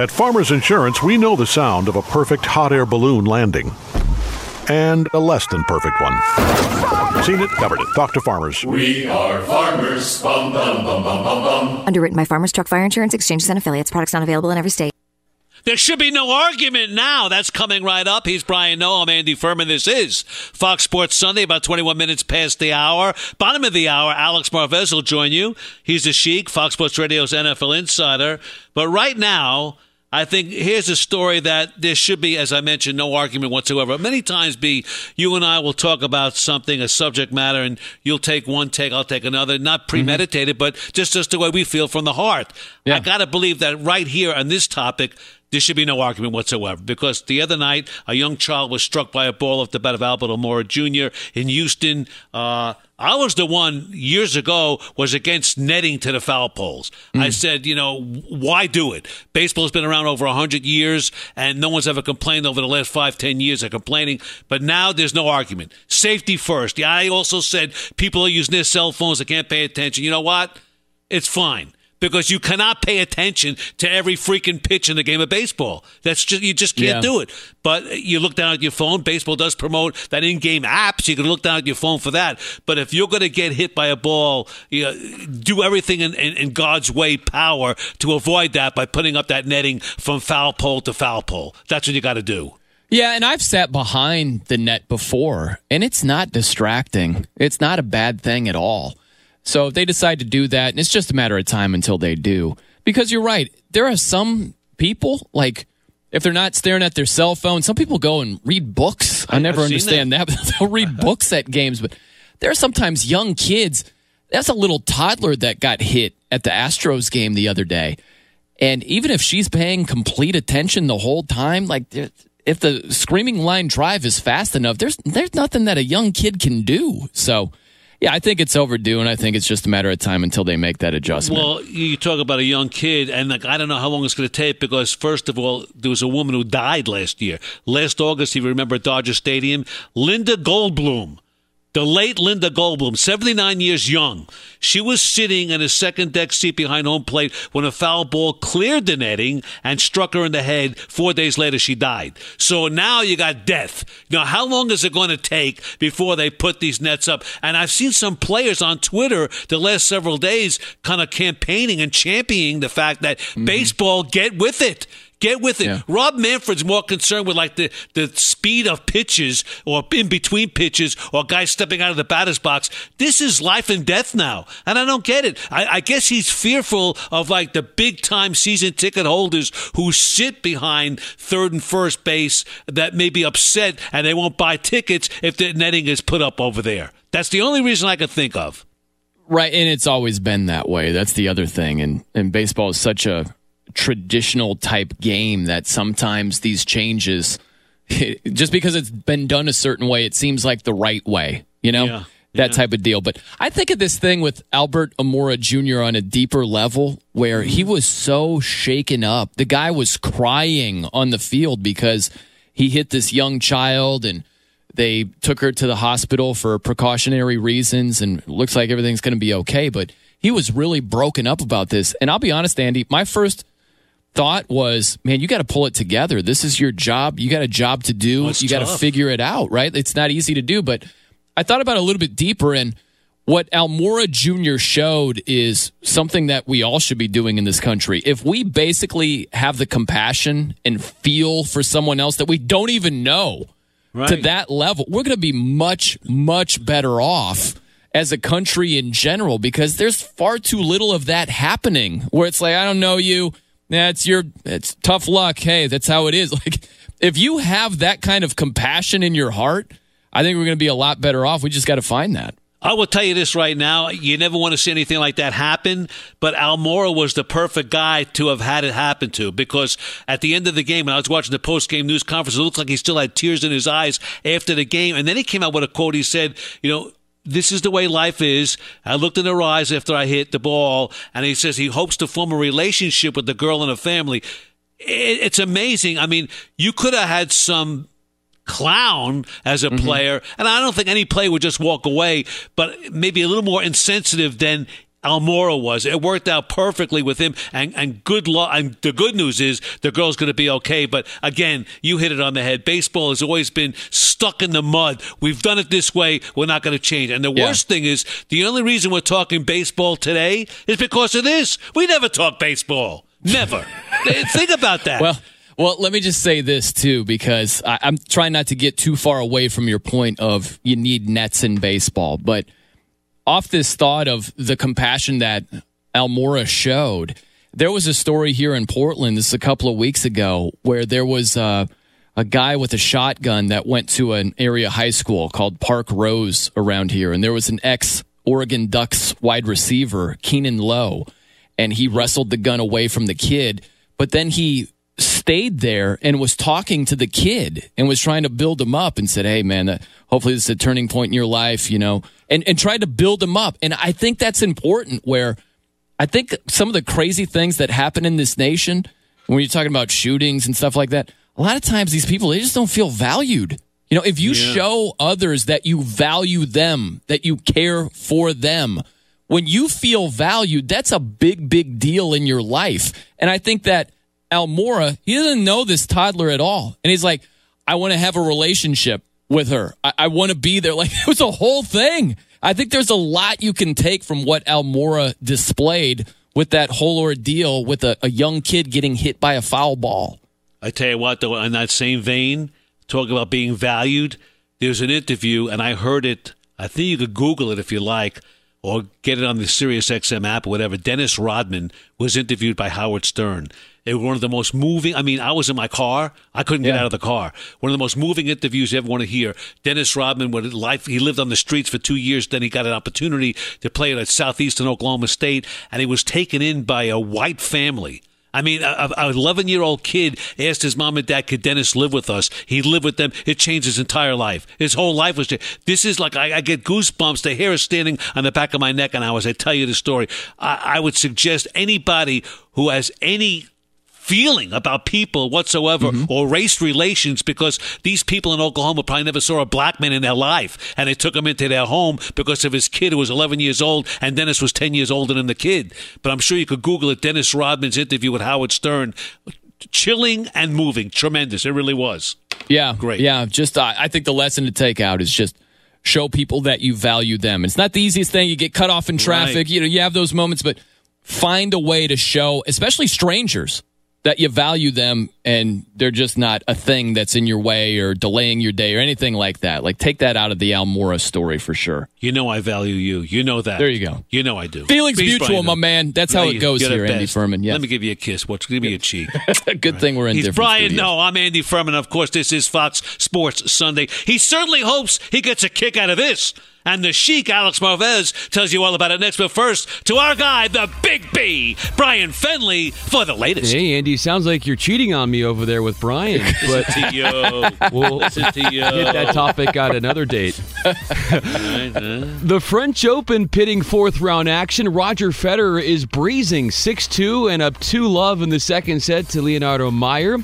At Farmers Insurance, we know the sound of a perfect hot air balloon landing and a less than perfect one. Seen it, covered it. Talk to farmers. We are farmers. Bum, bum, bum, bum, bum, bum. Underwritten by Farmers Truck Fire Insurance Exchanges and Affiliates. Products not available in every state. There should be no argument now. That's coming right up. He's Brian Noe. I'm Andy Furman. This is Fox Sports Sunday, about 21 minutes past the hour. Bottom of the hour, Alex Marvez will join you. He's the Sheik, Fox Sports Radio's NFL insider. But right now, I think here's a story that there should be, as I mentioned, no argument whatsoever. Many times, be you and I will talk about something, a subject matter, and you'll take one take, I'll take another, not premeditated, but just just the way we feel from the heart. I got to believe that right here on this topic, there should be no argument whatsoever because the other night a young child was struck by a ball off the bat of Albert Almora Jr. in Houston. Uh, I was the one years ago was against netting to the foul poles. Hmm. I said, you know, why do it? Baseball's been around over hundred years, and no one's ever complained over the last five, ten years of complaining. But now there's no argument. Safety first. Yeah, I also said people are using their cell phones. They can't pay attention. You know what? It's fine because you cannot pay attention to every freaking pitch in the game of baseball. That's just you just can't Yeah. do it. But you look down at your phone. Baseball does promote that in-game app, so You can look down at your phone for that. But if you're going to get hit by a ball, you know, do everything in, in, in God's way power to avoid that by putting up that netting from foul pole to foul pole. That's what you got to do. Yeah, and I've sat behind the net before, and it's not distracting. It's not a bad thing at all. So if they decide to do that, and it's just a matter of time until they do. Because you're right, there are some people, like, if they're not staring at their cell phone, some people go and read books. I, I- never understand that. [laughs] They'll read [laughs] books at games, but there are sometimes young kids. That's a little toddler that got hit at the Astros game the other day. And even if she's paying complete attention the whole time, like if the screaming line drive is fast enough, there's there's nothing that a young kid can do. So, yeah, I think it's overdue, and I think it's just a matter of time until they make that adjustment. Well, you talk about a young kid, and like I don't know how long it's going to take because first of all, there was a woman who died last year. Last August, you remember at Dodger Stadium, Linda Goldbloom. The late Linda Goldbloom, 79 years young. She was sitting in a second deck seat behind home plate when a foul ball cleared the netting and struck her in the head. Four days later, she died. So now you got death. Now, how long is it going to take before they put these nets up? And I've seen some players on Twitter the last several days kind of campaigning and championing the fact that mm-hmm. baseball, get with it. Get with it. Rob Manfred's more concerned with like the, the speed of pitches or in between pitches or guys stepping out of the batter's box. This is life and death now. And I don't get it. I, I guess he's fearful of like the big time season ticket holders who sit behind third and first base that may be upset and they won't buy tickets if the netting is put up over there. That's the only reason I could think of. Right, and it's always been that way. That's the other thing. And and baseball is such a traditional type game that sometimes these changes [laughs] just because it's been done a certain way, it seems like the right way, you know? Yeah, That type of deal. But I think of this thing with Albert Almora Jr. on a deeper level where he mm-hmm. was so shaken up. The guy was crying on the field because he hit this young child and they took her to the hospital for precautionary reasons and looks like everything's going to be okay. But he was really broken up about this. And I'll be honest, Andy, my first thought was, man, you got to pull it together. This is your job. You got a job to do. you got to figure it out, right? It's not easy to do. But I thought about it a little bit deeper and what Almora Jr. showed is something that we all should be doing in this country. If we basically have the compassion and feel for someone else that we don't even know to that level, we're going to be much, much better off as a country in general because there's far too little of that happening where it's like, I don't know you. That's your, it's tough luck. Hey, that's how it is. [laughs] Like, if you have that kind of compassion in your heart, I think we're going to be a lot better off. We just got to find that. I will tell you this right now. You never want to see anything like that happen, but Almora was the perfect guy to have had it happen to because at the end of the game, when I was watching the post game news conference, it looked like he still had tears in his eyes after the game. And then he came out with a quote. He said, you know, this is the way life is. I looked in her eyes after I hit the ball, and he says he hopes to form a relationship with the girl and her family. It, it's amazing. I mean, you could have had some clown as a mm-hmm. player, and I don't think any player would just walk away, but maybe a little more insensitive than Almora was. It worked out perfectly with him, and, and good luck. And the good news is the girl's going to be okay. But again, you hit it on the head. Baseball has always been stuck in the mud. We've done it this way. We're not going to change. And the Yeah. worst thing is the only reason we're talking baseball today is because of this. We never talk baseball. Never. [laughs] Think about that. Well, well, let me just say this too, because I, I'm trying not to get too far away from your point of you need nets in baseball, but off this thought of the compassion that Almora showed, there was a story here in Portland. This is a couple of weeks ago where there was uh, a guy with a shotgun that went to an area high school called Parkrose around here, and there was an ex Oregon Ducks wide receiver, Keanon Lowe, and he wrestled the gun away from the kid, but then he stayed there and was talking to the kid and was trying to build him up and said, "Hey, man, uh, hopefully this is a turning point in your life," you know, and and tried to build him up. And I think that's important. Where I think some of the crazy things that happen in this nation, when you're talking about shootings and stuff like that, a lot of times these people they just don't feel valued. You know, if you Yeah. show others that you value them, that you care for them, when you feel valued, that's a big, big deal in your life. And I think that Almora, he doesn't know this toddler at all. And he's like, I want to have a relationship with her. I, I want to be there. [laughs] Like, it was a whole thing. I think there's a lot you can take from what Almora displayed with that whole ordeal with a, a young kid getting hit by a foul ball. I tell you what, though, in that same vein, talk about being valued, there's an interview, and I heard it. I think you could Google it if you like, or get it on the Sirius XM app or whatever. Dennis Rodman was interviewed by Howard Stern. It was one of the most moving. I mean, I was in my car. I couldn't get Yeah. out of the car. One of the most moving interviews you ever want to hear. Dennis Rodman, what life he lived on the streets for two years. Then he got an opportunity to play at Southeastern Oklahoma State, and he was taken in by a white family. I mean, a 11 year old kid asked his mom and dad, could Dennis live with us? He lived with them. It changed his entire life. His whole life was changed. This is like, I, I get goosebumps. The hair is standing on the back of my neck. And now as I tell you the story, I, I would suggest anybody who has any feeling about people whatsoever or race relations because these people in Oklahoma probably never saw a black man in their life and they took him into their home because of his kid who was 11 years old and Dennis was 10 years older than the kid. But I'm sure you could Google it Dennis Rodman's interview with Howard Stern. Chilling and moving. Tremendous. It really was. Yeah, Great. Yeah, just uh, I think the lesson to take out is just show people that you value them. It's not the easiest thing. You get cut off in traffic. Right. You know, you have those moments, but find a way to show, especially strangers, that you value them and they're just not a thing that's in your way or delaying your day or anything like that. Like take that out of the Almora story for sure. You know I value you. You know that. There you go. You know I do. Feelings Please, mutual, my man. That's how it goes here, Andy. Furman. Yes. Let me give you a kiss. Watch, give me a cheek. [laughs] Good thing we're in He's Brian. studios. Noe, I'm Andy Furman. Of course, this is Fox Sports Sunday. He certainly hopes he gets a kick out of this. And the Sheik Alex Marvez tells you all about it next. But first, to our guy, the Big B, Brian Fenley, for the latest. Hey, Andy, sounds like you're cheating on me over there with Brian. [laughs] But Listen to you. [laughs] we'll Listen to you. hit that topic at another date. [laughs] The French Open pitting fourth round action. Roger Federer is breezing 6 2 and up 2 love in the second set to Leonardo Mayer.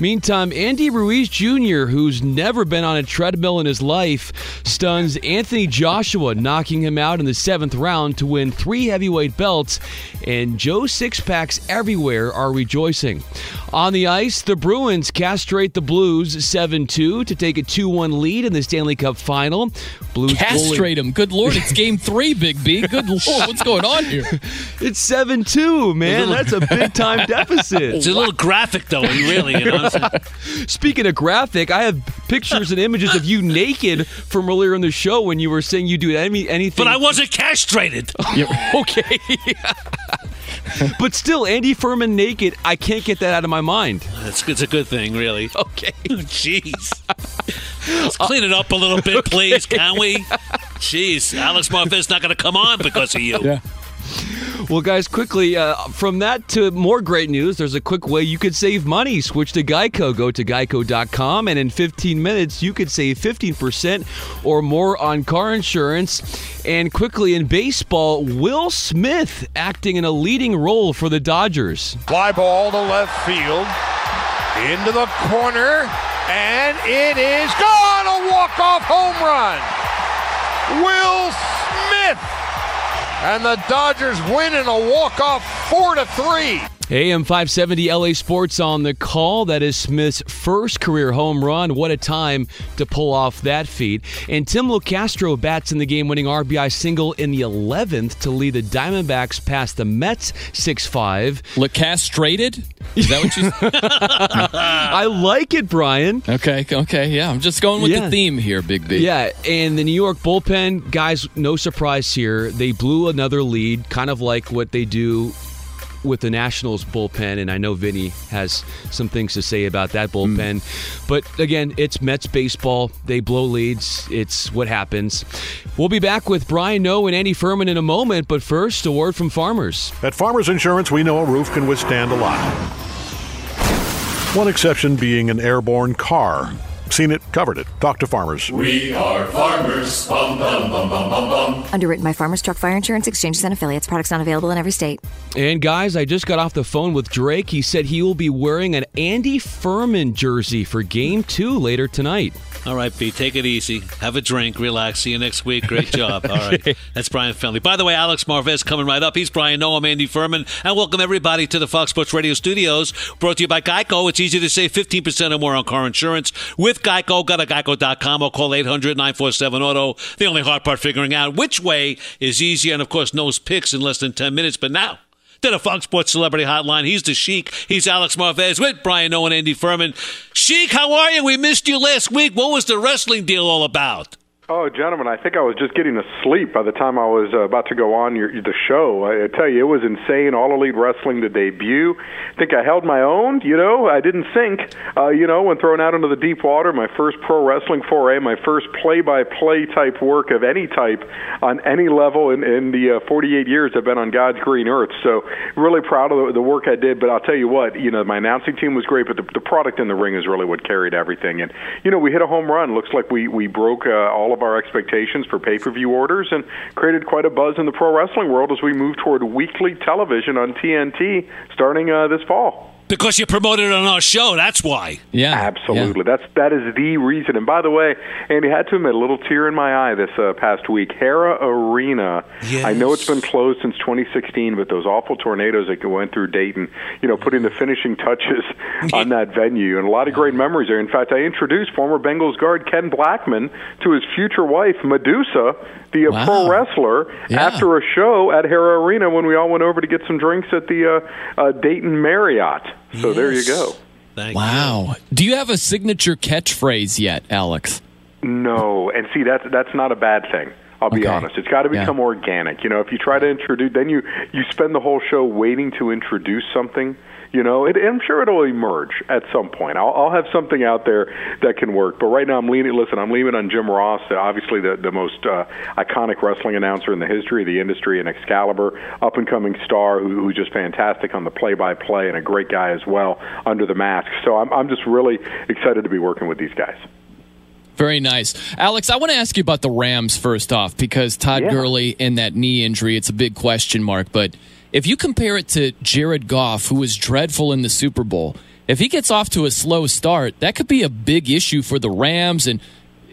Meantime, Andy Ruiz Jr., who's never been on a treadmill in his life, stuns Anthony Joshua, knocking him out in the seventh round to win three heavyweight belts. And Joe Sixpacks everywhere are rejoicing. On the ice, the Bruins castrate the Blues 7 2 to take a 2 1 lead in the Stanley Cup final. Blues Castrate him. Good lord, it's game three, [laughs] Big B. Good lord, what's going on here? It's 7 2, man. That's a big time [laughs] deficit. It's a little graphic, though, really. You know? [laughs] Speaking of graphic, I have pictures and images of you naked from earlier in the show when you were saying you do any, anything. But I wasn't castrated. [laughs] okay. [laughs] but still, Andy Furman naked, I can't get that out of my mind. It's, it's a good thing, really. [laughs] Okay. Jeez. Let's clean it up a little bit, please, can we? Jeez, Alex Marvez not going to come on because of you. Yeah. Well, guys, quickly, uh, from that to more great news, there's a quick way you could save money. Switch to Geico. Go to geico.com, and in 15 minutes, you could save 15% or more on car insurance. And quickly, in baseball, Will Smith acting in a leading role for the Dodgers. Fly ball to left field. Into the corner. And it is gone. A walk-off home run. Will Smith. And the Dodgers win in a walk-off 4 to 3. AM 570 LA Sports on the call. That is Smith's first career home run. What a time to pull off that feat. And Tim Locastro bats in the game winning RBI single in the 11th to lead the Diamondbacks past the Mets 6 5. LeCastrated? Is that what you [laughs] I like it, Brian. Okay, okay, yeah. I'm just going with Yeah. the theme here, Big B. Yeah, and the New York bullpen, guys, no surprise here. They blew another lead, kind of like what they do with the Nationals bullpen, and I know Vinny has some things to say about that bullpen. Hmm. But again, it's Mets baseball. They blow leads. It's what happens. We'll be back with Brian Noe and Andy Furman in a moment, but first, a word from farmers. At Farmers Insurance, we know a roof can withstand a lot. One exception being an airborne car. Seen it, covered it. Talk to farmers. We are farmers. Bum, bum, bum, bum, bum, bum. Underwritten by Farmers Truck Fire Insurance Exchanges and Affiliates. Products not available in every state. And guys, I just got off the phone with Drake. He said he will be wearing an Andy Furman jersey for game two later tonight. All right, Pete, take it easy. Have a drink, relax. See you next week. Great job. All right. [laughs] That's Brian Finley. By the way, Alex Marvez coming right up. He's Brian Noe, Andy Furman, and welcome everybody to the Fox Sports Radio studios. Brought to you by Geico. It's easy to save 15% or more on car insurance with Geico. Go to geico.com or call 800 947 Auto. The only hard part figuring out which way is easier, and of course, Noe's picks in less than 10 minutes. But now, to the Fox Sports Celebrity Hotline. He's the Sheik. He's Alex Marvez with Brian Noe, Andy Furman. Sheik, how are you? We missed you last week. What was the wrestling deal all about? Oh, gentlemen, I think I was just getting asleep by the time I was uh, about to go on your, the show. I, I tell you, it was insane. All Elite Wrestling, the debut. I think I held my own. You know, I didn't sink. Uh, you know, when thrown out into the deep water, my first pro wrestling foray, my first play-by-play type work of any type on any level in, in the uh, 48 years I've been on God's green earth. So, really proud of the, the work I did. But I'll tell you what, you know, my announcing team was great, but the, the product in the ring is really what carried everything. And you know, we hit a home run. Looks like we we broke uh, all of our expectations for pay per view orders and created quite a buzz in the pro wrestling world as we move toward weekly television on TNT starting uh, this fall. Because you promoted it on our show, that's why. Yeah, absolutely. That's that is the reason. And by the way, Andy I had to admit a little tear in my eye this uh, past week. Hara Arena. Yes. I know it's been closed since 2016, but those awful tornadoes that went through Dayton, you know, putting the finishing touches [laughs] on that venue, and a lot of great memories there. In fact, I introduced former Bengals guard Ken Blackman to his future wife Medusa, the uh, Wow. pro wrestler, Yeah. after a show at Hara Arena when we all went over to get some drinks at the uh, uh, Dayton Marriott. So there you go. wow. Do you have a signature catchphrase yet, Alex? No, and see that's that's not a bad thing. I'll be Okay. honest. It's got to Yeah. become organic. You know, if you try to introduce, then you you spend the whole show waiting to introduce something. You know, it, I'm sure it'll emerge at some point. I'll, I'll have something out there that can work. But right now, I'm leaning. Listen, I'm leaning on Jim Ross, obviously the the most uh, iconic wrestling announcer in the history of the industry, and Excalibur, up and coming star who, who's just fantastic on the play by play and a great guy as well under the mask. So I'm I'm just really excited to be working with these guys. Very nice. Alex, I want to ask you about the Rams first off because Todd Yeah. Gurley and that knee injury, it's a big question mark. But if you compare it to Jared Goff, who was dreadful in the Super Bowl, if he gets off to a slow start, that could be a big issue for the Rams. And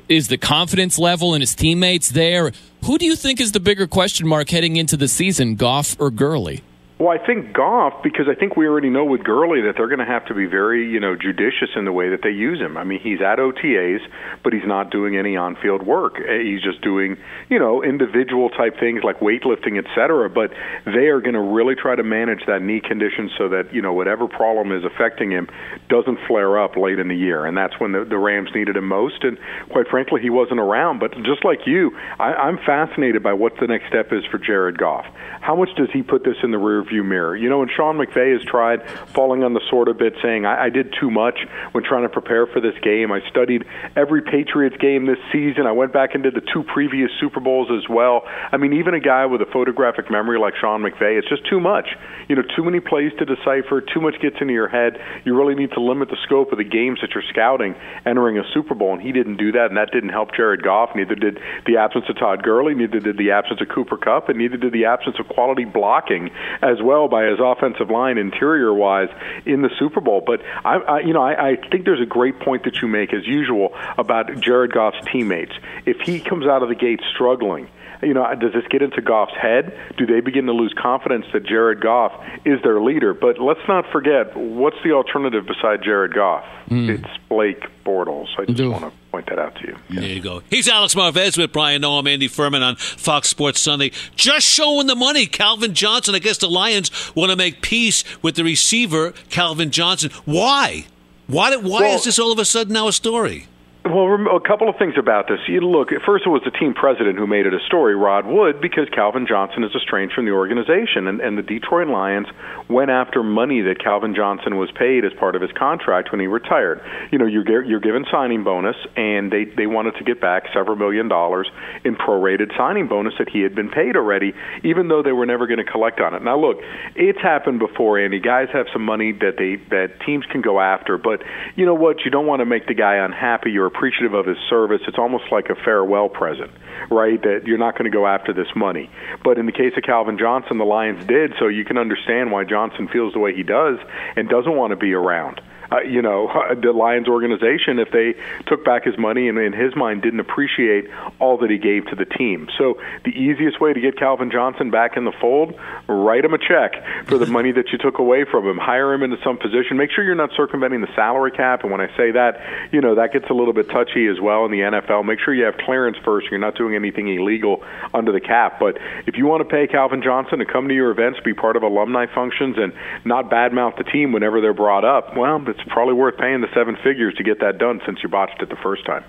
is the confidence level and his teammates there? Who do you think is the bigger question mark heading into the season, Goff or Gurley? Well, I think Goff, because I think we already know with Gurley that they're going to have to be very, you know, judicious in the way that they use him. I mean, he's at OTAs, but he's not doing any on-field work. Uh, He's just doing, you know, individual type things like weightlifting, et cetera. But they are going to really try to manage that knee condition so that, you know, whatever problem is affecting him doesn't flare up late in the year. And that's when the, the Rams needed him most. And quite frankly, he wasn't around. But just like you, I, I'm fascinated by what the next step is for Jared Goff. How much does he put this in the rearview mirror? You know, and Sean McVay has tried falling on the sword a bit, saying, I, I did too much when trying to prepare for this game. I studied every Patriots game this season. I went back and did the two previous Super Bowls as well. I mean, even a guy with a photographic memory like Sean McVay, it's just too much. You know, too many plays to decipher, too much gets into your head. You really need to limit the scope of the games that you're scouting entering a Super Bowl, and he didn't do that, and that didn't help Jared Goff. Neither did the absence of Todd Gurley, neither did the absence of Cooper Kupp, and neither did the absence of quality blocking as well by his offensive line interior wise in the Super Bowl. But I, I you know, I, I think there's a great point that you make as usual about Jared Goff's teammates. If he comes out of the gate struggling, you know, does this get into Goff's head? Do they begin to lose confidence that Jared Goff is their leader? But let's not forget, what's the alternative beside Jared Goff? Hmm. It's Blake Bortles. I just want to point that out to you. There you go. He's Alex Marvez with Brian Noe, Andy Furman on Fox Sports Sunday. Just showing the money. Calvin Johnson. I guess the Lions want to make peace with the receiver, Calvin Johnson. Why? Why, why Well- is this all of a sudden now a story? Well, a couple of things about this. You look, first it was the team president who made it a story, Rod Wood, because Calvin Johnson is estranged from the organization, and, and the Detroit Lions went after money that Calvin Johnson was paid as part of his contract when he retired. You know, you're you're given signing bonus, and they they wanted to get back several million dollars in prorated signing bonus that he had been paid already, even though they were never going to collect on it. Now, look, it's happened before, Andy. Guys have some money that they that teams can go after, but you know what? You don't want to make the guy unhappy or appreciative of his service. It's almost like a farewell present, right? That you're not going to go after this money. But in the case of Calvin Johnson, the Lions did, so you can understand why Johnson feels the way he does and doesn't want to be around. Uh, you know, [laughs] the Lions organization, if they took back his money and in his mind didn't appreciate all that he gave to the team. So the easiest way to get Calvin Johnson back in the fold, write him a check for the [laughs] money that you took away from him. Hire him into some position. Make sure you're not circumventing the salary cap. And when I say that, you know, that gets a little bit touchy as well in the NFL. Make sure you have clearance first. You're not doing anything illegal under the cap. But if you want to pay Calvin Johnson to come to your events, be part of alumni functions, and not badmouth the team whenever they're brought up, well, it's probably worth paying the seven figures to get that done since you botched it the first time.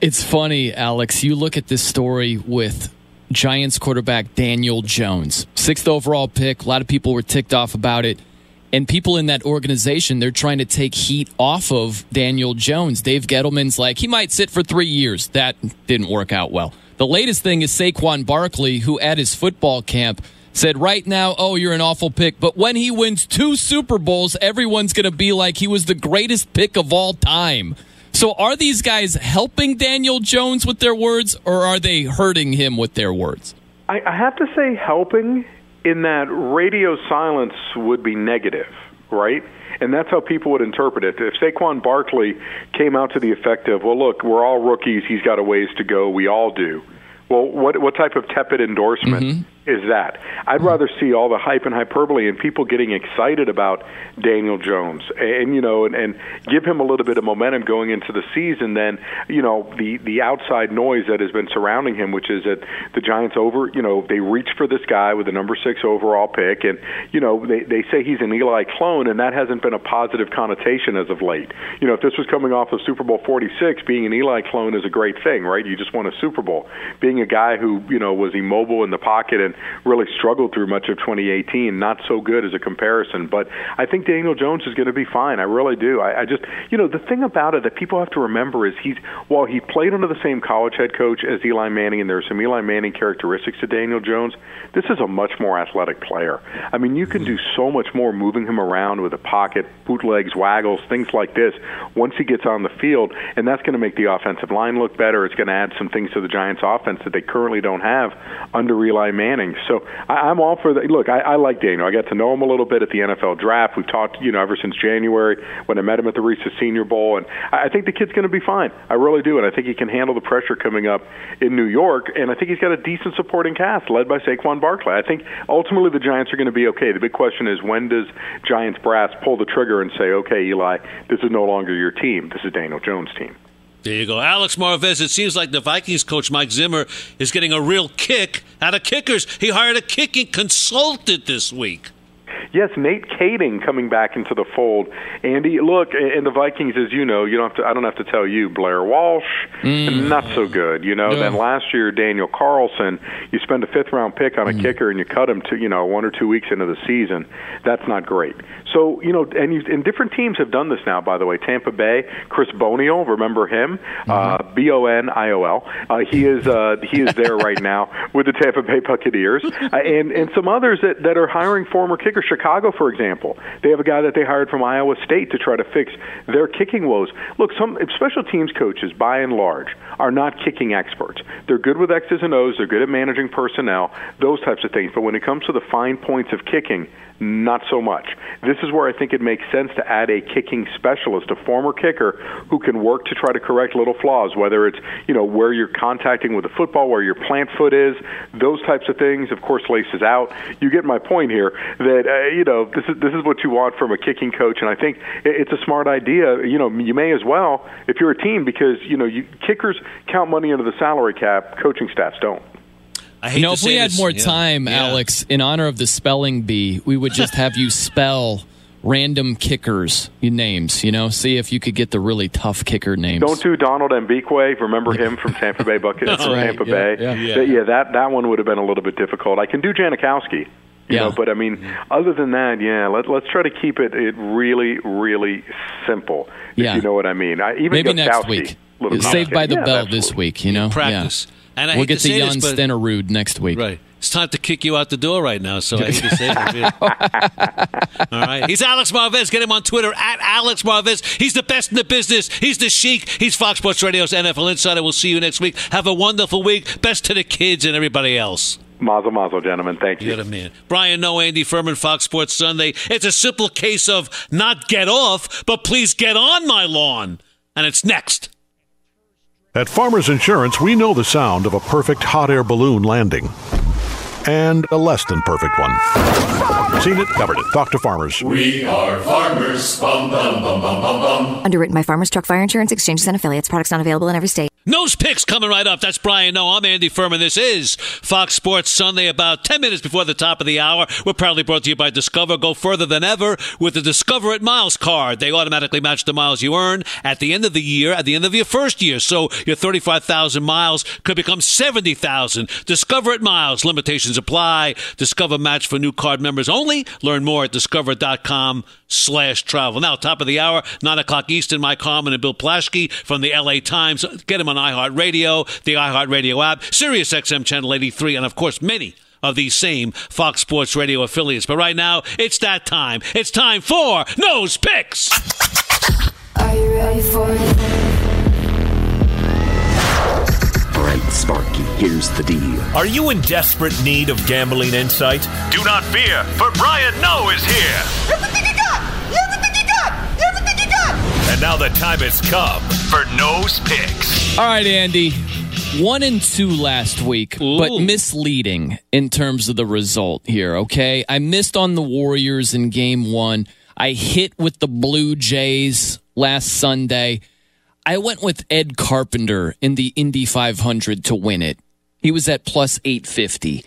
It's funny, Alex. You look at this story with Giants quarterback Daniel Jones, sixth overall pick. A lot of people were ticked off about it. And people in that organization, they're trying to take heat off of Daniel Jones. Dave Gettleman's like, he might sit for three years. That didn't work out well. The latest thing is Saquon Barkley, who at his football camp said right now, oh, you're an awful pick. But when he wins two Super Bowls, everyone's going to be like he was the greatest pick of all time. So are these guys helping Daniel Jones with their words or are they hurting him with their words? I, I have to say, helping in that radio silence would be negative, right? And that's how people would interpret it. If Saquon Barkley came out to the effect of, well, look, we're all rookies, he's got a ways to go, we all do. Well, what what type of tepid endorsement Mm-hmm. Is that? I'd rather see all the hype and hyperbole and people getting excited about Daniel Jones, and you know, and, and give him a little bit of momentum going into the season than you know the the outside noise that has been surrounding him, which is that the Giants over, you know, they reached for this guy with the number six overall pick, and you know they they say he's an Eli clone, and that hasn't been a positive connotation as of late. You know, if this was coming off of Super Bowl 46, being an Eli clone is a great thing, right? You just won a Super Bowl. Being a guy who you know was immobile in the pocket and really struggled through much of 2018, not so good as a comparison. But I think Daniel Jones is going to be fine. I really do. I, I just, you know, the thing about it that people have to remember is he's while he played under the same college head coach as Eli Manning, and there are some Eli Manning characteristics to Daniel Jones. This is a much more athletic player. I mean, you can do so much more moving him around with a pocket, bootlegs, waggles, things like this. Once he gets on the field, and that's going to make the offensive line look better. It's going to add some things to the Giants' offense that they currently don't have under Eli Manning. So I, I'm all for that. Look, I, I like Daniel. I got to know him a little bit at the NFL draft. We've talked, you know, ever since January when I met him at the Reese's Senior Bowl, and I I think the kid's going to be fine. I really do, and I think he can handle the pressure coming up in New York. And I think he's got a decent supporting cast led by Saquon Barkley. I think ultimately the Giants are going to be okay. The big question is when does Giants brass pull the trigger and say, okay, Eli, this is no longer your team. This is Daniel Jones' team. There you go. Alex Marvez, it seems like the Vikings coach Mike Zimmer is getting a real kick out of kickers. He hired a kicking consultant this week. Yes, Nate Kaeding coming back into the fold. Andy, look, and the Vikings, as you know, you don't have to. I don't have to tell you. Blair Walsh, not so good. You know. No. Then last year, Daniel Carlson, you spend a fifth round pick on a kicker and you cut him to you know one or two weeks into the season. That's not great. So you know, and you, and different teams have done this now. By the way, Tampa Bay, Chris Boniol, remember him? Uh, B O N I O L. Uh, he is uh, he is there right now [laughs] with the Tampa Bay Buccaneers, uh, and and some others that that are hiring former kickers. Chicago, for example, they have a guy that they hired from Iowa State to try to fix their kicking woes. Look, some special teams coaches, by and large, are not kicking experts. They're good with X's and O's. They're good at managing personnel, those types of things. But when it comes to the fine points of kicking, not so much. This is where I think it makes sense to add a kicking specialist, a former kicker who can work to try to correct little flaws, whether it's you know where you're contacting with the football, where your plant foot is, those types of things. Of course, laces out. You get my point here. That uh, you know this is this is what you want from a kicking coach, and I think it's a smart idea. You know, you may as well if you're a team because you know you kickers count money under the salary cap. Coaching staffs don't. I You know, if we had more time, Alex, in honor of the spelling bee, we would just have you spell random kickers names. You know, see if you could get the really tough kicker names. Don't do Donald Igwebuike. Remember him from Tampa Bay Buckets? [laughs] That's right. Tampa Yeah, Bay. yeah. Yeah. That- yeah, that that one would have been a little bit difficult. I can do Janikowski. You Yeah. know, but I mean, other than that, yeah, let, let's try to keep it, it really, really simple. If Yeah. you know what I mean. I, even Maybe next week. Saved by the yeah, bell absolutely. this week. You know, Practice. Yeah. And I we'll get to to say Jan this, but- Stenerud next week. Right. It's time to kick you out the door right now, so I hate to say it. [laughs] All right. He's Alex Marvez. Get him on Twitter at Alex Marvez. He's the best in the business. He's the Sheik. He's Fox Sports Radio's NFL Insider. We'll see you next week. Have a wonderful week. Best to the kids and everybody else. Mazel, mazel, gentlemen. Thank you. You're the man. Brian Noe, Andy Furman, Fox Sports Sunday. It's a simple case of not get off, but please get on my lawn. And it's next. At Farmers Insurance, we know the sound of a perfect hot air balloon landing and a less than perfect one. Seen it, covered it. Talk to farmers. We are farmers. Bum, bum, bum, bum, bum, bum. Underwritten by Farmers Truck Fire Insurance Exchanges and Affiliates. Products not available in every state. Noe's picks coming right up. That's Brian Noe. I'm Andy Furman. This is Fox Sports Sunday, about 10 minutes before the top of the hour. We're proudly brought to you by Discover. Go further than ever with the Discover it Miles card. They automatically match the miles you earn at the end of the year, at the end of your first year. So your 35,000 miles could become 70,000. Discover it Miles. Limitations apply. Discover match for new card members only. Learn more at discover.com slash travel. Now, top of the hour, 9 o'clock Eastern, Mike Harmon and Bill Plaschke from the LA Times. Get him on iHeartRadio, the iHeartRadio app, SiriusXM Channel 83, and of course, many of these same Fox Sports Radio affiliates. But right now, it's that time. It's time for Noe's Picks. Are you ready for it? All right, Sparky, here's the deal. Are you in desperate need of gambling insight? Do not fear, for Brian Noe is here. Everything you got! Everything you got! Everything you got! And now the time has come for Noe's Picks. All right, Andy. One and two last week, but misleading in terms of the result here, okay? I missed on the Warriors in game one. I hit with the Blue Jays last Sunday. I went with Ed Carpenter in the Indy 500 to win it. He was at plus 850.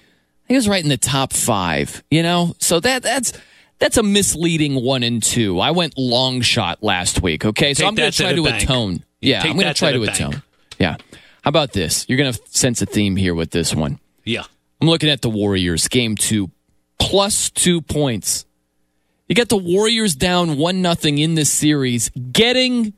He was right in the top five, you know? So that that's that's a misleading one and two. I went long shot last week, okay? So Take I'm going to to try to bank. atone. Yeah, Take I'm going to to try to bank. atone. Yeah. How about this? You're going to sense a theme here with this one. Yeah. I'm looking at the Warriors, game two, plus two points. You got the Warriors down one nothing in this series, getting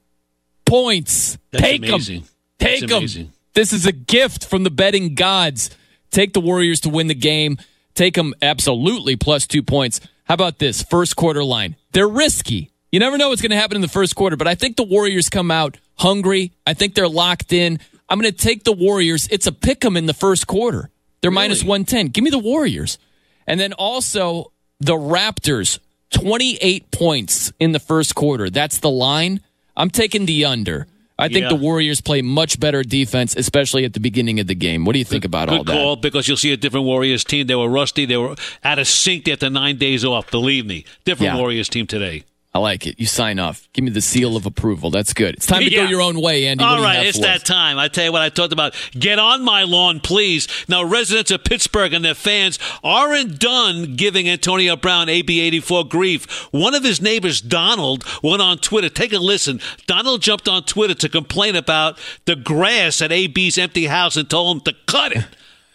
points. That's Take amazing. them. Take That's them. This is a gift from the betting gods. Take the Warriors to win the game. Take them absolutely plus two points. How about this first quarter line? They're risky. You never know what's going to happen in the first quarter, but I think the Warriors come out hungry. I think they're locked in. I'm going to take the Warriors. It's a pick 'em in the first quarter. They're minus 110. Give me the Warriors. And then also the Raptors, 28 points in the first quarter. That's the line. I'm taking the under. I think Yeah. the Warriors play much better defense, especially at the beginning of the game. What do you think about all Good that? call because you'll see a different Warriors team. They were rusty. They were out of sync after nine days off. Believe me, different Yeah. Warriors team today. I like it. You sign off. Give me the seal of approval. That's good. It's time to Yeah. go your own way, Andy. All right, it's us? that time. I tell you what, I talked about. Get on my lawn, please. Now, residents of Pittsburgh and their fans aren't done giving Antonio Brown AB84 grief. One of his neighbors, Donald, went on Twitter. Take a listen. Donald jumped on Twitter to complain about the grass at AB's empty house and told him to cut it.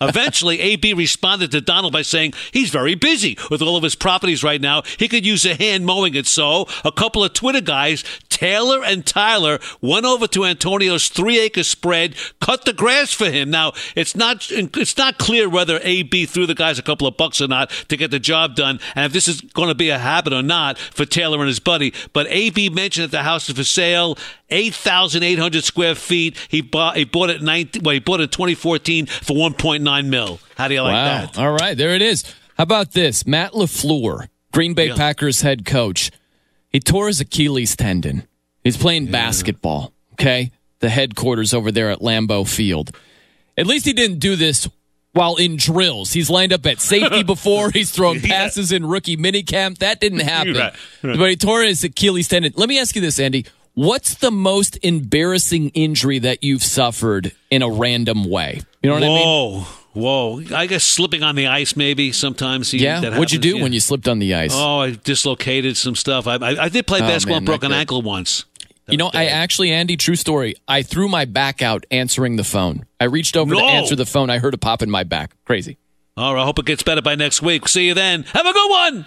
Eventually, AB responded to Donald by saying he's very busy with all of his properties right now. He could use a hand mowing it. So, a couple of Twitter guys, Taylor and Tyler, went over to Antonio's three-acre spread, cut the grass for him. Now, it's not it's not clear whether AB threw the guys a couple of bucks or not to get the job done, and if this is going to be a habit or not for Taylor and his buddy. But AB mentioned that the house is for sale. 8,800 square feet. He bought, he bought it 19, well, he bought it in 2014 for 1.9 mil. How do you like wow. that? All right, there it is. How about this? Matt LaFleur, Green Bay Yeah. Packers head coach. He tore his Achilles tendon. He's playing basketball, okay? The headquarters over there at Lambeau Field. At least he didn't do this while in drills. He's lined up at safety [laughs] before. He's thrown passes in rookie minicamp. That didn't [laughs] happen. Right, right. But he tore his Achilles tendon. Let me ask you this, Andy. What's the most embarrassing injury that you've suffered in a random way? You know what I mean? Whoa. Whoa! I guess slipping on the ice maybe sometimes. You, Yeah. that What'd you do yeah. when you slipped on the ice? Oh, I dislocated some stuff. I I, I did play Oh, basketball, man, and broke an ankle once. You know, I actually, Andy, true story. I threw my back out answering the phone. I reached over to answer the phone. I heard a pop in my back. Crazy. All right, I hope it gets better by next week. See you then. Have a good one.